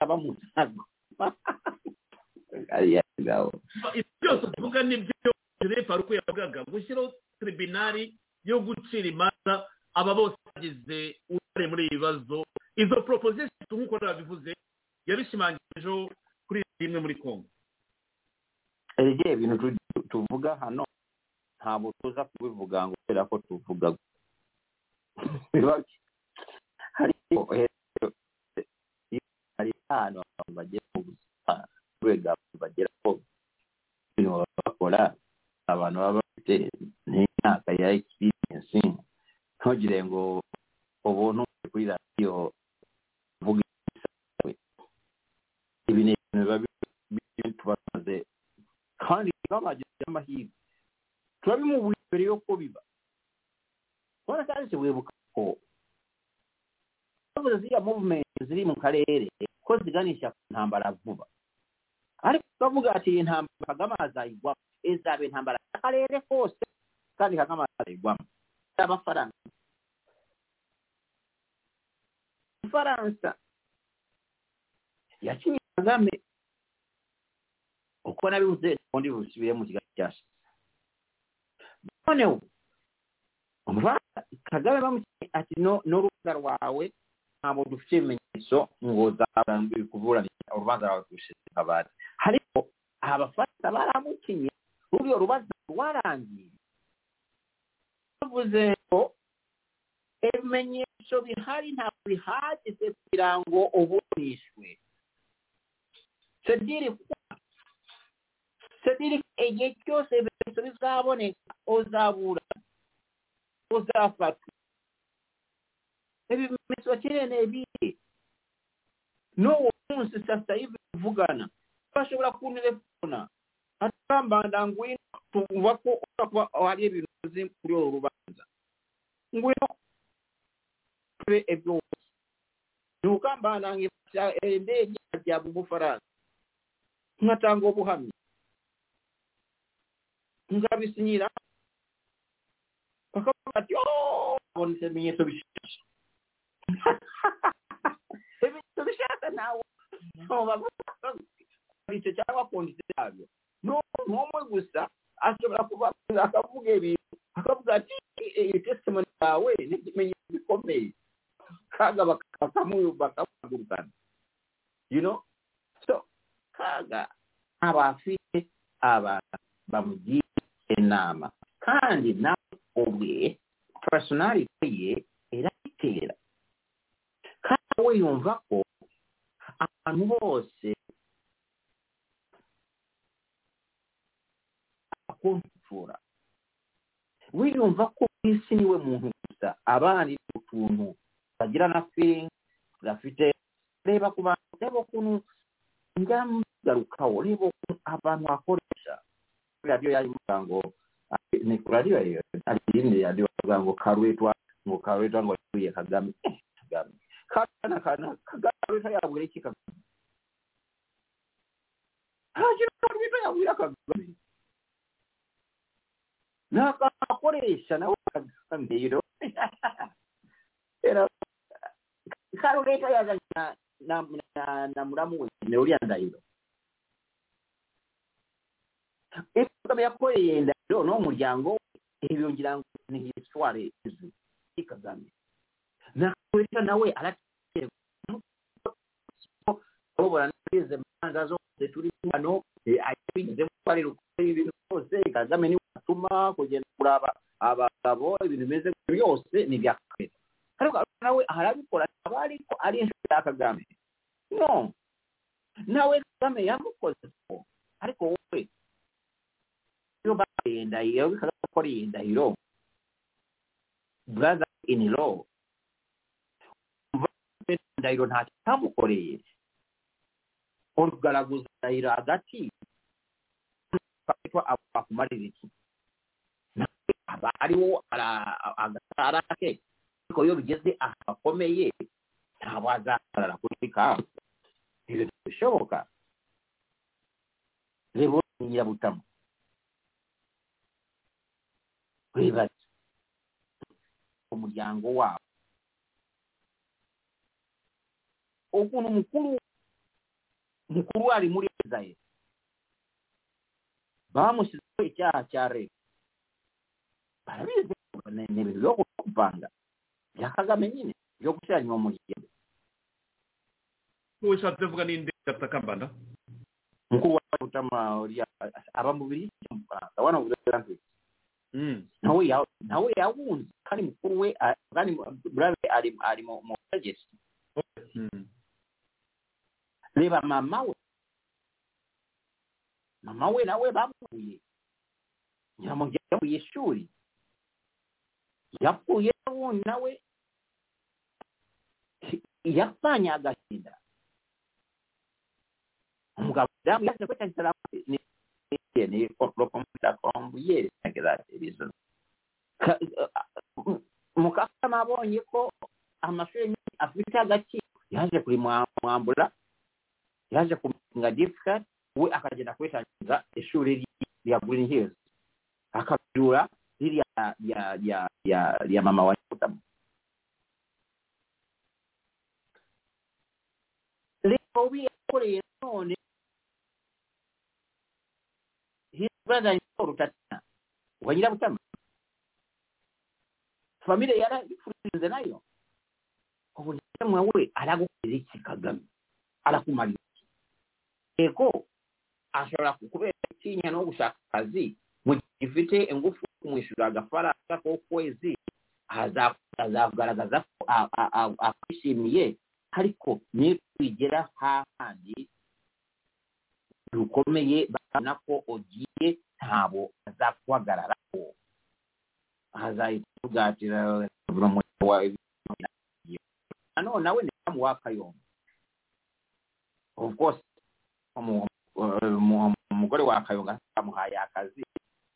Bamuzaga ariya ngaho ibyo byose uvuga ni byo jure faruku yavugaga. Gushyiraho tribunali yo gucira imanza aba bose bagize bw'otuuza ku bivuga ng'obeerako tuvuga ko ziganisha ku ntambara vuba ariko bavuga ati iyi ntambara kagame azayigwamo izaba intambara y'akarere kose kandi kagame azayigwamo y'abafaransa ifaransa yakinye kagame uko nabivuze ubundi busubire mu kigali cyashize noneho kagame bamukiye ati n'urubuga rwawe ntabwo dufite ibimenyetso ngo zarambiwe kuburanisha urubanza rwawe turushize kabari ariko abafaransa baramukinye ruriyo rubanza rwarangiye. Bavuze ngo ibimenyetso bihari ntabwo bihagije kugira ngo uburanishwe sediri sediri igihe cyose ibimenyetso bizaboneka uzabura uzafatwa. Ibimenyetso bakeneye n'uwo munsi sasa hivi tuvugana bashobora kuntelefona atambanda ngwino tumva ko kuba hari ibintu uzi kuri uru rubanza. Ngwino tube ibyo wose ntukambanda ngifasha indege ajya mu bufaransa. Nkatanga ubuhamya. Ngabisinyira bakavuga ati ooo abona ibimenyetso bishasha ibimenyetso bishasha ntawe icyo cyangwa kondisiyo yabyo n'umwe gusa ashobora kuba akavuga ibintu akavuga ati iyi testimoni yawe ni ikimenyetso gikomeye kaga bakamugurukana you know? So kaga abafite abantu bamugira inama kandi nawe ubwe personality. karetwa ng'okaretwa ngaoye kagame kagame. Kana kana kagaretwa yabwera ki kagame? Kino yabwera kagame. N'akakoresha nawe kagame yino era karuleeta yazanya na mulamu we neolya ndayiro ekagame yakoleye endayiro n'omulyango ni histoire izwi i kagame nakwita nawe aratekereza ubona n'izi manza zose turi hano abigize gutwara gukora ibintu byose kagame ni we atuma kugenda kuraba abagabo ibintu bimeze byose ni ibya kagame ariko nawe arabikora aba ariko ari inshuti ya kagame. No. Nawe kagame yamukoze ko ariko wowe iyo bakoreye ndahiro kagame akoreye ndahiro brother in law ndahiro nta cyamukoreye urugaraguza ndahiro hagati akumarira iki aba ariwo agatara ke ariko iyo bigeze aha bakomeye ntabwo azahagarara kuri kawe ibyo ntibishoboka reba nyirabutamu wibaza umuryango wabo. Ukuntu mukuru mukuru ari muri israel. Bamushyizeho icyaha cya leta barabizi ni ibintu byo gupanga bya kagame nyine byo gushyiranywa mu muryango. Wowe ushatse kuvuga n'indi gatakambanda mukuru wa utama aba mu biri mu Faransa wana uburenganzira nawe ya nawe yawunze. Kandi mukuru we kandi brave ari ari mu mu butegetsi. Reba mama we. Mama we nawe bamuye nyiramuryango yamuye ishuri yapfuye wundi nawe. Yapfanye agahinda. Umugabo yaje kwetangira and he lokomudakambuyeri nagera reason uh, mukasama abonye ko amashuri afite agaciro yaje kurimwambura yaje kuminga difficult we akagenda kwitangiza ishuri lya Green Hills. Akajura lya ya ya ya ya mama wa Yotamu leo wiyakoreye none zifaananya olutattana wanyira butama famire yala ifulize nayo obulamu we alagukolera ekikagami alakumalira eko asobola kukubeera ekiinya n'obusakazi mukifite engufu mwisula agafalasako okwezi azagaragaza ko akishimiye ariko nitwigira hahandi rukomeye babona ko ugiye ntabo azaguhagararaho azahita tugatira nanone nawe ni mu wa kayonga of course umu- umu- umugore wa kayonga amuhaye akazi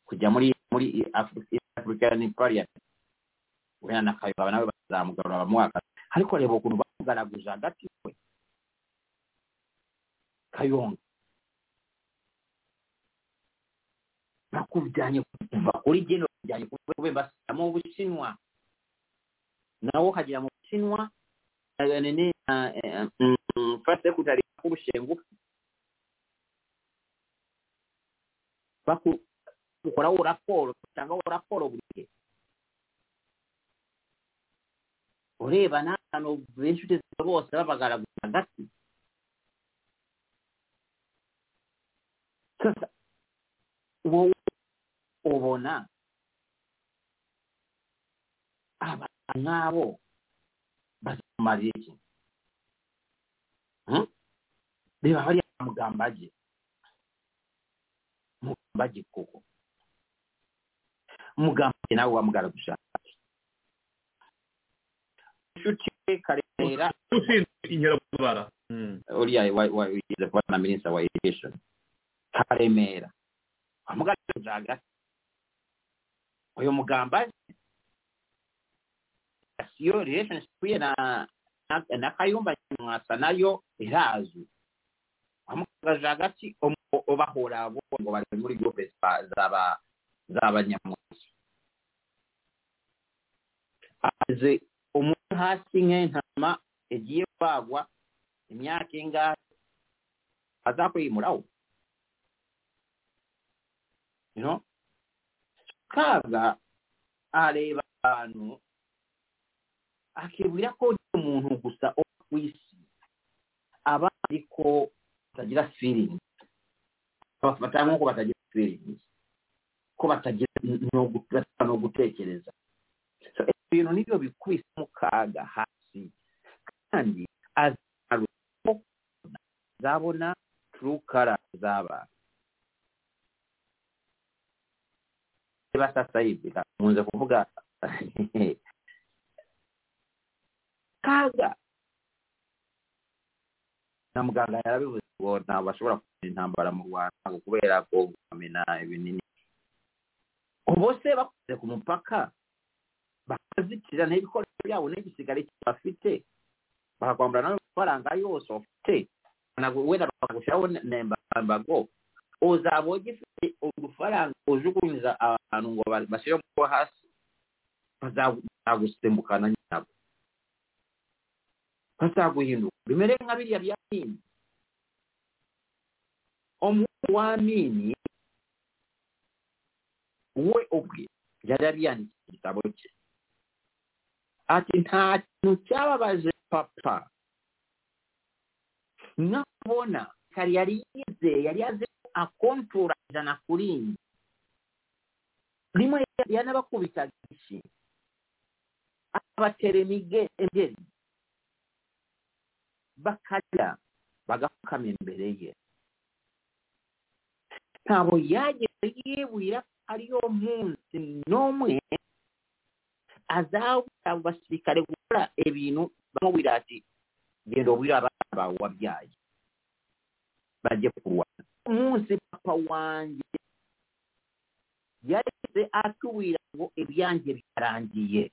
kujya muri muri Afri- african parliament. Wenda na kayonga nawe bazamugarura bamuha akazi ariko reba ukuntu bamugaraguje hagati we. Kayonga bakujyanye kuva kuri geno bakujyanye kuba bashyira mu bushinwa nawe ukagera mu bushinwa eh, nini first secretary kurusha ingufu baku ukoraho raporo utangaho raporo buri gihe. Ureba n'abantu b'inshuti zawe bose babagaragaza hagati. Wowe ubona abantu nk'abo bazamarira iki Hmm? reba hariya mugambage mugambage koko mugambage nawe wamugaragusha inshuti we karemera inkeragutabara uriya wigeze kuba na minisita wa irrigation karemera wamugaragaje hagati oyo mugambazi siyo relationship ye nakayumba mwasa nayo era azu? Amukaza hagati obahoora abo ngo bali muri groupe z'abanyamwasa aze omuntu hasi nk'entama egiye kwagwa emyaka engahe azakweyimurawo you know? Kaga areba abantu akibwira ko ndi umuntu gusa wo ku isi. Abandi ko batagira feeling. Bafata nk'uko batagira feeling. Ko batagira no gutekereza. Ibintu ni byo bikubise mu kaga hasi. Kandi azaruko zabona true color z'abantu. Reba sasa hivi nkunze kuvuga. Kaga. Na muganga yarabivuze ngo ntabwo bashobora kugira intambara mu rwanda ngo kubera ko bamena ibinini. Ubu se bakoze ku mupaka bakazitira n'ibikoresho byabo n'igisigari bafite. Bakakwambura n'amafaranga yose ntabwo wenda bakagushyiraho nembago ozaaba ogifudde olufalanga ojugunyiza abantu nga basire omukwa hasi bazagusembukana nabo bazaguhinduka bimere nga birya bya miini. Omuwulu wa miini we obwe yalabyani kitabo kye. Ati nta kintu kyababaze papa. Nga kubona kali yali yize yali aze akontrolaza nakulinnya limu yanabakubita gisi abatera emigeri bakalira bagafukama embere ye. Abo yagera yeebuira ali omunsi n'omwe azaawula abo basirikale kukola ebintu bamuwira ati genda obwira abaana bawabyayi bajje kulwa munsi papa wange. Yalese atuwira ngo ebyange byarangiye.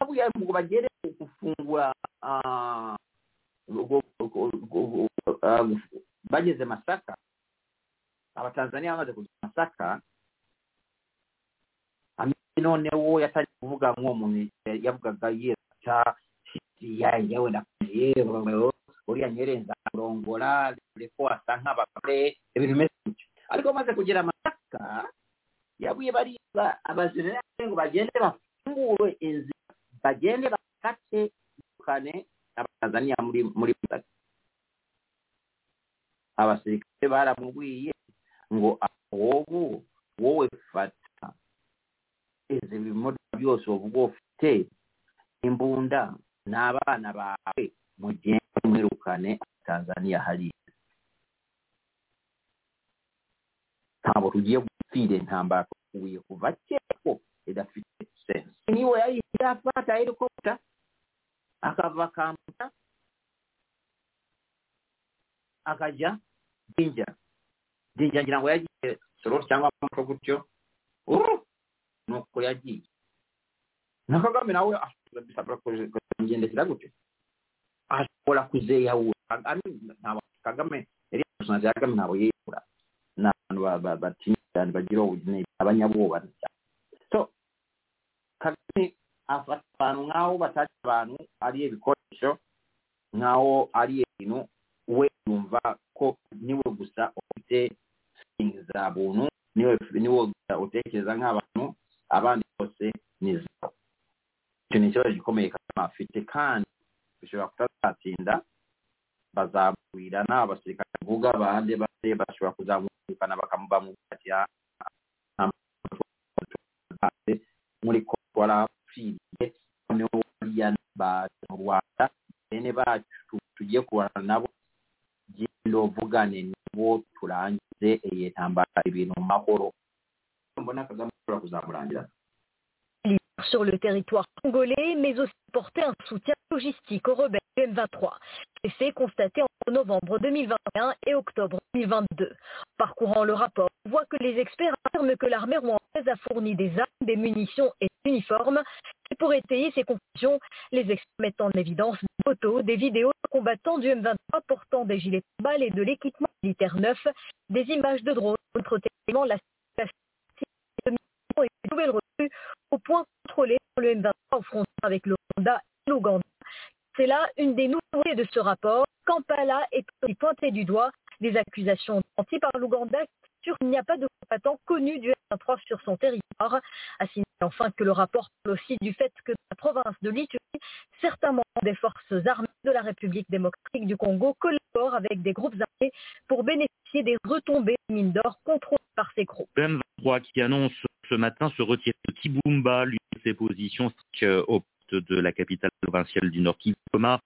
Abu yali mu bagere okufungula bageze masaka. Abatanzania bamaze kuza masaka. Nonewo yatandika kuvuga nkomuntu yavugaga yeta yawenda yewe uriya nyerenza kurongora ko asa nk'abagore ibintu bimeze gutyo ariko bamaze kugera masaka yabwiye bariya abajenerali ngo bagende bafungure inzira bagende bakate kane abatanzaniya muri muri abasirikare baramubwiye ngo wowe wowe fata izi bimodoka byose uvuga ufite imbunda n'abana bawe mugende mwirukane tanzaniya hariya ntabwo tugiye gupfira intambara tuguye kuva kera ko idafite sense. Niwe yari yafata helicopter akava kambuta akajya jinja. Jinja ngira ngo yagiye soro cyangwa amako gutyo uh, nuko yagiye. Na kagame nawe ashobora bisabwa kugendekera gutyo ashobora kuzeyahura Kagame- yari personage ya kagame ntabwo yiyahura ni abantu ba- ba- batinya cyane bagira cyane so kagame afata abantu nk'aho batari abantu ari ibikoresho nk'aho ari ibintu we yumva ko ni we gusa ufite feelings za buntu ni we utekereza nk'abantu gikomeye kagame afite kandi bishobora kutazatsinda bazamubwirana abasirikare bavuga abandi bande bashobora kuzamukana bakamubamubwira ati "Ah, nta mpamvu muri ko warapfiriye noneho bariya baje mu rwanda bene bacu tugiye kubana nabo genda vugane nabo turangize iyi ntambara ibintu mu mahoro. Mbona kagame ashobora kuzamurangira sur le territoire congolais, mais aussi porter un soutien logistique aux rebelles du M23. Ces faits constatés entre novembre 2021 et octobre 2022. Parcourant le rapport, on voit que les experts affirment que l'armée rwandaise a fourni des armes, des munitions et des uniformes. Et pour étayer ces conclusions, les experts mettent en évidence des photos, des vidéos de combattants du M23 portant des gilets de balles et de l'équipement militaire neuf, des images de drones également la situation de nouvelles recrues au point contrôlé par le M23 aux frontières avec le Rwanda et l'Ouganda. C'est là une des nouveautés de ce rapport. Kampala est aussi pointé du doigt des accusations menties par l'Ouganda sur qu'il n'y a pas de combattants connus du M23 sur son territoire. Signaler enfin que le rapport parle aussi du fait que dans la province de l'Ituri, certains membres des forces armées de la République démocratique du Congo collaborent avec des groupes armés pour bénéficier des retombées de mines d'or contrôlées par ces groupes. Le M23 qui annonce ce matin se retirer de Kibumba, lui ses positions euh, au poste de la capitale provinciale du Nord Kibuma.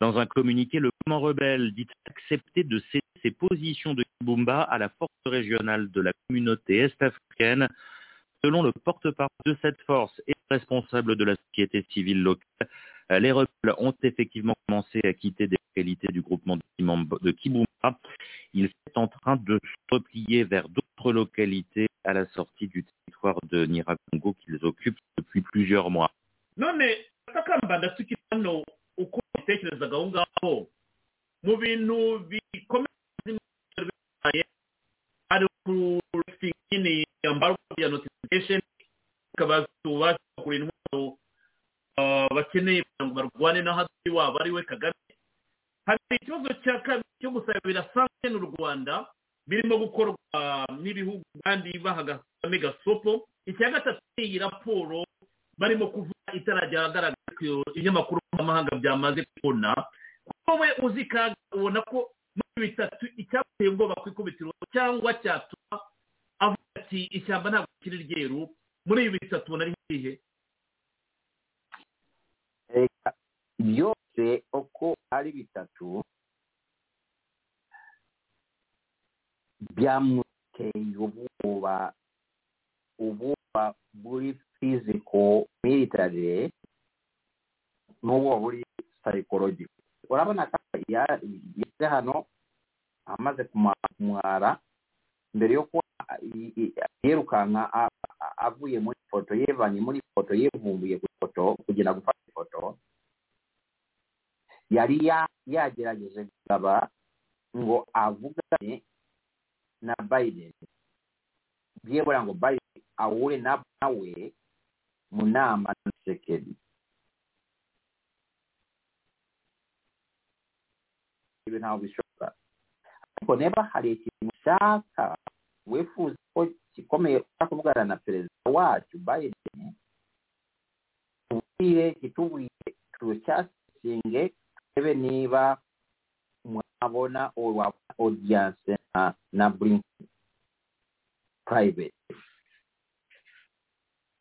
Dans un communiqué, le mouvement rebelle dit accepter de céder ses positions de Kibumba à la force régionale de la communauté est-africaine. Selon le porte-parole de cette force et responsable de la société civile locale, les rebelles ont effectivement commencé à quitter des localités du groupement de Kibumba. Ils sont en train de se replier vers d'autres localités à la sortie du territoire de Niragongo qu'ils occupent depuis plusieurs mois. none atakambanda bakeneye kugira ngo barwane n'ahandi wabo ari we kagame. Hari ikibazo cya kabiri cyo gusabira sanke n'u rwanda birimo gukorwa n'ibihugu kandi baha gasopo. Icya gatatu ni iyi raporo barimo kuvuga itarajya ahagaragara ibinyamakuru mpuzamahanga byamaze kubona. Wowe uzi kaga ubona ko muri bitatu icyateye ubwoba ku ikubitiro cyangwa cyatuma avuga ati ishyamba ntabwo rikiri ryeru. Muri ibi bitatu ubona ari nk'igihe byose uko ari bitatu byamuteye ubwoba. Ubwoba buri fiziko military n'ubwoba buri psychological. Urabona ko hano amaze kumwara mbere yo kuba yirukanka avuye muri foto yevanye muri foto yevumbuye ku foto kugira gufata ifoto yari yagerageje gusaba ngo avugane na biden. Byebura ngo biden ahure nawe mu nama na ntabwo bishoboka ariko niba hari ikintu ushaka wifuza ko gikomeye ushaka kuvugana na perezida wacu biden. Tubwire kitubwire turacyasinge turebe niba mwabona wabona audience na na blinken private.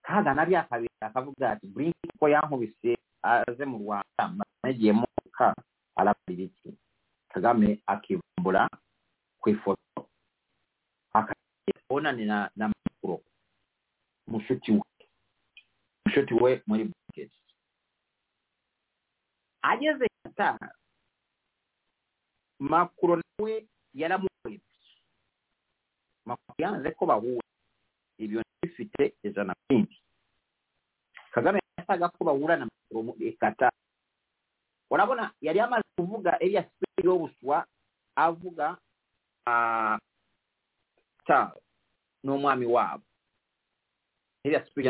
Kaga nabyo akabiri akavuga ati blinken ko yankubise aze mu rwanda nagiyemo ka arabwira iki kagame akivumbura ku ifoto akabonane na na makuro mushuti we mushuti we muri package. ageze ata makulu nawe yalamuweebye makulu yanzeko bawuula ebyo bifite ejana bingi kagame yasagako bawuula na makulu ekata. Olabona yali amaze kuvuga ebya sipiidi obuswa avuga ta n'omwami waabo ebya sipiidi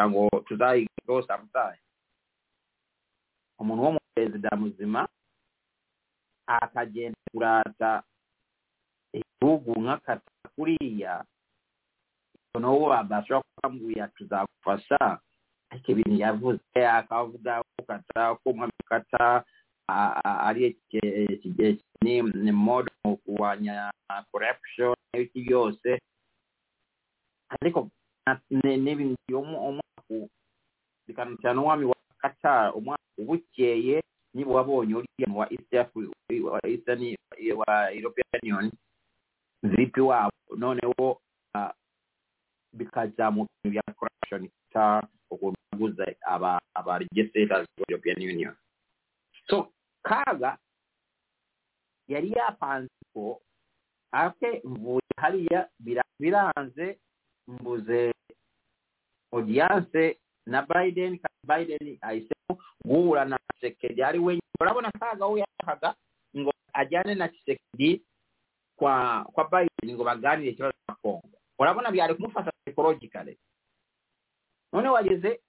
nayo tuzagira ngo tuzayigaho samutayi umuntu wo mu muzima akagenda kurata igihugu nk'akata kuriya noneho bashobora kubambwira tuzagufasha ariko ibintu yavuze akavuga ukata ko umwami ari ni modo mu kurwanya corruption n'ibiti byose. Ariko n'ibindi kano kyano mwami wa kata obukyeeye nyi bwaba onyoolya wa eastern wa european union zipiwaabo noonewo bikaza mu bintu bya corruption kita okunaguza aba legislators wa european union. So kaaga yali yapanzeko ate nvuye haliya biranze mbuze audience na Biden Biden ahisemo guhura na kisekedi ari wenyine urabona kaga we yashakaga ngo ajyane na kisekedi kwa kwa Biden ngo baganire ikibazo cya Kongo urabona byari kumufasha psychologically. None wageze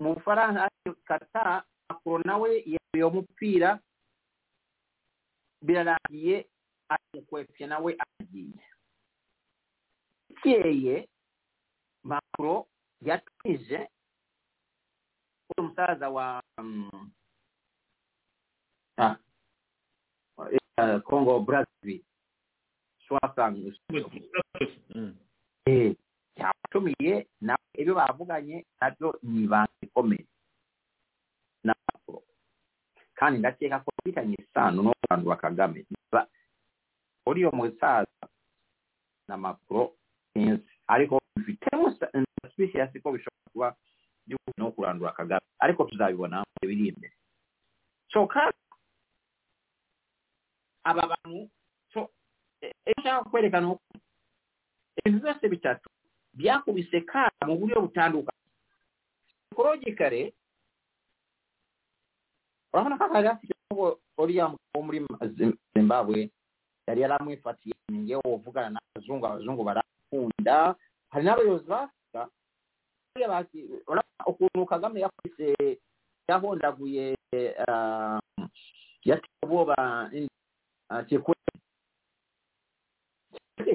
mu Bufaransa kata Macron nawe yabiye umupira birarangiye amukwepye nawe agiye bukeye yatumije tunisia huyo msaza wa um, ha, uh, congo brazzaville swasang mm. eh, na ibyo bavuganye nabyo nibangikomeye nabo kandi ndakeka ko bitanye isano no bantu bakagame niba musaza na makro kensi ariko bifitemo suspicious ko bishobora kuba by'ukuri no kurandura Kagame ariko tuzabibona mu biri imbere. So kandi aba bantu so nshaka kwerekana uko ibintu byose bitatu byakubise kara mu buryo butandukanye. Psychologically urabona ko afite ngo uriya wo muri Zim- zimbabwe yari yaramwifatiye ngewe uvugana n'abazungu abazungu barakunda hari n'abayobozi urabona ukuntu kagame yakubise yahondaguye ah, yateye ubwoba Kikwete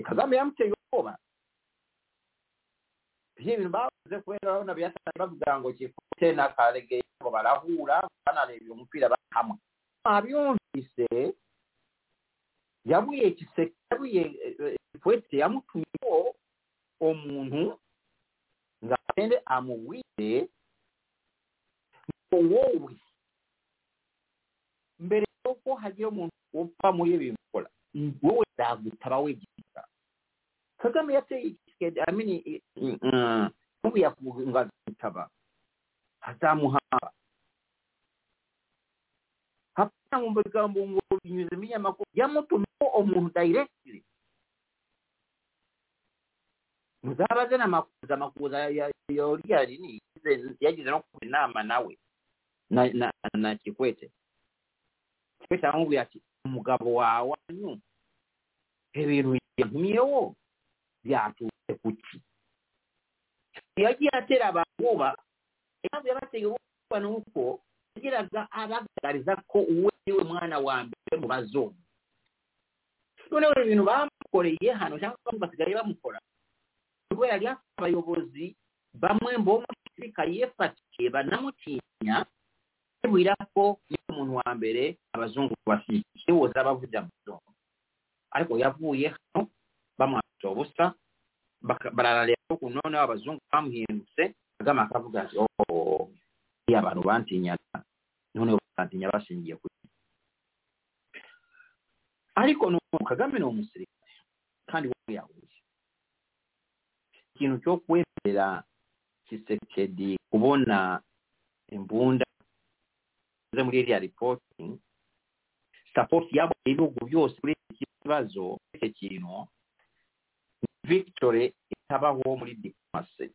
kagame yamuteye ubwoba? Ibyo bintu bavuze kubera urabona byatangiye bavuga ngo Kikwete na Karegeya ngo barahura banareba umupira bari hamwe abyumvise yabuye Kiseke yabuye eh, Kikwete yamutumyeho umuntu ngo agende amubwire ngo wowe mbere yuko hagira umuntu upfa muri ibi bintu ukora wowe nzagutaba wegera kagame yateye Tshisekedi amini n'ubu yakuvuga ngo azamutaba azamuhamba hapana mu bigambo ngo binyuze mu binyamakuru yamutumyeho umuntu directly. Muzabaze n'amakuza makuza yoriya nini? Yagize no kuba inama nawe? Na na na Kikwete. Kikwete aramubwira ati umugabo wawanyu wanyu. Ibintu yantumyeho byaturutse kuki yagiye atera abanguba impamvu yabateye ubwoba ni uko yagiraga abagaragariza ko uwe niwe mwana wa mbere mu bazungu noneho ibintu bamukoreye hano cyangwa basigaye bamukora bwe yali abayobozi bamwemba omusirika yeefatike bannamutiinya ebwirako yemunwambere abazungu basiike woza abavuja muzungu ariko yavuye hano bamwambisa obusa balala leero kunoonawo abazungu bamuhinduse agamba akavuga nti oo oh, abantu bantinyana none bantinya basingiye ku ariko no kagame n'omusirikale kandi weyawu ikintu cyo kwemerera kisekedi kubona imbunda muri iriya ripoti sapoti yabo ibihugu byose kuri iki kibazo iki kintu victory itabaho muri diplomasi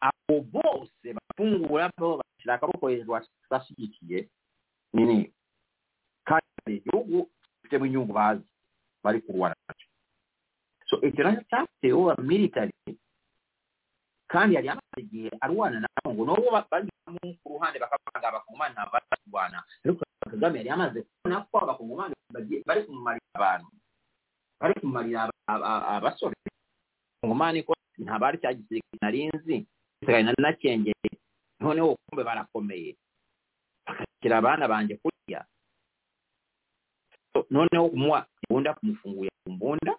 abo bose bafungura bo bashyira akaboko hejuru bashyigikiye nini kandi igihugu gifitemo inyungu bazi bari kurwana. na cyo so na cyo cyatewe military kandi yari amaze igihe arwana nabo ngo nabo banyuramo ku ruhande bakavuga abakongomani ntabwo bari kurwana ariko kagame yari yamaze kubona ko abakongomani bari kumumarira abantu bari aba- abasore abakongomani ko nta bari cya gisirikare nari nzi gisirikare nari nakengeye noneho kumbe barakomeye bagashyira abana banjye kurya noneho kumuha imbunda kumufunguye ku mbunda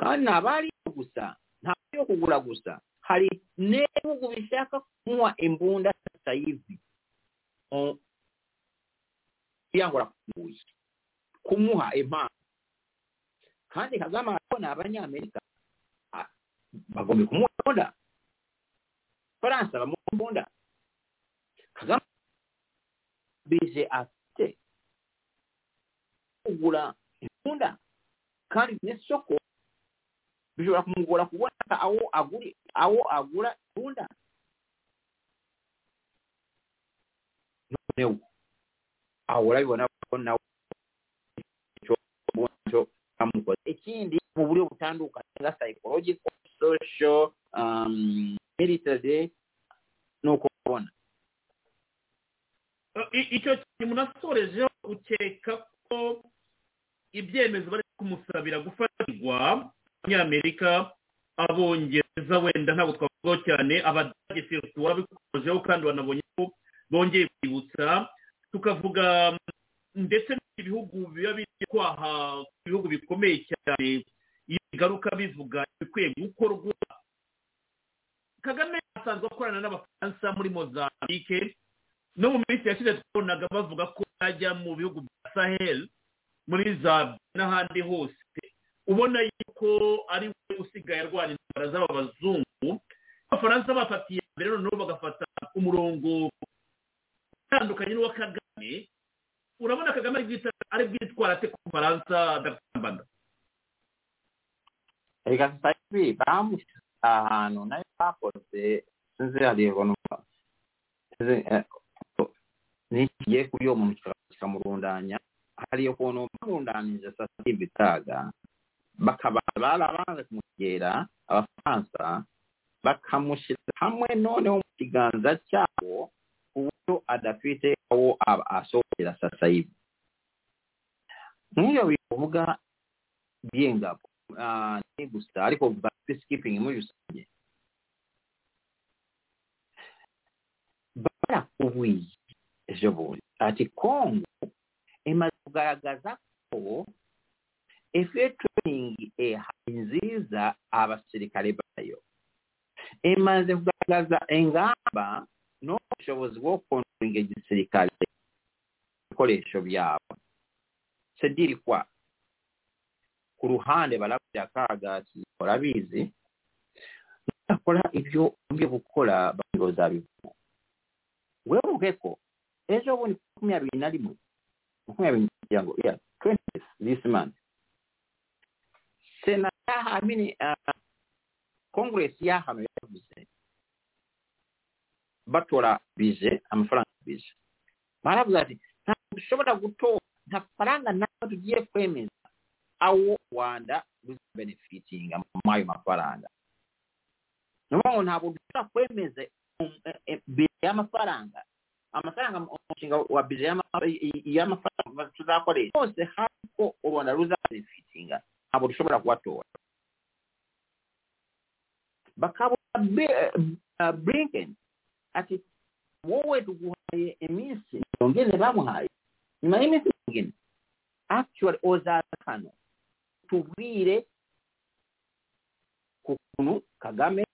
kandi ntabwo ari yo gusa ari iyo kugura gusa hari n'ibihugu bishaka kumuha imbunda sasa hivi ngo arafunguye kumuha impano kandi kagame arabona abanyamerika bagomba kumuha imbunda abafaransa bamumbunda kagame bije afite kugura imbunda kandi n'isoko bishobora kumugora kubona aho aguri aho agura imbunda noneho aho urabibona ko nawe ikindi mu buryo butandukanye nka psychological social um, military ni uko ubona icyo kintu munasorejeho ukeka ko ibyemezo bari kumusabira gufatirwa abanyamerika abongereza wenda ntabwo twavugaho cyane abadage sirtu wabikojeho kandi banabonye ko bongeye kwibutsa tukavuga ndetse n'ibihugu biba biri kwaha ibihugu bikomeye cyane iyo bigaruka bivuga ibikwiye gukorwa. Kagame asanzwe akorana n'abafaransa muri mozambique no mu minsi yashize twabonaga bavuga ko ajya mu bihugu bya sahel muri za n'ahandi hose. Ubona yuko ari we usigaye arwanya indwara z'aba bazungu abafaransa bafatiye mbere noneho bagafata umurongo utandukanye n'uwa kagame. Urabona kagame ari bwitwara ate ku bufaransa adakambana reka sitayiri bamushyize ahantu nayo bakoze sinzi hariya ukuntu sinzi, eh, nikigiye kuri uwo muntu kika- kikamurundanya hari ukuntu bamurundanije sasa ibitaga bakaba barabanze kumugera abafaransa bakamushyira hamwe noneho mu kiganza cyabo ku buryo adafite aho aba asohokera sasa hivi nk'iyo bivuga by'ingabo. Ah, ni gusa ariko ba peacekeeping muri rusange. Barakubwiye ejo bundi. Ati kongo imaze kugaragaza ko efiyo training ehayi nziza abasirikale bayo. Emaze kugaragaza engamba n'obushobozi bw'okukontrolinga egisirikale ebikoresho byabo sedirikwa ku ruhande barabira akaaga kikola biizi bakola ibyo byo gukora bandoza bivugu weebukeko ejo obuni kumi na limwe makumi ngo yeah, 20 this month sena yahamini uh, congress yahano yavuze batora bije amafaranga bije baravuze ati ntabwo dushobora gutora nta faranga ntabwo tugiye kwemeza. Awo rwanda ruzabenefitinga mu ayo mafaranga. Ni ukuvuga ngo ntabwo dushobora kwemeza um, eh, eh, bije y'amafaranga amafaranga umushinga wa bije y'amafaranga tuzakoresha hose hari ko u rwanda ruzabenefitinga ntabwo tusobola kubatora bakabona blinken ati wowe tuguhaye iminsi mirongo ine bamuhaye. Nyuma y'iminsi mirongo ine actually ozaza hano tubwire ku kuntu kagame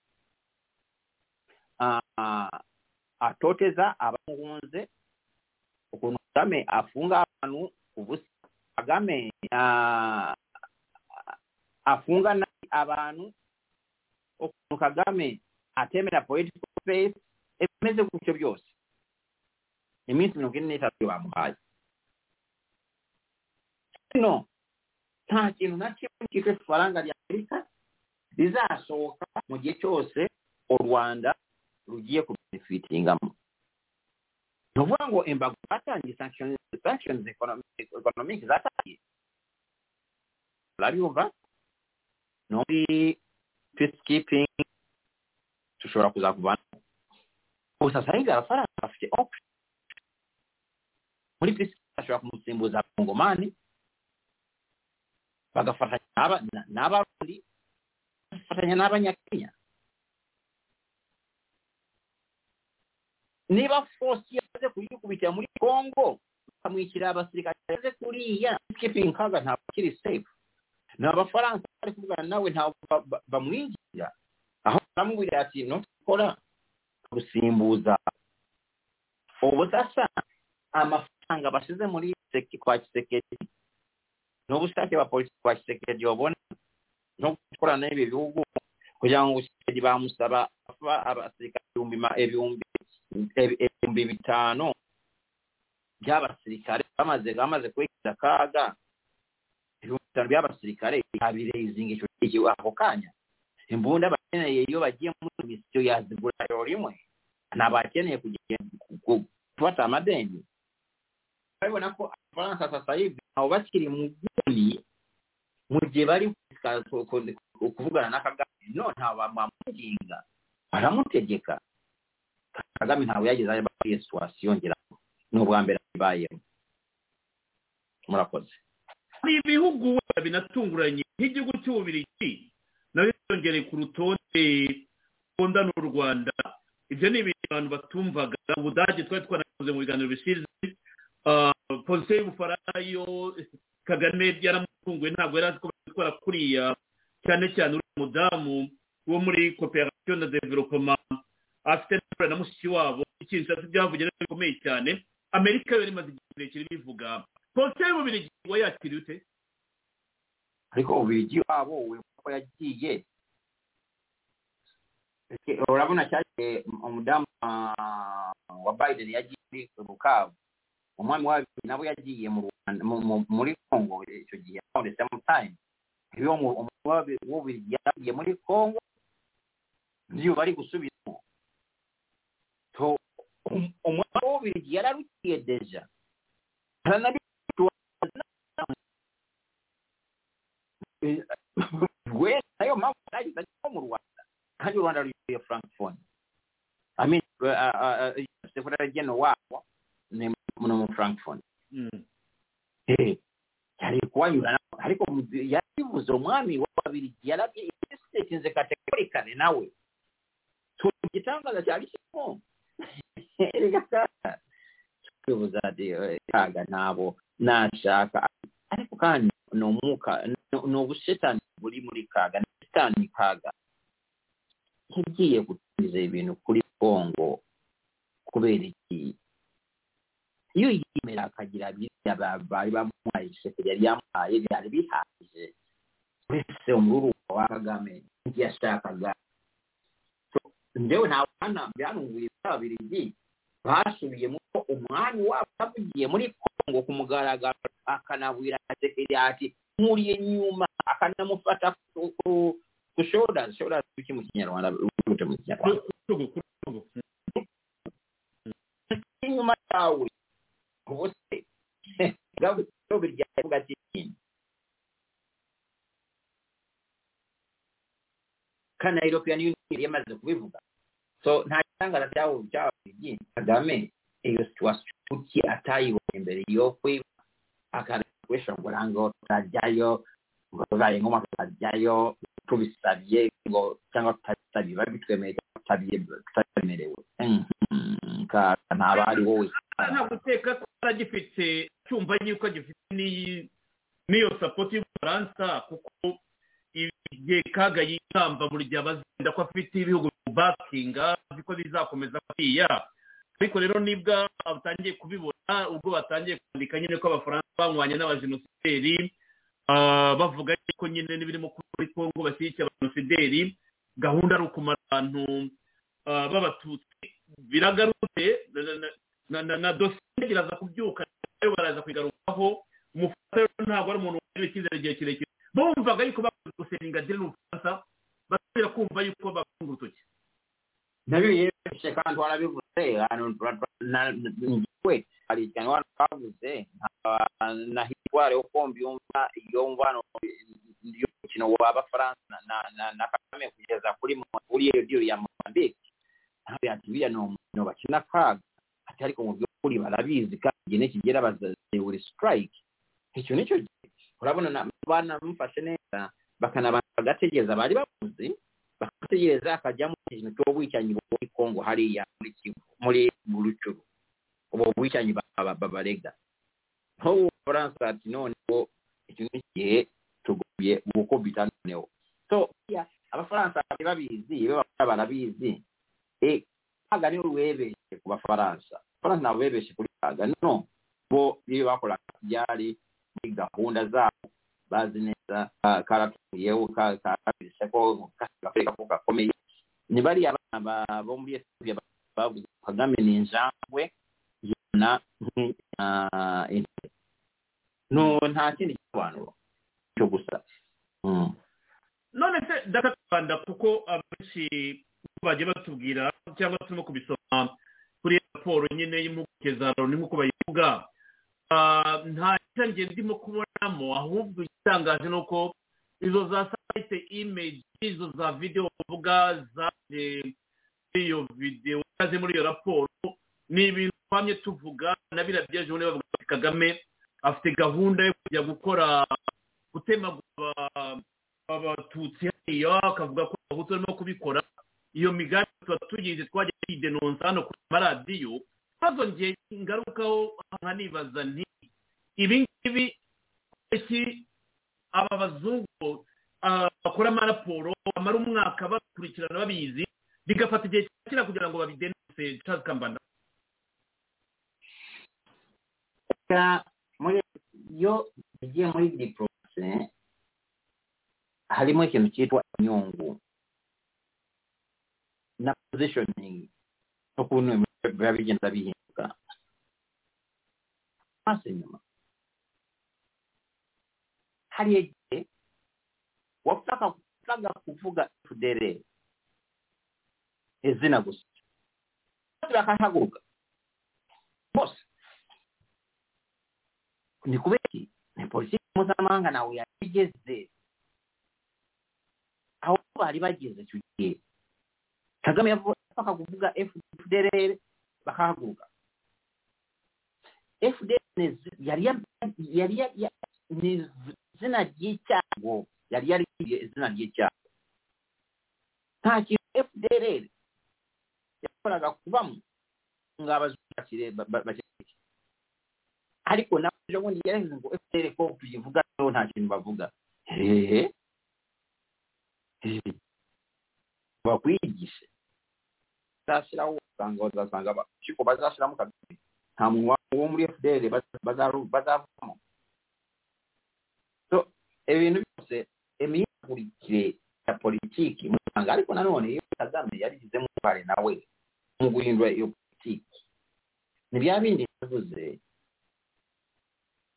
ah, atoteza abamuhunze ukuntu kagame afunga abantu ubusa kagame ah, afunga abantu ukuntu kagame atemera political space emeze gutyo byose. Iminsi mirongo ine n'itatu bamuhaye. No nta kintu na kimwe cyitwa ifaranga rya amerika rizasohoka mu gihe cyose u rwanda rugiye kubenefitingamo ni ukuvuga ngo imbago zatangiye sanctions economic zatangiye. Urabyumva muri peacekeeping. Dushobora kuzakuvana ubu sasa hivi amafaranga afite option. Muri peacekeeping ashobora kumusimbuza kongomani. Bagafatanya n'abarundi bagafatanya n'abanyakenya niba fosi yaze kuyikubitira muri congo bakamwishyira abasirikare yaze kuriya. Peacekeeping kaga ntabwo akiri safe ni abafaransa bari kuvugana nawe ntabwo ba- ba- bamwinjira aho baramubwira ati ntukora gusimbuza ubu sasa amafaranga bashyize muri seki kwa kisekedi. N'ubushake bwa polisi kwa kisekedi babona no gukorana n'ibi bihugu kugira ngo kisekedi bamusaba abasirikare ibihumbi ibihumbi bitanu by'abasirikare bamaze bamaze kwekiza akaga bitanu by'abasirikare yabirezinga icyo gihe ako kanya. Imbunda bakeneye iyo bagiye muri misiyo yazigura rimwe ntabakeneye gufata amadeni urabona ko abafaransa sasa hivi ntabwo bakiri mu bwuni mu gihe bari ku- ku- ku- kuvugana na kagame. No ntabwo bamuginga baramutegeka. Kagame ntabwo yageze aho muri situwasiyo ngira ni ubwa mbere bibayemo murakoze. Hari ibihugu binatunguranye nk'igihugu cy'ububirigi na byo byongereye ku rutonde rukunda n'u rwanda. Ibyo ni ibintu abantu batumvaga. Ubudage twari twanakoze mu biganiro bishize Ah, polisi y'ubufaransa yo kagame yaramutunguye ntabwo yari azi ko batwara kuriya. Cyane cyane uriya mudamu wo muri koperasiyo na developoma afite na mushiki wabo ikintu cyose byavugira bikomeye cyane. Amerika yari imaze igihe kirekire ibivuga. Polisi y'ububirigi we yakiriye ute ariko ububirigi wabo we ko yagiye. Urabona cyagiye umudamu ah, wa biden yagiye muri bukavu umwami wa nabo yagiye mu Rwanda mu- mu- muri congo icyo gihe the same time. Iyo mu- w'ububirigi yagiye muri congo niyo bari gusubiramo um- umwami w'ububirigi yararukiye deja. wanaluya francophone amin sekutara jeno wawo muno mu francophone yalikuwanyula nabo ariko yalibuza omwami wababirigi yalabye estate nze nawe tugitangaza kyali kimu kwibuza ati kaaga n'abo n'ashaka ariko kandi n'omuuka n'obusetani buli muri kaaga nesitaani kaaga tegiye kutumiza ebintu kuli bongo kubeera eki yo yimera akagira baali bamuwaye kisekeri yali amuwaye byali bihaaize ese omululu wakagame nti yasaakagame ndewe n'abaana byanungulira babirigi baasubyemu omwami waabwe tabugiye muri kongo ku mugaragaro akanabwira asekeri ati muli ennyuma akanamufatako kushora shora wiki mu kinyarwanda umuntu mu kinyarwanda. Nyuma yawe ubuse gabu cyo birya kuvuga kintu kana European Union yamaze kubivuga. So nta cyangara cyawo cyawo Kagame iyo situation atayibonye mbere yo kwiba akana ngo rango tajyayo tuzaye ngoma tutajyayo tubisabye ngo cyangwa tutabisabye babitwemeye cyangwa tutabiye- tutabemerewe Mhm. Ka- ntaba ari wowe nta guteka ko aragifite cyumva yuko agifite n'iyo sapoti y'ubufaransa kuko igihe kaga yikamba buri gihe abazenda ko afite ibihugu bakinga azi ko bizakomeza kuriya ariko rero nibwa batangiye kubibona ubwo batangiye kwandika nyine ko abafaransa banywanye n'abajenosideri bavuga ko nyine n'ibirimo kuba muri kongo bashyigikiye abajenosideri gahunda ari ukumara abantu ah, b'abatutsi biragarutse na- dosiye iraza kubyuka na yo baraza kuyigarukaho umufasha rero ntabwo ari umuntu wagirira icyizere igihe kirekire bumvaga yuko bakoze gusenga dini n'ubufaransa basubira kumva yuko bakunga urutoki na byo yeshe kandi warabivuze hari ikintu hano bavuze nka- na hitware uko mbyumva iyo mvano y'umukino w'abafaransa na kagame kugeza kuri kuri iyo diyo ya mozambique. Ntabwo ati biriya ni umukino bakina kaga ati ariko mu by'ukuri barabizi kandi igihe nikigera baza they will strike. Icyo ni cyo gihe. Urabona na- banamufashe neza bakanabanza bagategereza bari bamuzi bagategereza akajya mu kintu cy'ubwicanyi muri kongo hariya muri kivu muri burucuru oba obuyitanyi babalega. Obufalansa ti noonewo ekino kihe tugobye bukubi tanoonewo so abafalansa tebabiizi bebalaba nabiizi e, kaagani olwebeese ku bafalansa abafalansa nabo bebeese kuli kaagano bo bye bakolanga gyali gahunda zaabo bazineza kalatuyewo kalabiriseko kafeekako kakomeye. Ne bali abana b'omuli ethiopia bavuze nta kindi gisobanuro cyo gusa. Mm. none se ndakakanda kuko abenshi bagiye batubwira cyangwa turimo kubisoma kuri raporo nyine y'impuguke za loni nk'uko bayivuga. Ah, nta cyange ndimo kubonamo ahubwo igitangaje ni uko izo za sayite imeji izo za videwo bavuga zaje muri iyo videwo zaje muri iyo raporo. Ni ibintu twamye tuvuga na biriya byaje ubundi bavuga ati kagame afite gahunda yo kujya gukora gutemagura aba- abatutsi hariya akavuga ko abahutu barimo kubikora. Iyo migambi tuba tugize twajya tuyidenonsa hano ku maradiyo ikibazo ngiye ngarukaho nkanibaza nti ibi ngibi iki? Aba bazungu ah, bakora amaraporo bamara umwaka bakurikirana babizi bigafata igihe kirekire kugira ngo babidenonse. Charles muri yo yagiye muri diporomasi harimo ikintu cyitwa inyungu na positioning n'ukuntu biba bigenda bihinduka maso inyuma hari igihe wapfaga kuvuga tudere izina gusa turahahaguruka bose ni kubera iki ni politiki mpuzamahanga nawe yageze aho bari bageze icyo gihe kagame yapfaga kuvuga fdr bakahaguruka fdr ni izina ry'icyago yari yaririye izina ry'icyago nta kintu fdr yakoraga kubamo ngo abazungu bakire ba- ba- bakire ariko nawe ejo bundi yarahize ngo fpr ko tuyivuga nta kintu bavuga. Hehe? Bakwigishe. Bazashyiraho usanga bazasanga abashiko bazashyiramo kabiri. Nta muntu wo muri bazaru- bazavamo ibintu byose imihindagurikire ya politiki musanga ariko nanone iyo kagame yarigizemo uruhare nawe mu guhindura iyo politiki. Ni bya bindi yavuze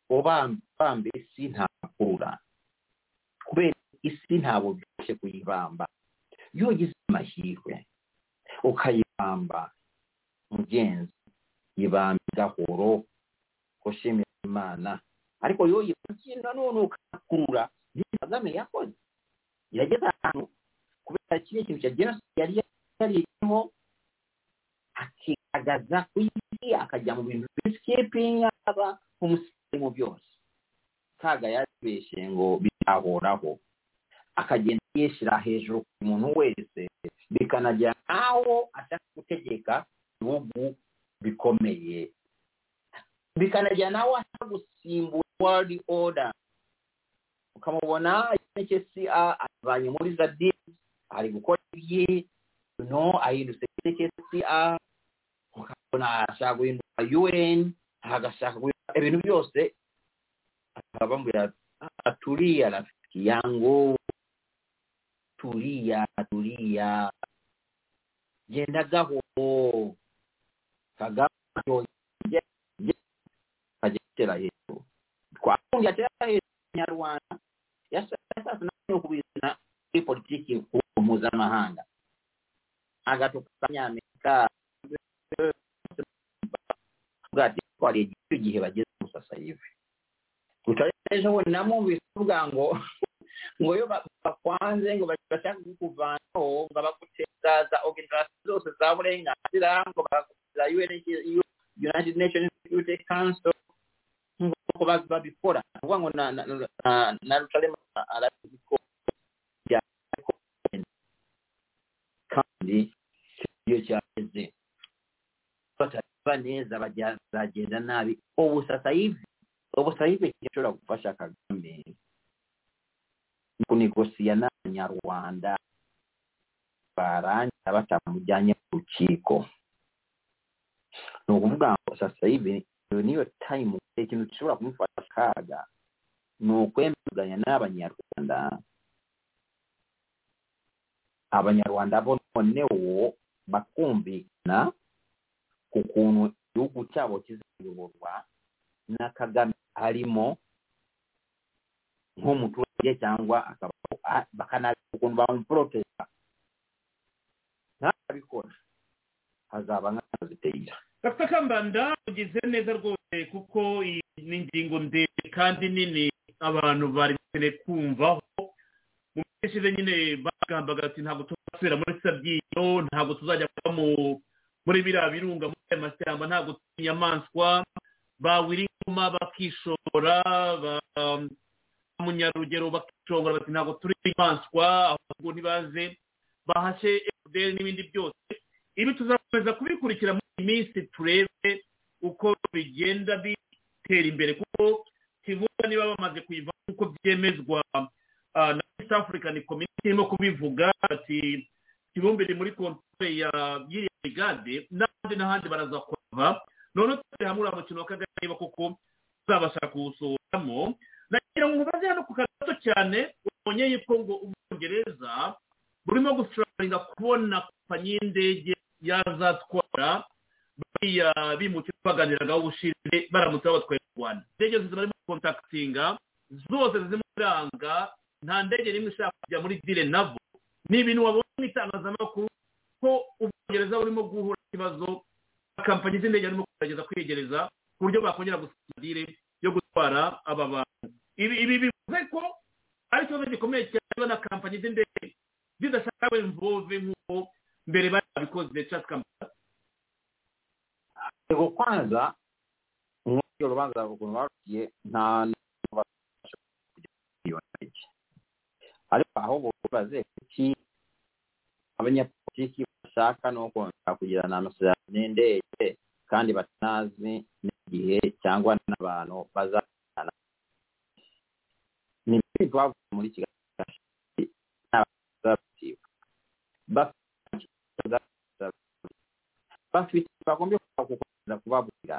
ubamba isi ntakurura kubera isi ntabwo byoroshye kuyibamba iyo ugize amahirwe. Ukayibamba mugenzi yibamba gahoro gushimira imana. Ariko iyo yibagiye nanone ukakurura niyo kagame yakoze. Yageze ahantu kubera kiriya kintu cya jenoside yari yariho akigaragaza ku isi akajya mu bintu bisikipinga aba umusirimu mu byose. Kaga yaribeshye ngo bizahoraho akagenda yishyira hejuru ku muntu wese bikanajya nk'aho ashaka gutegeka ibihugu bikomeye. Bikanajya nawe ashaka gusimbura world order. Ukamubona NHCA azanye muri zadi ari gukora ibye no ahindutse NHCA ukabona ashaka guhinduka UN agashaka ebintu byose abambwira atulia rafiki yangu. Tuliya tulia. Genda gaho. Kagabo kajetera yesu. Nyarwanda yasa tunanyo kubizina kuri politiki mpuzamahanga bwati twari icyo gihe bageze musasa yive utari ejo bundi namwumvise uvuga ngo ngo iyo bakwanze ngo bashaka kukuvanaho ngo baguteza za organization zose za burenganzira ngo baguteza United Nations Security Council ngo ba- babikora. Ni ukuvuga ngo na Rutarema arabikora. Kandi iyo cyageze batareba neza bazagenda nabi. Ubu sasa hivi ubu sasa hivi gishobora gufasha kagame? Ni kunegosiya n'abanyarwanda barangira batamujyanye mu rukiko. Ni ukuvuga ngo sasa hivi niyo tayimu ikintu gishobora kumufasha akaga ni ukwemeranya n'abanyarwanda. Abanyarwanda bo noneho bakumvikana ku kuntu igihugu cyabo kizayoborwa na kagame arimo nk'umuturage cyangwa akaba bakanareba ukuntu bamuporotesa ntabikora. Hazaba nk'aziteyira dr. Kambanda ugize neza rwose kuko iyi ni ingingo ndende kandi nini abantu bari bakeneye kumvaho. Mu minsi ishize nyine bagambaga ati ntabwo tuzasubira muri sabyinyo ntabwo tuzajya kuba muri biriya birunga muri aya mashyamba ntabwo inyamaswa bawira ingoma bakishora munyarugero bakishongora bati ntabwo turi inyamaswa ahubwo ntibaze. Bahashe fdr n'ibindi byose. Ibi tuzakomeza kubikurikira muri minsi turebe uko bigenda bitera imbere kuko kivuga niba bamaze kuyiva nk'uko byemezwa na east african community irimo kubivuga ati kibumbe iri muri kontwari ya y'iriya brigade n'ahandi n'ahandi baraza kuhava noneho turi hamwe uriya mukino wa kagame niba koko tuzabasha kuwusohoramo nagira ngo mubaze hano ku gato cyane ubonye yuko ngo ubwongereza burimo gushoboringa kubona kompanyi y'indege yazatwara bariya bimukira baganiragaho ubushize baramutse babatwaye mu rwanda. Indege zose barimo kontakitinga zose zirimo ziranga nta ndege n'imwe ishaka kujya muri dire nabo ni ibintu wabonye mu itangazamakuru ko ubwongereza burimo guhura n'ikibazo kampanyi z'indege barimo kugerageza kwiyegereza ku buryo bakongera dire yo gutwara aba bantu. Ibi bivuze ko ari ikibazo gikomeye cyane na kampanyi z'indege zidashaka imvove nk'uko mbere bari babikoze chat kampani ego kwanza nk'uryo rubanza ukuntu barugiye nta ariko aho bubaze kuki abanyapolitiki bashaka no kongera kugirana amasezerano n'indege kandi batazi n'igihe cyangwa n'abantu bazana ni ibintu twavuze muri kigali bafite bagombye gukomeza kubabwira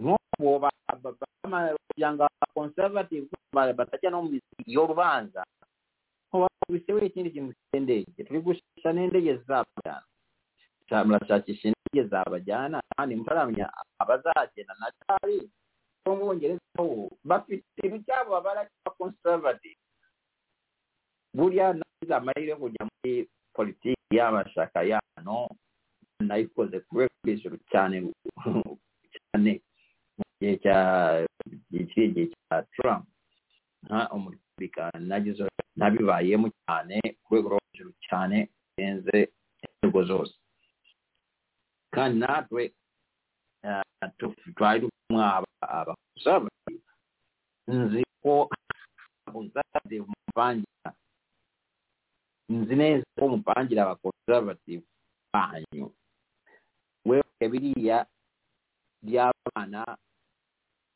nk'ubu abakonservative batajya no mu iyo bakubise we ikindi kintu cy'indege turi gushakisha n'indege zizabajyana murashakisha indege zabajyana kandi mutaramenya abazagenda na cyari bo mu bongereza bo bafite ibintu cyabo babara cya conservative. Buriya nagize amahirwe yo kujya muri politiki y'amashaka yano nayikoze kuri hejuru cyane cyane mu gihe cya kiriya gihe cya trump. Nka umurika nagize nabibayemo cyane ku rwego rwo hejuru cyane birenze inzego zose. Kandi natwe twari dufitemo abakonservative nzi ko abakonservative muvangira. Nzi neza ko muvangira abakonservative banyu. Wewe biriya by'abana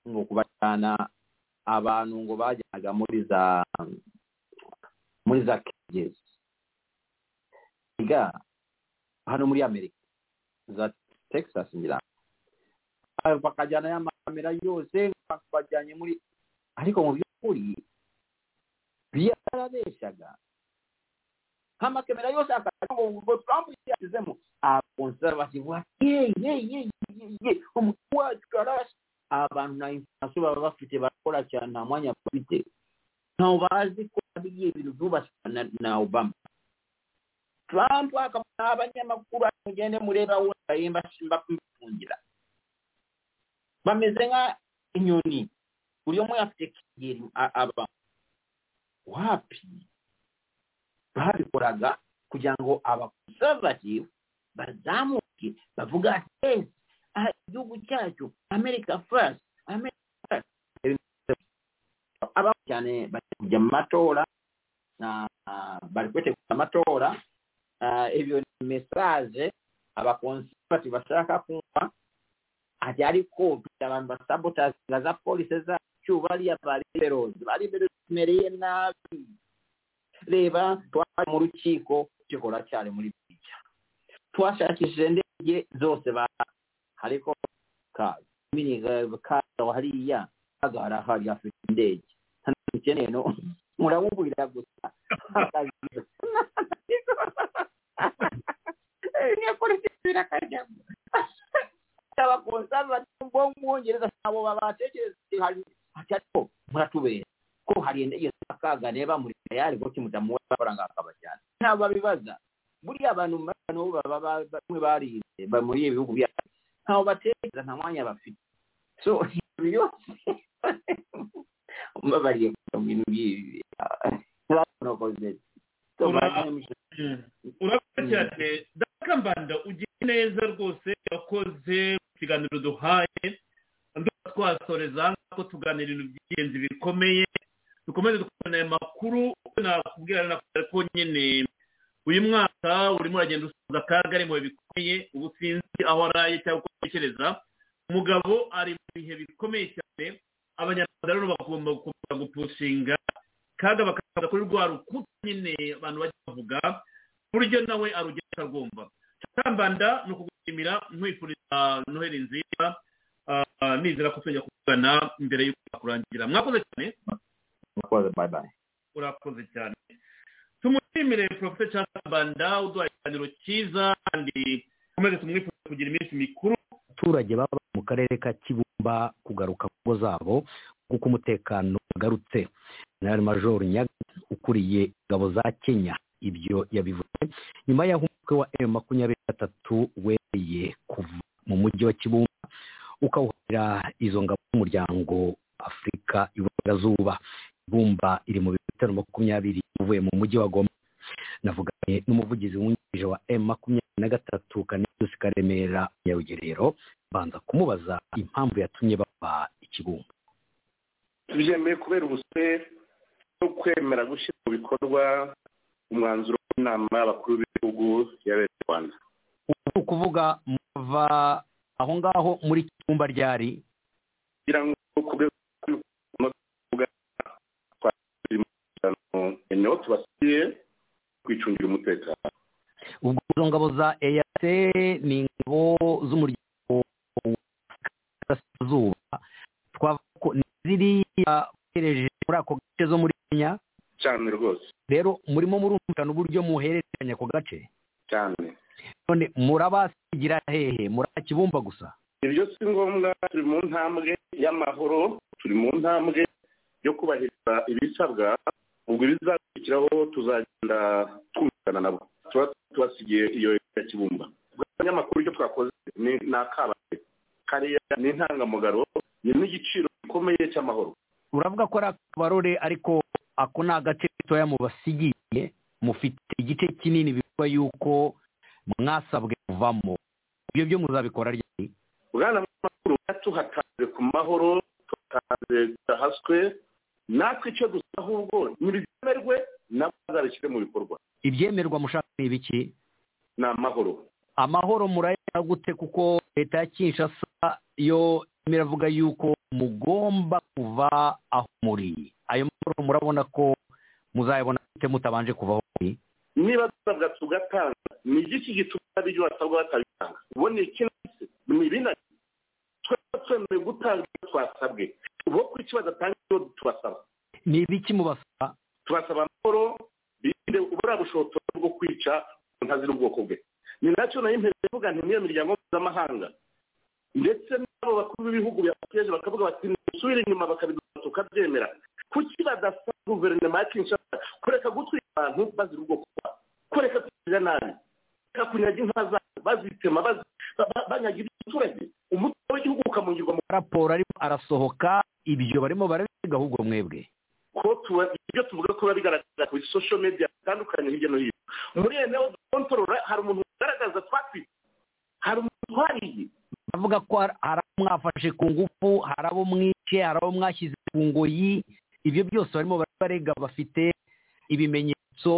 ngo kubajyana abantu ngo bajyanaga muri za muri za cages iga hano muri amerika. Za texas ngira bakajyana y'amakamera yose bajyanye muri ariko mu by'ukuri byarabeshyaga. Nk'amakamera yose akajya ngo ngo trump yashyizemo. Abakonservative bati ye ye ye ye umukuru wacu karasi abantu na information baba bafite barakora cyane nta mwanya bafite ntawe bazi ko bigiye ibintu byubashywe na, obama. Trump akabona abanyamakuru mugende mureba wenda mbafungira bameze nka inyoni. Buri umwe afite kigeri aba. Wapi? Babikoraga kugira ngo abakonservative bazamuke bavuga ati aha igihugu cyacu america first america first cyane bari kujya mu matora bari kwitegura amatora ibyo ni mesaje abakonservative bashaka kumva ati ariko kugira abantu basabotazinga za polisi zacu bariya bariberozi liberozi ba liberozi tumereye nabi reba twari mu rukiko urukiko ruracyari muri bijya twashakishije indege zose ariko kaza hariya kaza harahari afite indege じゃねえの。mulawumbulira gusa yakolesera kajamu abakonservative b'omwongereza nabo babatekerezao muratubeera ko hari iyo sakaaga neba muri tayari ko kimutamuwa abakolanga akabajana nabo babibaza buri abantu bano bamwe barinze muri ibihugu byacu ntawe batekereza nta mwanya bafite so <laughs> ibyo byose mbabariye mu bintu urakoze urakoze cyane dakambanda ugiye neza rwose wakoze ikiganiro duhaye twasoreza ko tuganira ibintu by'ingenzi bikomeye dukomeze dukubona aya makuru nakubwira nakubwira ko nyine uyu mwaka urimo uragenda usoza akaga ari mu bihe bikomeye ubu sinzi aho araye cyangwa uko atekereza umugabo ari mu bihe bikomeye cyane abanyarwanda rero bagomba gukomeza gupushinga kaga bakaza kuri rwa rukuta nyine abantu bajya bavuga buryo nawe arugenda akarwumva kambanda ni ukugushimira nkwifuriza noheli nziza nizera ko tujya kuvugana mbere y'uko kurangira mwakoze cyane? Mwakoze bye bye. Urakoze cyane. Tumushimire porofesa kambanda uduha ikiganiro cyiza kandi ukomeze tumwifurize kugira iminsi mikuru. Abaturage baba mu karere ka kibumba kugaruka ngo zabo kuko umutekano wagarutse. Jenerali major nyaga ukuriye ingabo za kenya. Ibyo yabivuze nyuma y'aho umutwe wa emu makumyabiri na gatatu wereye kuva mu mujyi wa kibumba ukawuharira izo ngabo z'umuryango afurika iburasirazuba ibumba iri mu bitaro makumyabiri uvuye mu mujyi wa goma. Navuganye n'umuvugizi wungirije wa emu makumyabiri na gatatu kanisius karemera nyarugerero banza kumubaza impamvu yatumye bava ikibumba tubyemeye kubera ubusore no kwemera gushyira mu bikorwa umwanzuro w'inama y'abakuru b'ibihugu yabereye mu rwanda. Ubu ni ukuvuga muva aho ngaho muri kibumba ryari? Kugira ngo eneo tubasiye kwicungira umutekano. Ubwo izo ngabo za eyase ni ingabo z'umuryango w'uburasirazuba ziriya bohereje muri ako gace zo muri kenya. Cyane rwose. Rero murimo murumvikana uburyo muhererekanya ako gace. Cyane. None murabasigira hehe? Murakibumba gusa? Ibyo si ngombwa turi mu ntambwe y'amahoro turi mu ntambwe yo kubahiriza ibisabwa ubwo ibizakurikiraho tuzagenda twumvikana nabo. Tuba tubasigiye iyo ya kibumba abanyamakuru icyo twakoze ni akabare kariya ni intangamugaro ni n'igiciro gikomeye cy'amahoro. Uravuga ko ari akabarore ariko ako ni agace gatoya mubasigiye mufite igice kinini bivuga yuko mwasabwe kuvamo. Ibyo byo muzabikora ryari? Bwana makuru tuhatanze ku mahoro tuhatanze tudahaswe natwe icyo dusaba ahubwo ntibyemerwe nabo bazabishyire mu bikorwa. Ibyemerwa mushaka ni ibiki ni amahoro. Amahoro murayabona gute kuko leta ya kinshasa yo iravuga yuko mugomba kuva aho muri. Ayo mahoro murabona ko muzayabona mutabanje kuva aho muri? Niba dusabwa tugatanga ni igiki gituma ibyo basabwa batabitanga? Ubu ni ikindi ni ibindi twaba twemerewe gutanga ibyo twasabwe. Ubu ko icyo badatanga ibyo tubasaba ni ibiki mubasaba? Tubasaba amahoro birinde uburiya bushotozi bwo kwica umuntu azira ubwoko bwe. Ni na cyo na yo imbere ivuga nti niyo miryango mpuzamahanga. Ndetse n'abo bakuru b'ibihugu byabateje bakavuga bati musubire inyuma bakabiduha tukabyemera kuki badasaba guverinoma ya kinshasa kureka gutwika abantu bazira ubwoko bwabo kureka kugira nabi. Kureka kunyaga inka zabo bazitema banyagira abaturage umutwe w'igihugu ukamungirwa mu raporo arimo arasohoka ibyo barimo barabiga ahubwo mwebwe. Ko ibyo tuvuga ko biba bigaragara kuri social media zitandukanye hirya no hino. Muri eneo kontorora hari umuntu ugaragaza twatwite. Hari umuntu twariye bavuga ko hari abo mwafashe ku ngufu hari abo mwice hari abo mwashyize ku ngoyi ibyo byose barimo barega bafite ibimenyetso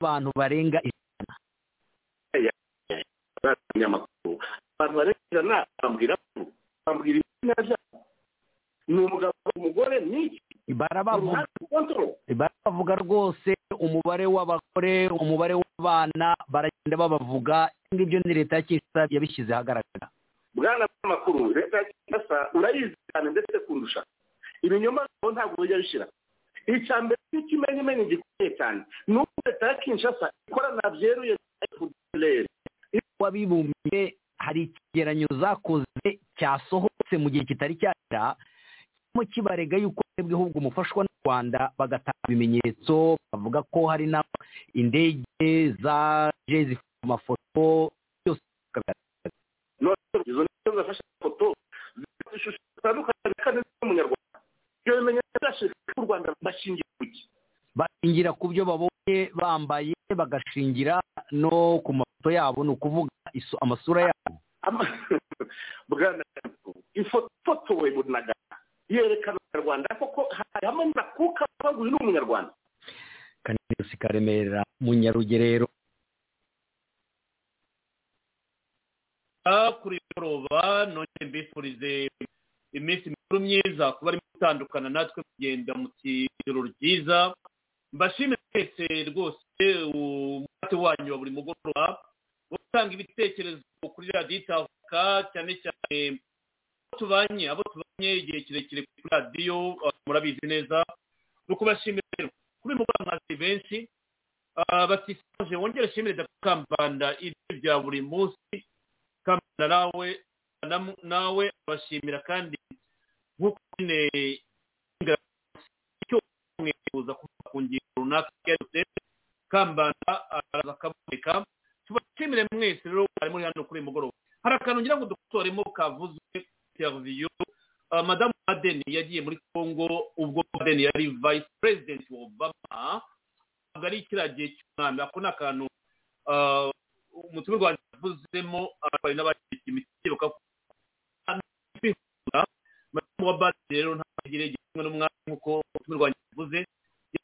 by'abantu barenga ijana. Abantu barenga ijana bambwira bambwira izina ryabo ni umugabo umugore ni barabavuga rwose umubare w'abagore umubare w'abana baragenda babavuga ngibyo ni leta ya yabishyize ahagaragara. Bwana makuru leta ya kinshasa urayizi cyane ndetse kundusha. Ibinyoma ntabwo bijya bishira. Icya mbere n'ikimenyimenyi gikomeye cyane. Ni uko leta ya kinshasa ikorana byeruye na fdlr wabibumbiye hari icyegeranyo zakoze cyasohotse mu gihe kitari cyagera kirimo kibarega yuko mwebwe ahubwo mufashwa n'u rwanda bagatanga ibimenyetso bavuga ko hari na indege zaje zifite amafoto byose bikagaragaza none izo nizo zafashe ifoto ishusho zitandukanye kandi z'umunyarwanda ibyo bimenyetso byashyizwe u rwanda bashingiye ku ki bashingira ku byo babonye bambaye bagashingira no ku mafoto yabo ni ukuvuga amasura yabo bwana ifoto ifotowe bunaga yerekana abanyarwanda koko hari hamwe nakuka bavuga uyu ni umunyarwanda kanisi karemera munyarugerero kuri mugoroba nongeye mbifurize iminsi mikuru myiza kuba arimo gutandukana natwe kugenda mu kigero ryiza. Mbashimire mwese rwose umuhate wanyu wa buri mugoroba wo gutanga ibitekerezo kuri radiyo itahuka cyane cyane abo tubanye abo tubanye igihe kirekire kuri radiyo murabizi neza. Ni ukubashimira rero. Kuri uyu mugoroba mwazi benshi uh, batisaje wongere shimire dr. Kambanda ibyo bya buri munsi. Nawe nawe abashimira kandi nk'uko nyine icyo mwifuza kuvuga ku ngingo runaka yose kambanda araza akaboneka. Tubashimire mwese rero bari muri hano kuri uyu mugoroba. Hari akantu ngira ngo dukosoremo kavuzwe interview uh, madamu Biden yagiye muri congo ubwo Biden yari vice president wa obama. Ntabwo ari kiriya gihe cy'umwami. Ako ni akantu uh, umutima rwanda yavuzemo abatwari n'abashyigikira imiti ikiruka kwifuza madamu wa Biden rero ntagire kimwe n'umwami nk'uko umutima rwanda yavuze.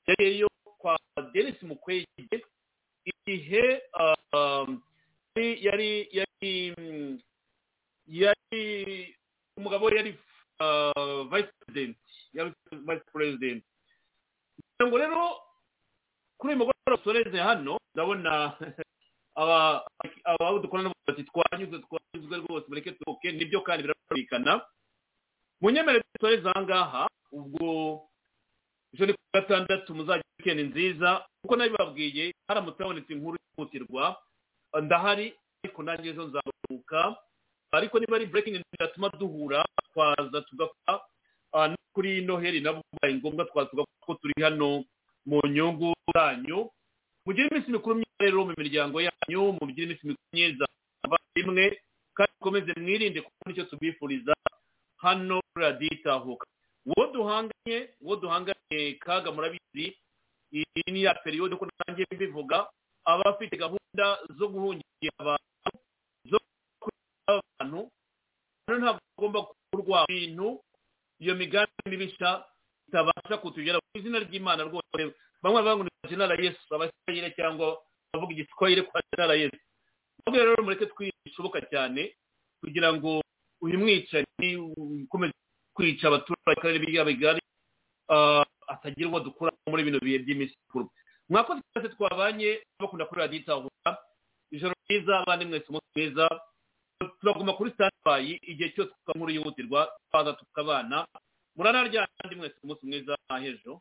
Yagiyeyo kwa Denis Mukwege. Igihe uh, yari yari yari umugabo yari uh, vice president yari vice president. Ngo rero kuri uyu mugoroba dusoreze hano ndabona aba abo dukorana nabo bati twanyuze twanyuzwe rwose mureke tuke ni byo kandi birumvikana munyemerere dusoreze aha ngaha ubwo ejo ni ku gatandatu muzagira wikendi nziza kuko nabibabwiye haramutse habonetse inkuru yihutirwa ndahari ariko nanjye ejo nzaruhuka ariko niba ari breaking news yatuma duhura twaza tugapfa ah, kuri noheli nabwo bibaye ngombwa twaza tugapfa ko turi hano mu nyungu zanyu. Mugire iminsi mikuru rero mu miryango yanyu mugire iminsi mikuru myiza abavandimwe kandi mukomeze mwirinde kuko ni cyo tubifuriza. Hano kuri radiyo itahuka. Uwo duhanganye uwo duhanganye kaga murabizi iyi ni ya periyode ko nanjye mbivuga aba afite gahunda zo guhungira abantu zo kureba abantu hano ntabwo agomba kurwara ibintu iyo migambi mibisha itabasha kutugera ku izina ry'imana rwose bamwe bavuga ngo ni jenera yesu abasirayire cyangwa bavuga igiswahili kwa yesu. Ahubwo rero mureke twishoboka cyane kugira ngo uyu mwicanyi ukomeze kwica abaturage akarere b'ibiyaga bigari ah, atagira uwo dukura muri bino bihe by'iminsi mikuru. Mwakoze twese twabanye bakunda kuri radiyo itahuka ijoro ryiza abandi mwese umunsi mwiza. Turaguma kuri standby igihe cyose tukaba yihutirwa twaza tukabana. Muranarya kandi mwese umunsi mwiza hejo